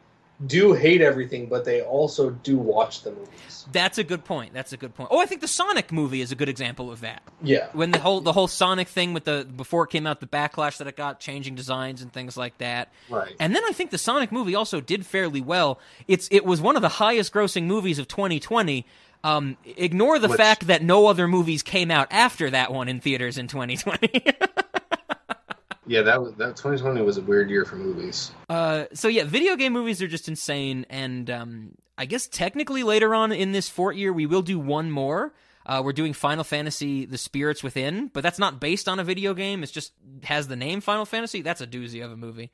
do hate everything, but they also do watch the movies. That's a good point. That's a good point. Oh, I think the Sonic movie is a good example of that. Yeah. When the whole the whole Sonic thing with the before it came out, the backlash that it got, changing designs and things like that. Right. And then I think the Sonic movie also did fairly well. It's it was one of the highest grossing movies of 2020. Um, ignore the Which- fact that no other movies came out after that one in theaters in 2020. Yeah, that was that 2020 was a weird year for movies. Uh, so yeah, video game movies are just insane, and um, I guess technically later on in this fort year we will do one more. Uh, we're doing Final Fantasy: The Spirits Within, but that's not based on a video game. It's just has the name Final Fantasy. That's a doozy of a movie.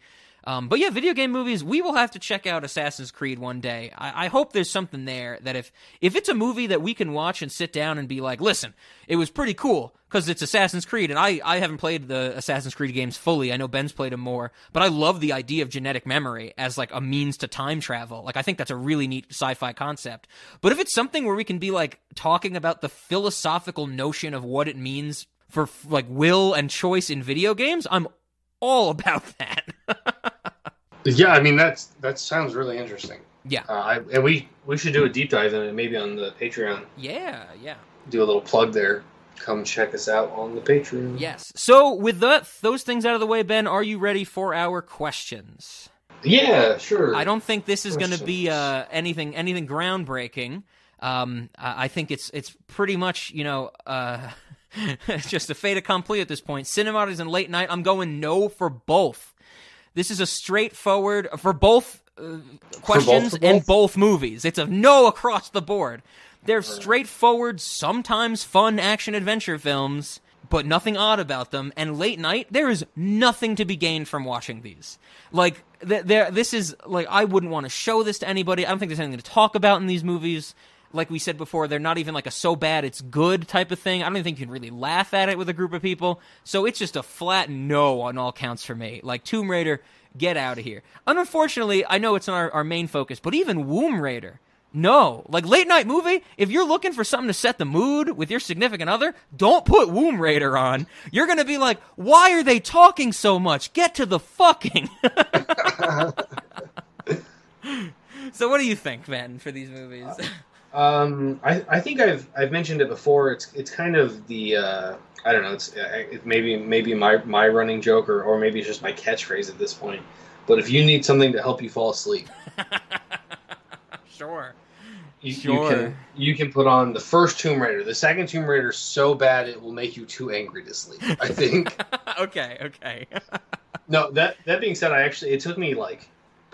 Um, but yeah, video game movies. We will have to check out Assassin's Creed one day. I, I hope there's something there that if if it's a movie that we can watch and sit down and be like, listen, it was pretty cool because it's Assassin's Creed, and I I haven't played the Assassin's Creed games fully. I know Ben's played them more, but I love the idea of genetic memory as like a means to time travel. Like I think that's a really neat sci-fi concept. But if it's something where we can be like talking about the philosophical notion of what it means for like will and choice in video games, I'm all about that. Yeah, I mean that's that sounds really interesting. yeah. Uh, I, and we we should do a deep dive in it maybe on the Patreon. Yeah, yeah. Do a little plug there. Come check us out on the Patreon. Yes. So with that, those things out of the way, Ben, are you ready for our questions? Yeah, sure. I don't think this is going to be uh, anything anything groundbreaking. Um, I I think it's it's pretty much you know uh, just a fait accompli at this point. Cinematics and late night. I'm going no for both. This is a straightforward for both uh, questions for and both? both movies. It's a no across the board. They're straightforward, sometimes fun action adventure films, but nothing odd about them. And late night, there is nothing to be gained from watching these. Like, th- there, this is like I wouldn't want to show this to anybody. I don't think there's anything to talk about in these movies. Like we said before, they're not even like a so bad it's good type of thing. I don't even think you can really laugh at it with a group of people. So it's just a flat no on all counts for me. Like Tomb Raider, get out of here. And unfortunately, I know it's not our, our main focus, but even Womb Raider. No, like late night movie. If you're looking for something to set the mood with your significant other, don't put Womb Raider on. You're gonna be like, why are they talking so much? Get to the fucking. so, what do you think, Ben, for these movies? Uh, Um, I, I think I've I've mentioned it before. It's it's kind of the uh, I don't know. It's uh, it maybe maybe my my running joke or, or maybe it's just my catchphrase at this point. But if you need something to help you fall asleep, sure. you, Sure. you can you can put on the first Tomb Raider. The second Tomb Raider is so bad it will make you too angry to sleep. I think. okay, okay. no, that that being said, I actually it took me like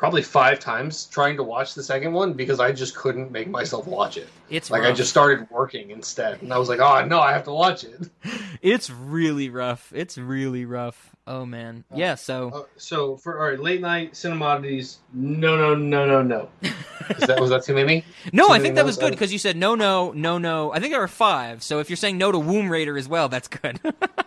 probably five times trying to watch the second one because I just couldn't make myself watch it. It's like I just started working instead, and I was like, oh no, I have to watch it. It's really rough. It's really rough. Oh man. Yeah. So Uh, so for all right, late night cinemodities, no, no, no, no, no. Is that was that too many? no, too I think that was good because you said no, no, no, no. I think there were five. So if you're saying no to Womb Raider as well, that's good.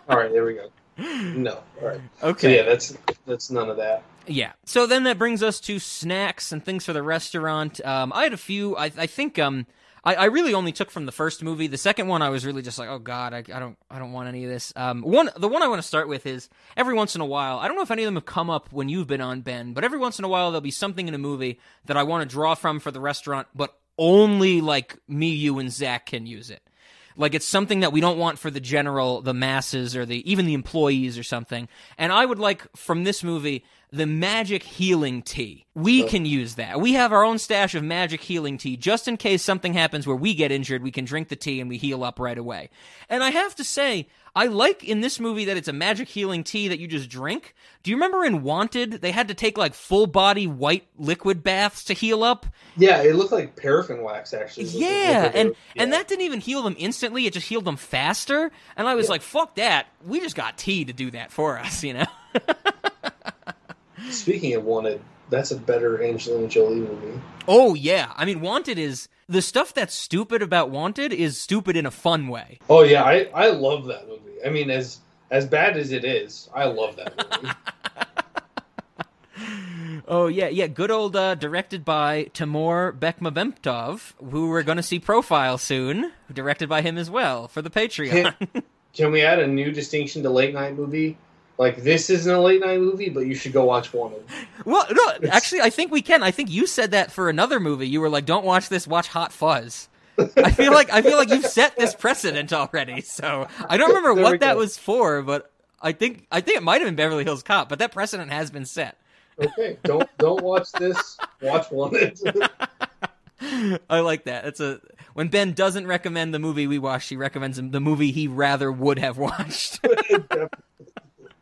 All right, there we go. No, all right. So okay. yeah, that's that's none of that. Yeah. So then that brings us to snacks and things for the restaurant. Um, I had a few. I, I think um, I, I really only took from the first movie. The second one, I was really just like, oh god, I, I don't, I don't want any of this. Um, one, the one I want to start with is every once in a while. I don't know if any of them have come up when you've been on Ben, but every once in a while there'll be something in a movie that I want to draw from for the restaurant, but only like me, you, and Zach can use it. Like it's something that we don't want for the general, the masses, or the even the employees or something. And I would like from this movie the magic healing tea. We can use that. We have our own stash of magic healing tea just in case something happens where we get injured. We can drink the tea and we heal up right away. And I have to say, I like in this movie that it's a magic healing tea that you just drink. Do you remember in Wanted they had to take like full body white liquid baths to heal up? Yeah, it looked like paraffin wax actually. It looked- it looked Yeah, like and it- and that didn't even heal them instantly. It just healed them faster. And I was like, "Fuck that! We just got tea to do that for us," you know. Speaking of wanted, that's a better Angelina Jolie movie. oh yeah, I mean, Wanted is the stuff that's stupid about Wanted is stupid in a fun way. Oh yeah, I I love that movie. I mean, as as bad as it is, I love that movie. Oh yeah, yeah. Good old uh, directed by Timur Bekmambetov, who we're going to see profile soon. Directed by him as well for the Patreon. Can, can we add a new distinction to late night movie? Like this isn't a late night movie, but you should go watch Wanted. Well, no, actually, I think we can. I think you said that for another movie. You were like, "Don't watch this. Watch Hot Fuzz." I feel like I feel like you've set this precedent already. So I don't remember There what that go. was for, but I think I think it might have been Beverly Hills Cop. But that precedent has been set. Okay, don't don't watch this. Watch Wanted. I like that. It's a when Ben doesn't recommend the movie we watched, he recommends the movie he rather would have watched.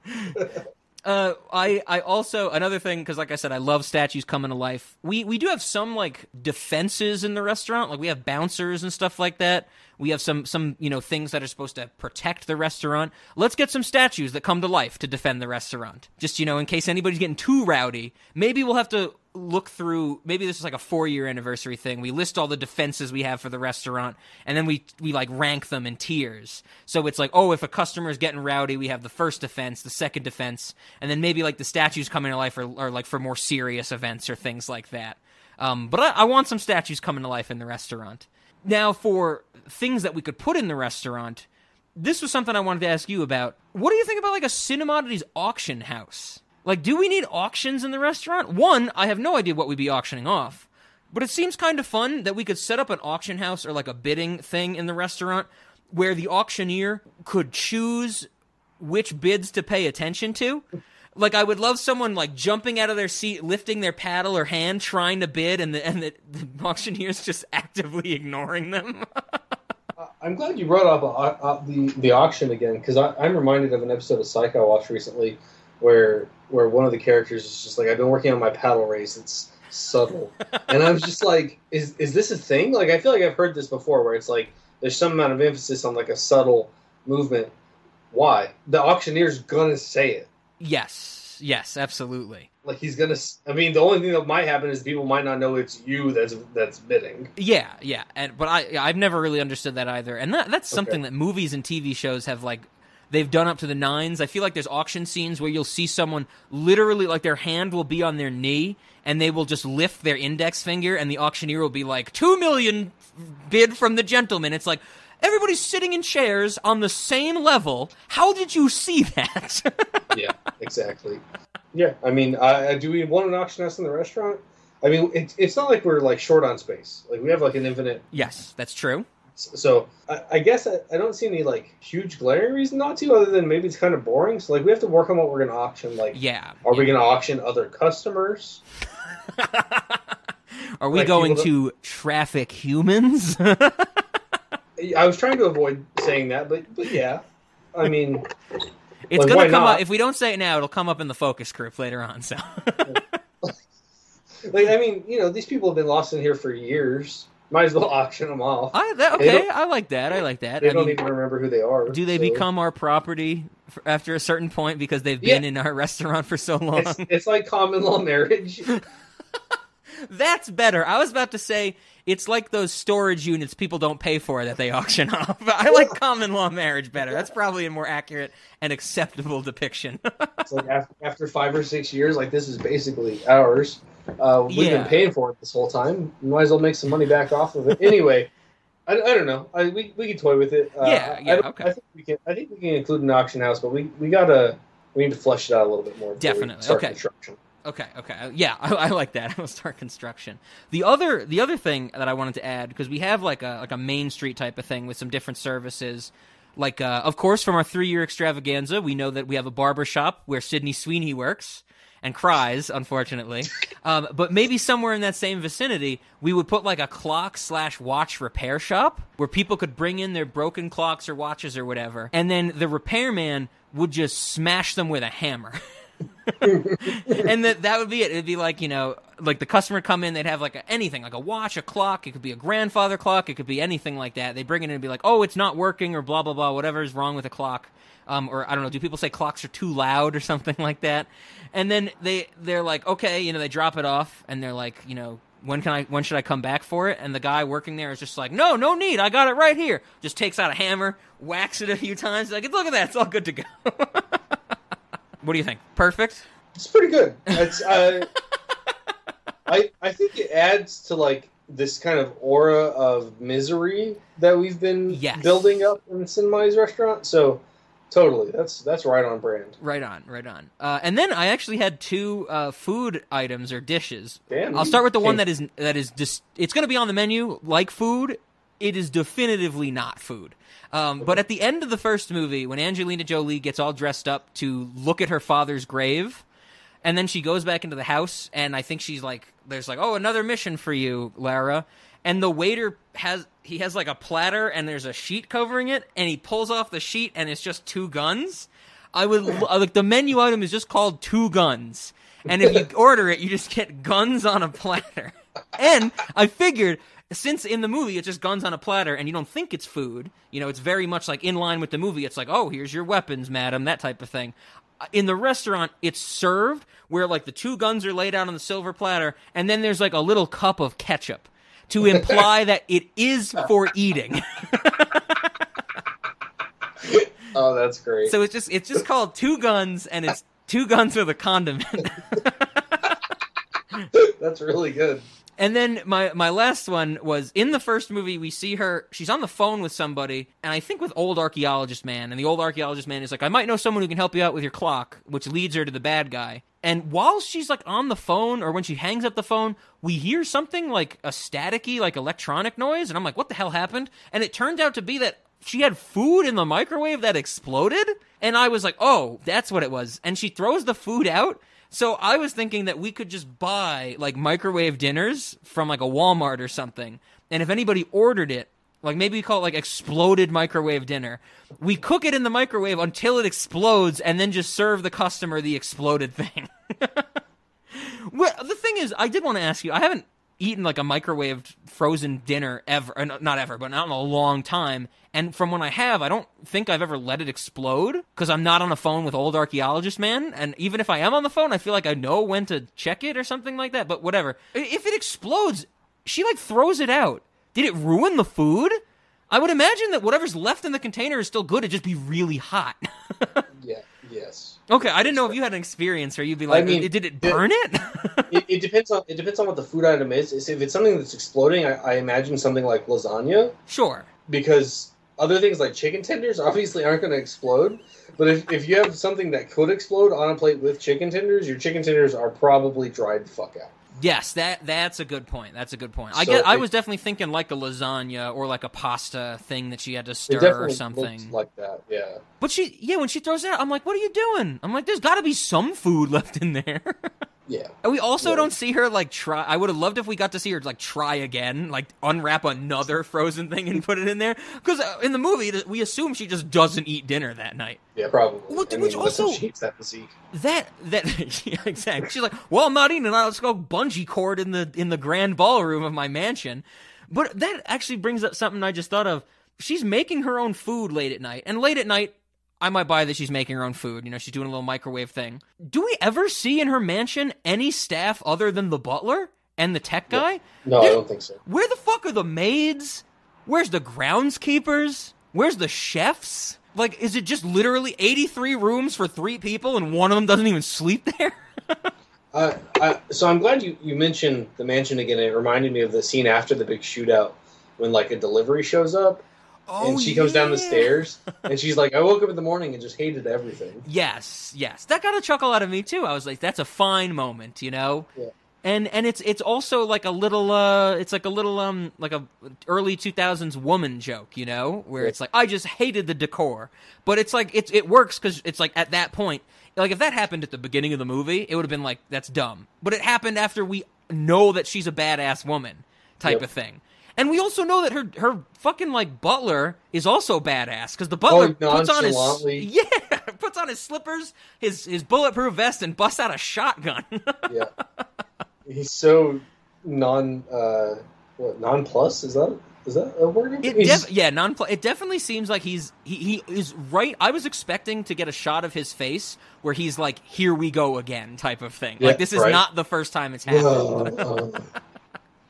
Uh, I I also another thing because like I said, I love statues coming to life. We we do have some like defenses in the restaurant, like we have bouncers and stuff like that. We have some some you know things that are supposed to protect the restaurant. Let's get some statues that come to life to defend the restaurant. Just you know, in case anybody's getting too rowdy, maybe we'll have to look through. Maybe this is like a four year anniversary thing. We list all the defenses we have for the restaurant, and then we we like rank them in tiers. So it's like, oh, if a customer is getting rowdy, we have the first defense, the second defense, and then maybe like the statues coming to life are, are like for more serious events or things like that. Um, but I, I want some statues coming to life in the restaurant. Now, for things that we could put in the restaurant, this was something I wanted to ask you about. What do you think about like a Cinemodities auction house? Like, do we need auctions in the restaurant? One, I have no idea what we'd be auctioning off, but it seems kind of fun that we could set up an auction house or like a bidding thing in the restaurant where the auctioneer could choose which bids to pay attention to. Like I would love someone like jumping out of their seat, lifting their paddle or hand, trying to bid, and the and the, the auctioneer's just actively ignoring them. I'm glad you brought up uh, uh, the the auction again because I'm reminded of an episode of Psycho I watched recently where where one of the characters is just like I've been working on my paddle race. It's subtle, and I was just like, is is this a thing? Like I feel like I've heard this before where it's like there's some amount of emphasis on like a subtle movement. Why the auctioneer's gonna say it? yes, yes, absolutely. Like he's gonna. I mean, the only thing that might happen is people might not know it's you that's that's bidding. Yeah, yeah, and but I I've never really understood that either, and that that's something that movies and TV shows have like they've done up to the nines. I feel like there's auction scenes where you'll see someone literally like their hand will be on their knee and they will just lift their index finger, and the auctioneer will be like two million bid from the gentleman. It's like. Everybody's sitting in chairs on the same level. How did you see that? yeah, exactly. Yeah, I mean, uh, do we want an auction house in the restaurant? I mean, it's it's not like we're like short on space. Like we have like an infinite. yes, that's true. So I, I guess I, I don't see any like huge glaring reason not to, other than maybe it's kind of boring. So like we have to work on what we're going to auction. Like, Yeah. are we going to auction other customers? Are we Like, going to traffic humans? I was trying to avoid saying that, but but yeah, I mean, It's Like, gonna come not? up if we don't say it now. It'll come up in the focus group later on. So like I mean, you know, these people have been lost in here for years. Might as well auction them off. I that, okay. I like that. I like that. They I don't mean, even remember who they are. do they so- become our property f- after a certain point because they've Yeah. been in our restaurant for so long? It's, it's like common law marriage. That's better. I was about to say it's like those storage units people don't pay for that they auction off. I like common law marriage better. That's probably a more accurate and acceptable depiction. It's like after, after five or six years, like this is basically ours. Uh, we've Yeah. been paying for it this whole time. We might as well make some money back off of it. Anyway, I, I don't know. I, we we can toy with it. Uh, Yeah, I- yeah, I, okay. I think we can. I think we can include an auction house, but we we gotta we need to flesh it out a little bit more. Definitely. start Okay. Construction. Okay, okay, yeah, I, I like that. I'll start construction. The other, the other thing that I wanted to add because we have like a like a main street type of thing with some different services. Like, uh, of course, from our three year extravaganza, we know that we have a barber shop where Sydney Sweeney works and cries, unfortunately. um, but maybe somewhere in that same vicinity, we would put like a clock slash watch repair shop where people could bring in their broken clocks or watches or whatever, and then the repairman would just smash them with a hammer. and that that would be it. It'd be like you know, like the customer come in, they'd have like a, anything, like a watch, a clock. It could be a grandfather clock. It could be anything like that. They bring it in and be like, oh, it's not working, or blah blah blah, whatever is wrong with the clock. Um, or I don't know. Do people say clocks are too loud or something like that? And then they they're like, okay, you know, they drop it off, and they're like, you know. When can I? When should I come back for it? And the guy working there is just like, no, no need. I got it right here. Just takes out a hammer, whacks it a few times. Like, look at that. It's all good to go. what do you think? Perfect. It's pretty good. It's uh, I I think it adds to like this kind of aura of misery that we've been Yes. building up in Cinema's restaurant. So Totally. That's that's right on brand. Right on, right on. Uh, and then I actually had two uh, food items or dishes. Damn, I'll start with the one that is that is just. It's going to be on the menu like food. It is definitively not food. Um, but at the end of the first movie, when Angelina Jolie gets all dressed up to look at her father's grave, and then she goes back into the house, and I think she's like, "There's like, oh, another mission for you, Lara." And the waiter has he has like a platter, and there's a sheet covering it, and he pulls off the sheet, and it's just two guns. I would like the menu item is just called two guns, and if you order it, you just get guns on a platter. And I figured since in the movie it's just guns on a platter and you don't think it's food, you know, it's very much like in line with the movie. It's like, oh, here's your weapons, madam, that type of thing. Uh, In the restaurant, it's served where like the two guns are laid out on the silver platter, and then there's like a little cup of ketchup to imply that it is for eating. Oh, that's great. so it's just it's just called two guns, and it's two guns with a condiment. that's really good. And then my my last one was in the first movie we see her she's on the phone with somebody and I think with old archaeologist man and the old archaeologist man is like I might know someone who can help you out with your clock which leads her to the bad guy. And while she's like on the phone or when she hangs up the phone, we hear something like a staticky like electronic noise and I'm like what the hell happened? And it turned out to be that she had food in the microwave that exploded and I was like, "Oh, that's what it was." And she throws the food out so I was thinking that we could just buy like microwave dinners from like a Walmart or something, and if anybody ordered it, like maybe we call it like exploded microwave dinner, we cook it in the microwave until it explodes, and then just serve the customer the exploded thing. well, the thing is, I did want to ask you. I haven't eaten like a microwaved frozen dinner ever, uh, not ever, but not in a long time. And from when I have, I don't think I've ever let it explode because I'm not on the phone with old archaeologist man. And even if I am on the phone, I feel like I know when to check it or something like that. But whatever. If it explodes, she like throws it out. Did it ruin the food? I would imagine that whatever's left in the container is still good. It'd just be really hot. Yeah. Yes. okay, I didn't know if you had an experience where you'd be like, I mean, did it burn it? it, it depends on it depends on what the food item is. Is If it's something that's exploding, I, I imagine something like lasagna sure. because other things like chicken tenders obviously aren't going to explode. But if, if you have something that could explode on a plate with chicken tenders, your chicken tenders are probably dried the fuck out. Yes, that that's a good point. That's a good point. I So get. I was definitely thinking like a lasagna or like a pasta thing that she had to stir or something. like that. Yeah. but she, yeah, when she throws it out, I'm like, "What are you doing?" I'm like, "There's got to be some food left in there." Yeah. and we also Yeah. don't see her like try. I would have loved if we got to see her like try again, like unwrap another frozen thing and put it in there. Because uh, in the movie, we assume she just doesn't eat dinner that night. Yeah, probably. Which- I mean, which also- she eats that physique. That that yeah, exactly. She's like, well, I'm not eating tonight. Let's go bungee cord in the in the grand ballroom of my mansion. But that actually brings up something I just thought of. She's making her own food late at night, and late at night, I might buy that she's making her own food. You know, she's doing a little microwave thing. Do we ever see in her mansion any staff other than the butler and the tech guy? No, I don't think so. Where the fuck are the maids? Where's the groundskeepers? Where's the chefs? Like, is it just literally 83 rooms for three people and one of them doesn't even sleep there? Uh, I, so I'm glad you, you mentioned the mansion again. It reminded me of the scene after the big shootout when like a delivery shows up and she comes down the Oh, stairs and she's like, I woke up in the morning and just hated everything. Yes, yes. That got a chuckle out of me too. I was like, that's a fine moment, you know? Yeah. And and it's it's also like a little uh it's like a little um like a early 2000s woman joke, you know, where Yeah. it's like I just hated the decor. But it's like it's it works cuz it's like at that point like if that happened at the beginning of the movie, it would have been like that's dumb. But it happened after we know that she's a badass woman type Yep. of thing. And we also know that her her fucking like butler is also badass because the butler Oh, puts on his yeah puts on his slippers, his his bulletproof vest, and busts out a shotgun. Yeah. He's so non uh what non plus is that is that a word? It def- yeah, non. Plus it definitely seems like he's he, he is right. I was expecting to get a shot of his face where he's like, "Here we go again" type of thing. Yeah, like this is right. not the first time it's happened. Well,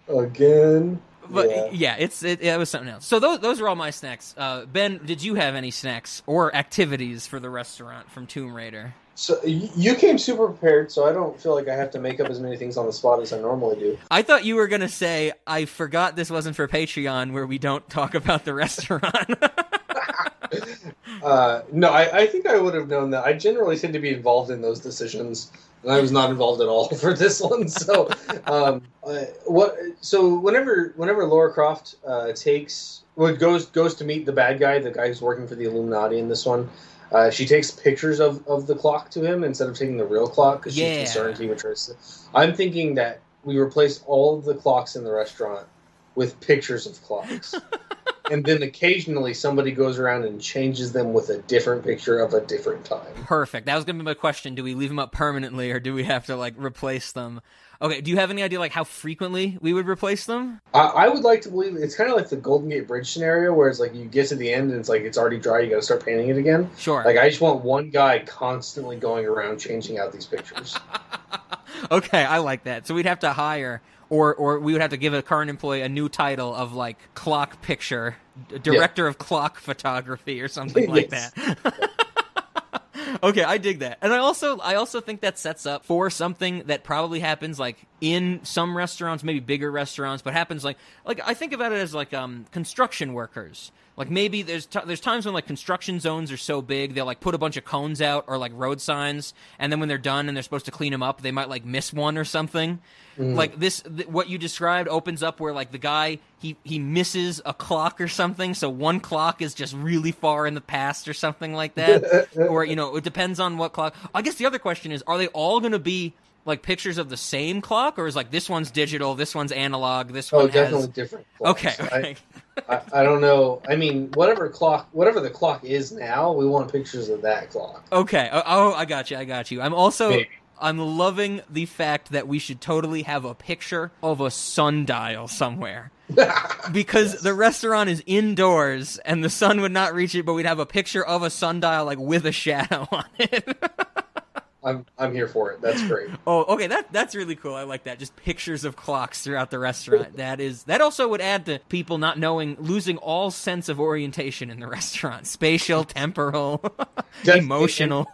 uh, again. But yeah. yeah, it's it, it was something else. So those those are all my snacks. Uh, ben, did you have any snacks or activities for the restaurant from Tomb Raider? So you came super prepared, so I don't feel like I have to make up as many things on the spot as I normally do. I thought you were gonna say I forgot this wasn't for Patreon where we don't talk about the restaurant. uh, no, I, I think I would have known that. I generally tend to be involved in those decisions, and I was not involved at all for this one. So, um, uh, what? So whenever whenever Lara Croft uh, takes well, goes goes to meet the bad guy, the guy who's working for the Illuminati in this one. Uh, she takes pictures of, of the clock to him instead of taking the real clock because Yeah. she's concerned he would trace it. I'm thinking that we replace all of the clocks in the restaurant with pictures of clocks. and then occasionally somebody goes around and changes them with a different picture of a different time. Perfect. That was gonna be my question. Do we leave them up permanently, or do we have to like replace them? Okay. Do you have any idea like how frequently we would replace them? I, I would like to believe it's kind of like the Golden Gate Bridge scenario where it's like you get to the end and it's like it's already dry, you got to start painting it again. Sure. Like I just want one guy constantly going around changing out these pictures. okay, I like that. So we'd have to hire, or or we would have to give a current employee a new title of like clock picture, director of clock photography, or something like that. okay, I dig that, and I also I also think that sets up for something that probably happens like in some restaurants, maybe bigger restaurants, but happens like like I think about it as like um construction workers. Like maybe there's t- there's times when like construction zones are so big they'll like put a bunch of cones out or like road signs, and then when they're done and they're supposed to clean them up, they might like miss one or something. Like this, th- what you described opens up where like the guy he he misses a clock or something, so one clock is just really far in the past or something like that. or you know, it depends on what clock. I guess the other question is, are they all going to be like pictures of the same clock, or is like this one's digital, this one's analog, this Oh, one definitely has? different. clocks. Okay, okay. I, I, I don't know. I mean, whatever clock, whatever the clock is now, we want pictures of that clock. Okay. Oh, oh, I got you. I got you. I'm also Maybe. I'm loving the fact that we should totally have a picture of a sundial somewhere. because the restaurant is indoors and the sun would not reach it, but we'd have a picture of a sundial like with a shadow on it. I'm I'm here for it. That's great. oh, okay, that that's really cool. I like that. Just pictures of clocks throughout the restaurant. That is that also would add to people not knowing losing all sense of orientation in the restaurant. Spatial, temporal, emotional.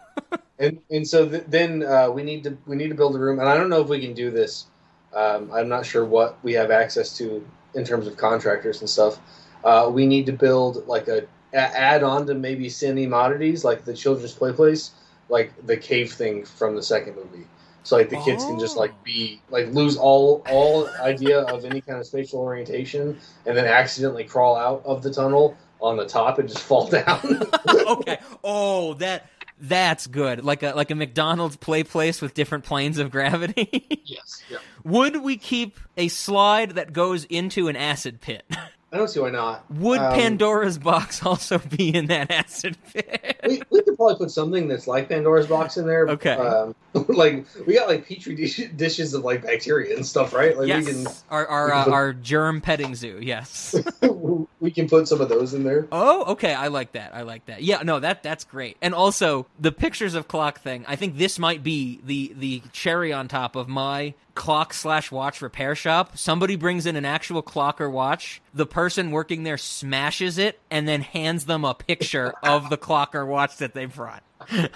And and so th- then uh, we need to we need to build a room, and I don't know if we can do this. Um, I'm not sure what we have access to in terms of contractors and stuff. Uh, we need to build like a, a add on to maybe cine oddities like the children's play place, like the cave thing from the second movie. So like the kids can just like be like lose all all idea of any kind of spatial orientation, and then accidentally crawl out of the tunnel on the top and just fall down. okay. Oh, that that's good. Like a like a McDonald's play place with different planes of gravity. yes. Yeah. Would we keep a slide that goes into an acid pit? I don't see why not. Would Um, Pandora's box also be in that acid pit? we, we could probably put something that's like Pandora's box in there. Okay. Um, like we got like petri dish, dishes of like bacteria and stuff, right? Like yes. we can Our our can uh, put- our germ petting zoo. Yes. we can put some of those in there. Oh, okay. I like that. I like that. Yeah, no, that that's great. And also the pictures of clock thing. I think this might be the the cherry on top of my clock slash watch repair shop. Somebody brings in an actual clock or watch. The person working there smashes it and then hands them a picture of the clock or watch that they brought.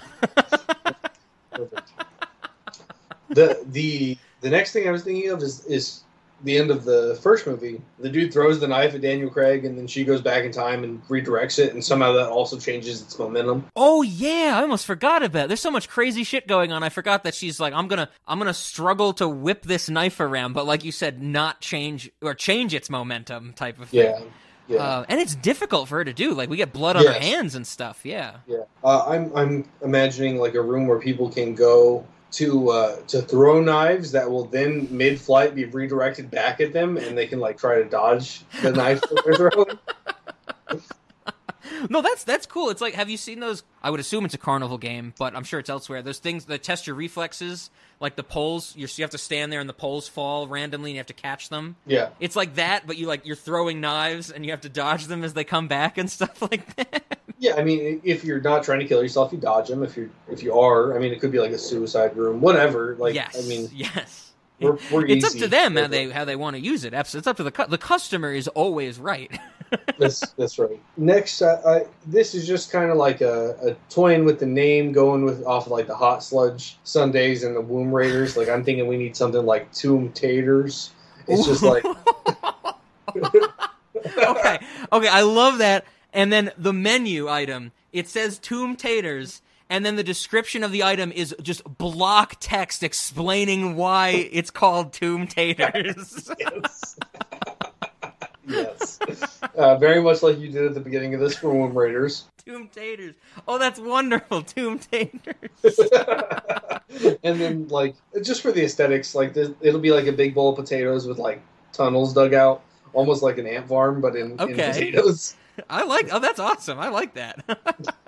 The the the next thing I was thinking of is is the end of the first movie. The dude throws the knife at Daniel Craig, and then she goes back in time and redirects it, and somehow that also changes its momentum. Oh yeah, I almost forgot about. It. There's so much crazy shit going on. I forgot that she's like, I'm gonna, I'm gonna struggle to whip this knife around, but like you said, not change or change its momentum type of thing. Yeah, yeah. Uh, and it's difficult for her to do. Like we get blood on our Yes. hands and stuff. Yeah. Yeah, uh, I'm I'm imagining like a room where people can go to uh, to throw knives that will then mid-flight be redirected back at them, and they can like try to dodge the knife that they're throwing. No, that's that's cool. It's like, have you seen those? I would assume it's a carnival game, but I'm sure it's elsewhere. Those things that test your reflexes, like the poles. You have to stand there and the poles fall randomly, and you have to catch them. Yeah, It's like that, but you like you're throwing knives and you have to dodge them as they come back and stuff like that. Yeah. I mean, if you're not trying to kill yourself, you dodge them. If you if you are, I mean, it could be like a suicide room, whatever. Like, yes. I mean, yes. we're, we're It's up to them how they how they want to use it. It's up to the cu- the customer is always right. That's that's right. Next, uh, I, this is just kind of like a, a toying with the name, going with off of like the hot sludge Sundays and the womb raiders. Like I'm thinking we need something like tomb taters. It's just like okay, okay, I love that. And then the menu item it says tomb taters and then the description of the item is just block text explaining why it's called tomb taters yes. yes. Uh, very much like you did at the beginning of this for Womb Raiders. tomb taters oh that's wonderful tomb taters and then, like, just for the aesthetics, like, this, it'll be like a big bowl of potatoes with, like, tunnels dug out, almost like an ant farm, but in, in potatoes. I like. Oh, that's awesome. I like that.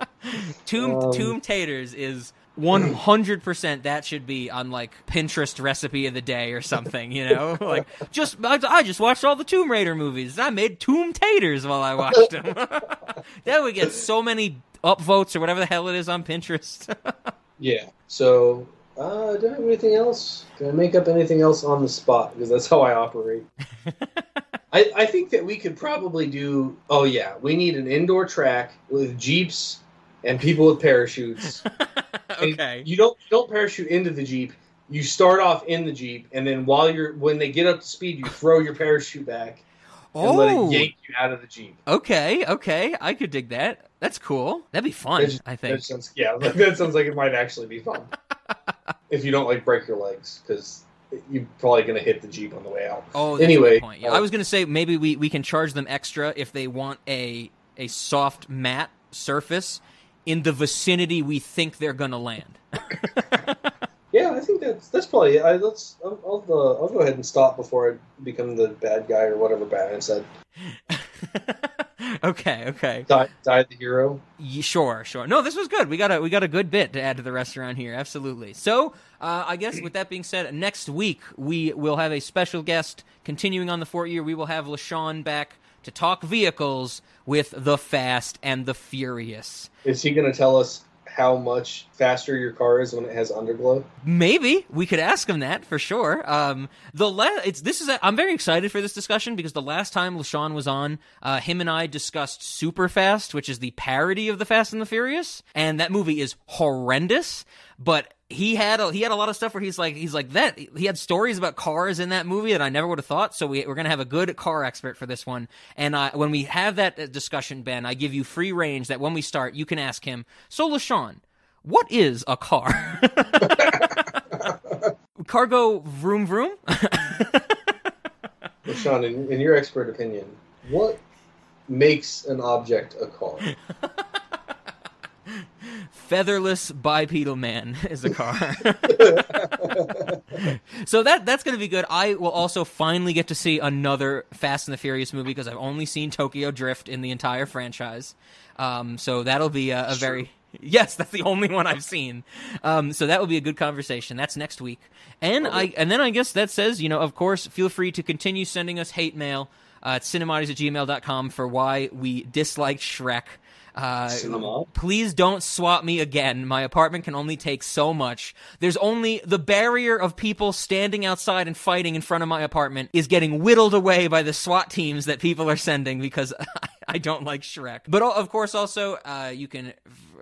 tomb Um, tomb taters is one hundred percent. That should be on like Pinterest recipe of the day or something. You know, like just I, I just watched all the Tomb Raider movies. I made tomb taters while I watched them. that would get so many upvotes or whatever the hell it is on Pinterest. Yeah. So, uh, do I have anything else? Can I make up anything else on the spot? Because that's how I operate. I, I think that we could probably do. Oh yeah, we need an indoor track with jeeps and people with parachutes. And okay. You don't you don't parachute into the jeep. You start off in the jeep, and then while you're when they get up to speed, you throw your parachute back and let Oh. it yank you out of the jeep. Okay. Okay. I could dig that. That's cool. That'd be fun. That's- I think. That sounds yeah. That sounds like it might actually be fun. if you don't like break your legs, because you're probably gonna hit the jeep on the way out. Oh, Anyway. Yeah, uh, I was going to say maybe we, we can charge them extra if they want a a soft mat surface in the vicinity we think they're going to land. Yeah, I think that's that's probably. It. I, let's. I'll I'll, uh, I'll go ahead and stop before I become the bad guy or whatever Batman said. okay, okay. Die, die the hero. Y- Sure, sure. No, this was good. We got a we got a good bit to add to the restaurant here. Absolutely. So, uh, I guess with that being said, next week we will have a special guest continuing on the Fort Year. We will have LaShawn back to talk vehicles with the Fast and the Furious. Is he gonna tell us how much faster your car is when it has underglow? Maybe we could ask him that for sure. Um, the la- it's this is a, I'm very excited for this discussion because the last time LaShawn was on, uh, him and I discussed Superfast, which is the parody of the Fast and the Furious, and that movie is horrendous. But he had a, he had a lot of stuff where he's like he's like that. He had stories about cars in that movie that I never would have thought. So we, we're gonna have a good car expert for this one. And uh, when we have that uh, discussion, Ben, I give you free range that when we start, you can ask him. So LaShawn, what is a car? Cargo vroom vroom? Sean, in, in your expert opinion, what makes an object a car? Featherless bipedal man is a car. so that that's going to be good. I will also finally get to see another Fast and the Furious movie because I've only seen Tokyo Drift in the entire franchise. Um, so that'll be a, a very yes, that's the only one I've seen. Um, so that will be a good conversation. That's next week, and I and then I guess that says you know of course feel free to continue sending us hate mail uh, at cinemodities at gmail.com for why we disliked Shrek. Uh, please don't swap me again. My apartment can only take so much. There's only the barrier of people standing outside and fighting in front of my apartment is getting whittled away by the SWAT teams that people are sending because I don't like Shrek. But of course, also uh, you can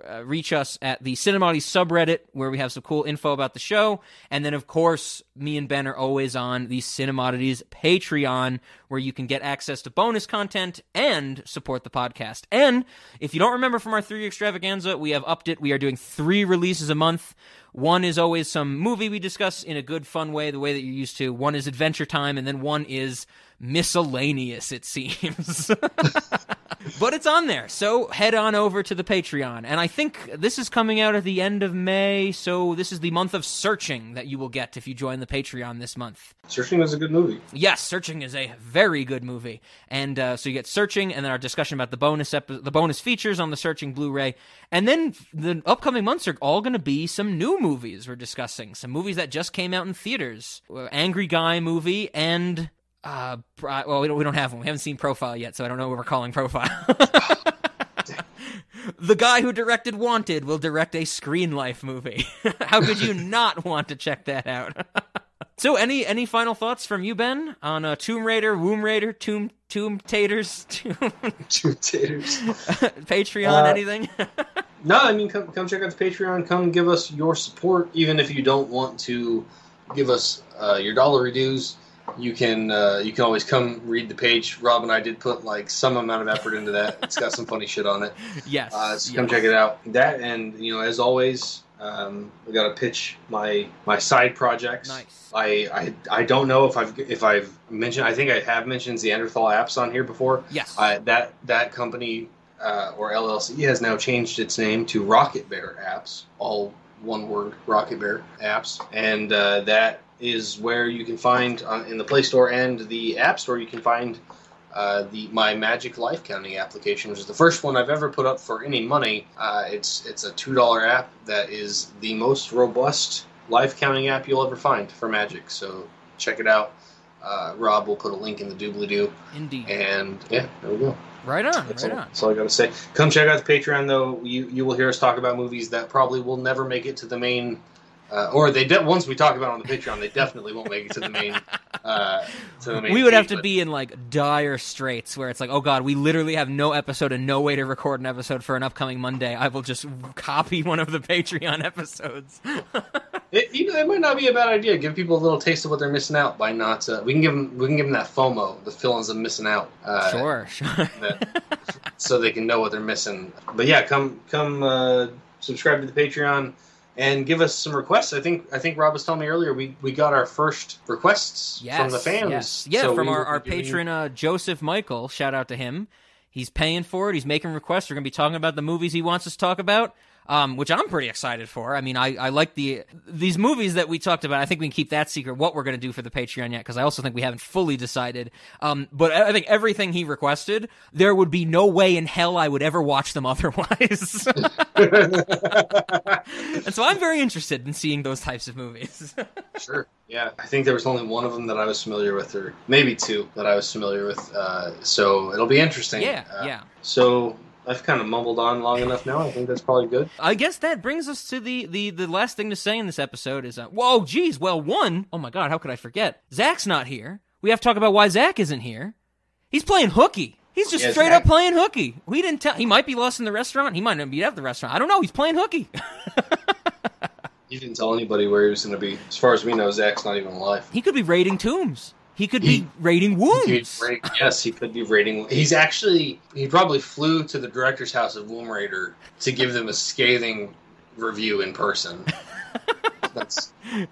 uh, reach us at the Cinemati subreddit where we have some cool info about the show, and then of course me and Ben are always on the Cinemodities Patreon where you can get access to bonus content and support the podcast. And if you don't remember from our three extravaganza, we have upped it. We are doing three releases a month. One is always some movie we discuss in a good, fun way, the way that you're used to. One is Adventure Time, and then one is miscellaneous, it seems. but it's on there. So head on over to the Patreon. And I think this is coming out at the end of May, so this is the month of searching that you will get if you join the Patreon this month. Searching was a good movie. Yes, Searching is a very good movie, and uh, so you get Searching, and then our discussion about the bonus epi- the bonus features on the Searching Blu-ray, and then the upcoming months are all going to be some new movies we're discussing, some movies that just came out in theaters, Uh, Angry Guy movie, and uh, well, we don't, we don't have one, we haven't seen Profile yet, so I don't know what we're calling Profile. the guy who directed Wanted will direct a Screen Life movie. How could you not want to check that out? So, any any final thoughts from you, Ben, on uh, Tomb Raider, Womb Raider, Tomb Tomb Taters, Tomb, Two taters. Patreon, Uh, anything? No, I mean, come, come check out the Patreon. Come give us your support, even if you don't want to give us uh, your dollar dues. You can uh, you can always come read the page. Rob and I did put like some amount of effort into that. It's got some funny shit on it. Yes. Uh, so come check it out. That and you know, as always, um, I got to pitch my my side projects. Nice. I, I I don't know if I've if I've mentioned. I think I have mentioned Neanderthal apps on here before. Yes. Uh, that that company uh, or LLC has now changed its name to Rocket Bear Apps. All one word, Rocket Bear Apps, and uh, that is where you can find uh, in the Play Store and the App Store. You can find uh, the my Magic Life Counting application, which is the first one I've ever put up for any money. Uh, it's it's a two dollar app that is the most robust life counting app you'll ever find for Magic. So check it out. Uh, Rob will put a link in the doobly doo, Indeed. and yeah, there we go. right on. That's, Right all, on. that's all I got to say. Come check out the Patreon, though. You you will hear us talk about movies that probably will never make it to the main, uh, or they de- once we talk about it on the Patreon, they definitely won't make it to the main. Uh, to the main We would have to but- be in like dire straits where it's like, oh god, we literally have no episode and no way to record an episode for an upcoming Monday. I will just copy one of the Patreon episodes. It, you know, it might not be a bad idea. Give people a little taste of what they're missing out by not. Uh, we can give them. We can give them that FOMO, the feelings of missing out. Uh, sure, sure. that- so they can know what they're missing. But yeah, come come uh, subscribe to the Patreon and give us some requests. I think I think Rob was telling me earlier we, we got our first requests Yes, from the fans. Yes. Yeah, So from our, our giving- patron uh, Joseph Michael. Shout out to him. He's paying for it. He's making requests. We're going to be talking about the movies he wants us to talk about, um, which I'm pretty excited for. I mean, I, I like the these movies that we talked about. I think we can keep that secret what we're going to do for the Patreon yet, because I also think we haven't fully decided. Um, but I I think everything he requested, there would be no way in hell I would ever watch them otherwise. and so I'm very interested in seeing those types of movies. Sure. Yeah, I think there was only one of them that I was familiar with, or maybe two that I was familiar with. Uh, so it'll be interesting. yeah, Uh, yeah. So I've kind of mumbled on long enough now. I think that's probably good. I guess that brings us to the the the last thing to say in this episode is uh, whoa, geez, well, one, oh my god, how could I forget? Zach's not here. We have to talk about why Zach isn't here. He's playing hooky. He's just Yeah, straight Zach- up playing hooky. We didn't tell. He might be lost in the restaurant. He might not be at the restaurant. I don't know. He's playing hooky. he didn't tell anybody where he was going to be. As far as we know, Zach's not even alive. he could be raiding tombs. He could He- be raiding wounds. rating- yes, he could be rating. He's actually he probably flew to the director's house of Womb Raider to give them a scathing review in person.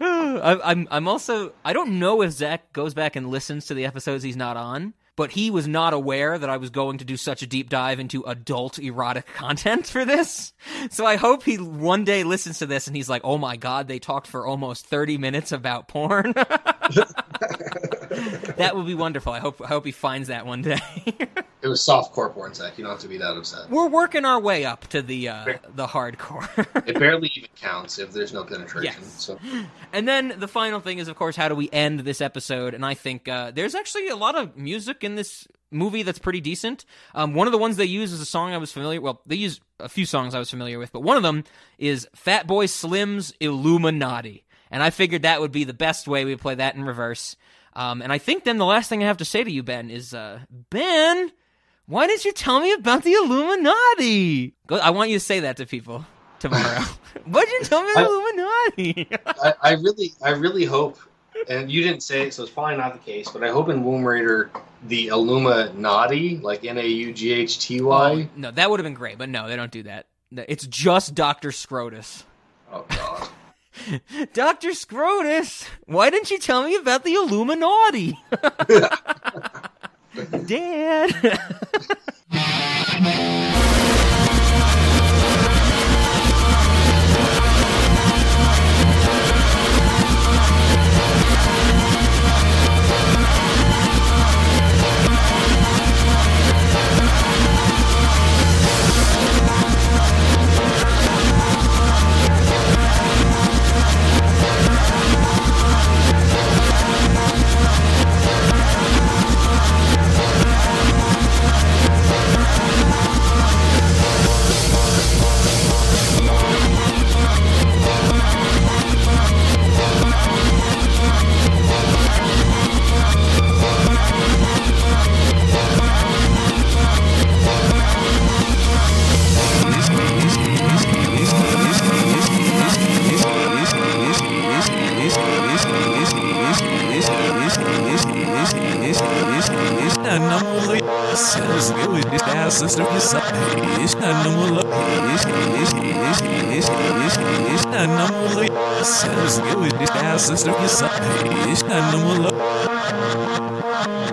I, I'm I'm also I don't know if Zach goes back and listens to the episodes he's not on, but he was not aware that I was going to do such a deep dive into adult erotic content for this. So I hope he one day listens to this and he's like, "Oh my god, they talked for almost 30 minutes about porn." that would be wonderful. I hope I hope he finds that one day. it was soft core porn, Zach. You don't have to be that upset. We're working our way up to the uh, the hardcore. It barely even counts if there's no penetration. Yes. So And then the final thing is, of course, how do we end this episode? And I think uh, there's actually a lot of music in this movie that's pretty decent. Um, one of the ones they use is a song I was familiar. Well, they use a few songs I was familiar with, but one of them is Fatboy Slim's "Illuminati," and I figured that would be the best way we play that in reverse. Um, and I think then the last thing I have to say to you, Ben, is uh, Ben. Why didn't you tell me about the Illuminati? Go, I want you to say that to people tomorrow. Why didn't you tell me about the I- Illuminati? I, I really, I really hope, and you didn't say it, so it's probably not the case. But I hope in Womb Raider the Illuminati, like N A U G H T Y. no, that would have been great, but no, they don't do that. It's just Doctor Scrotus. Oh God. Doctor Scrotus, why didn't you tell me about the Illuminati? Dad. Let's get with these asses through your side. It's not no more love. It's not no more love. Let's eu with essas travessas Não Não Selas It's not no more love.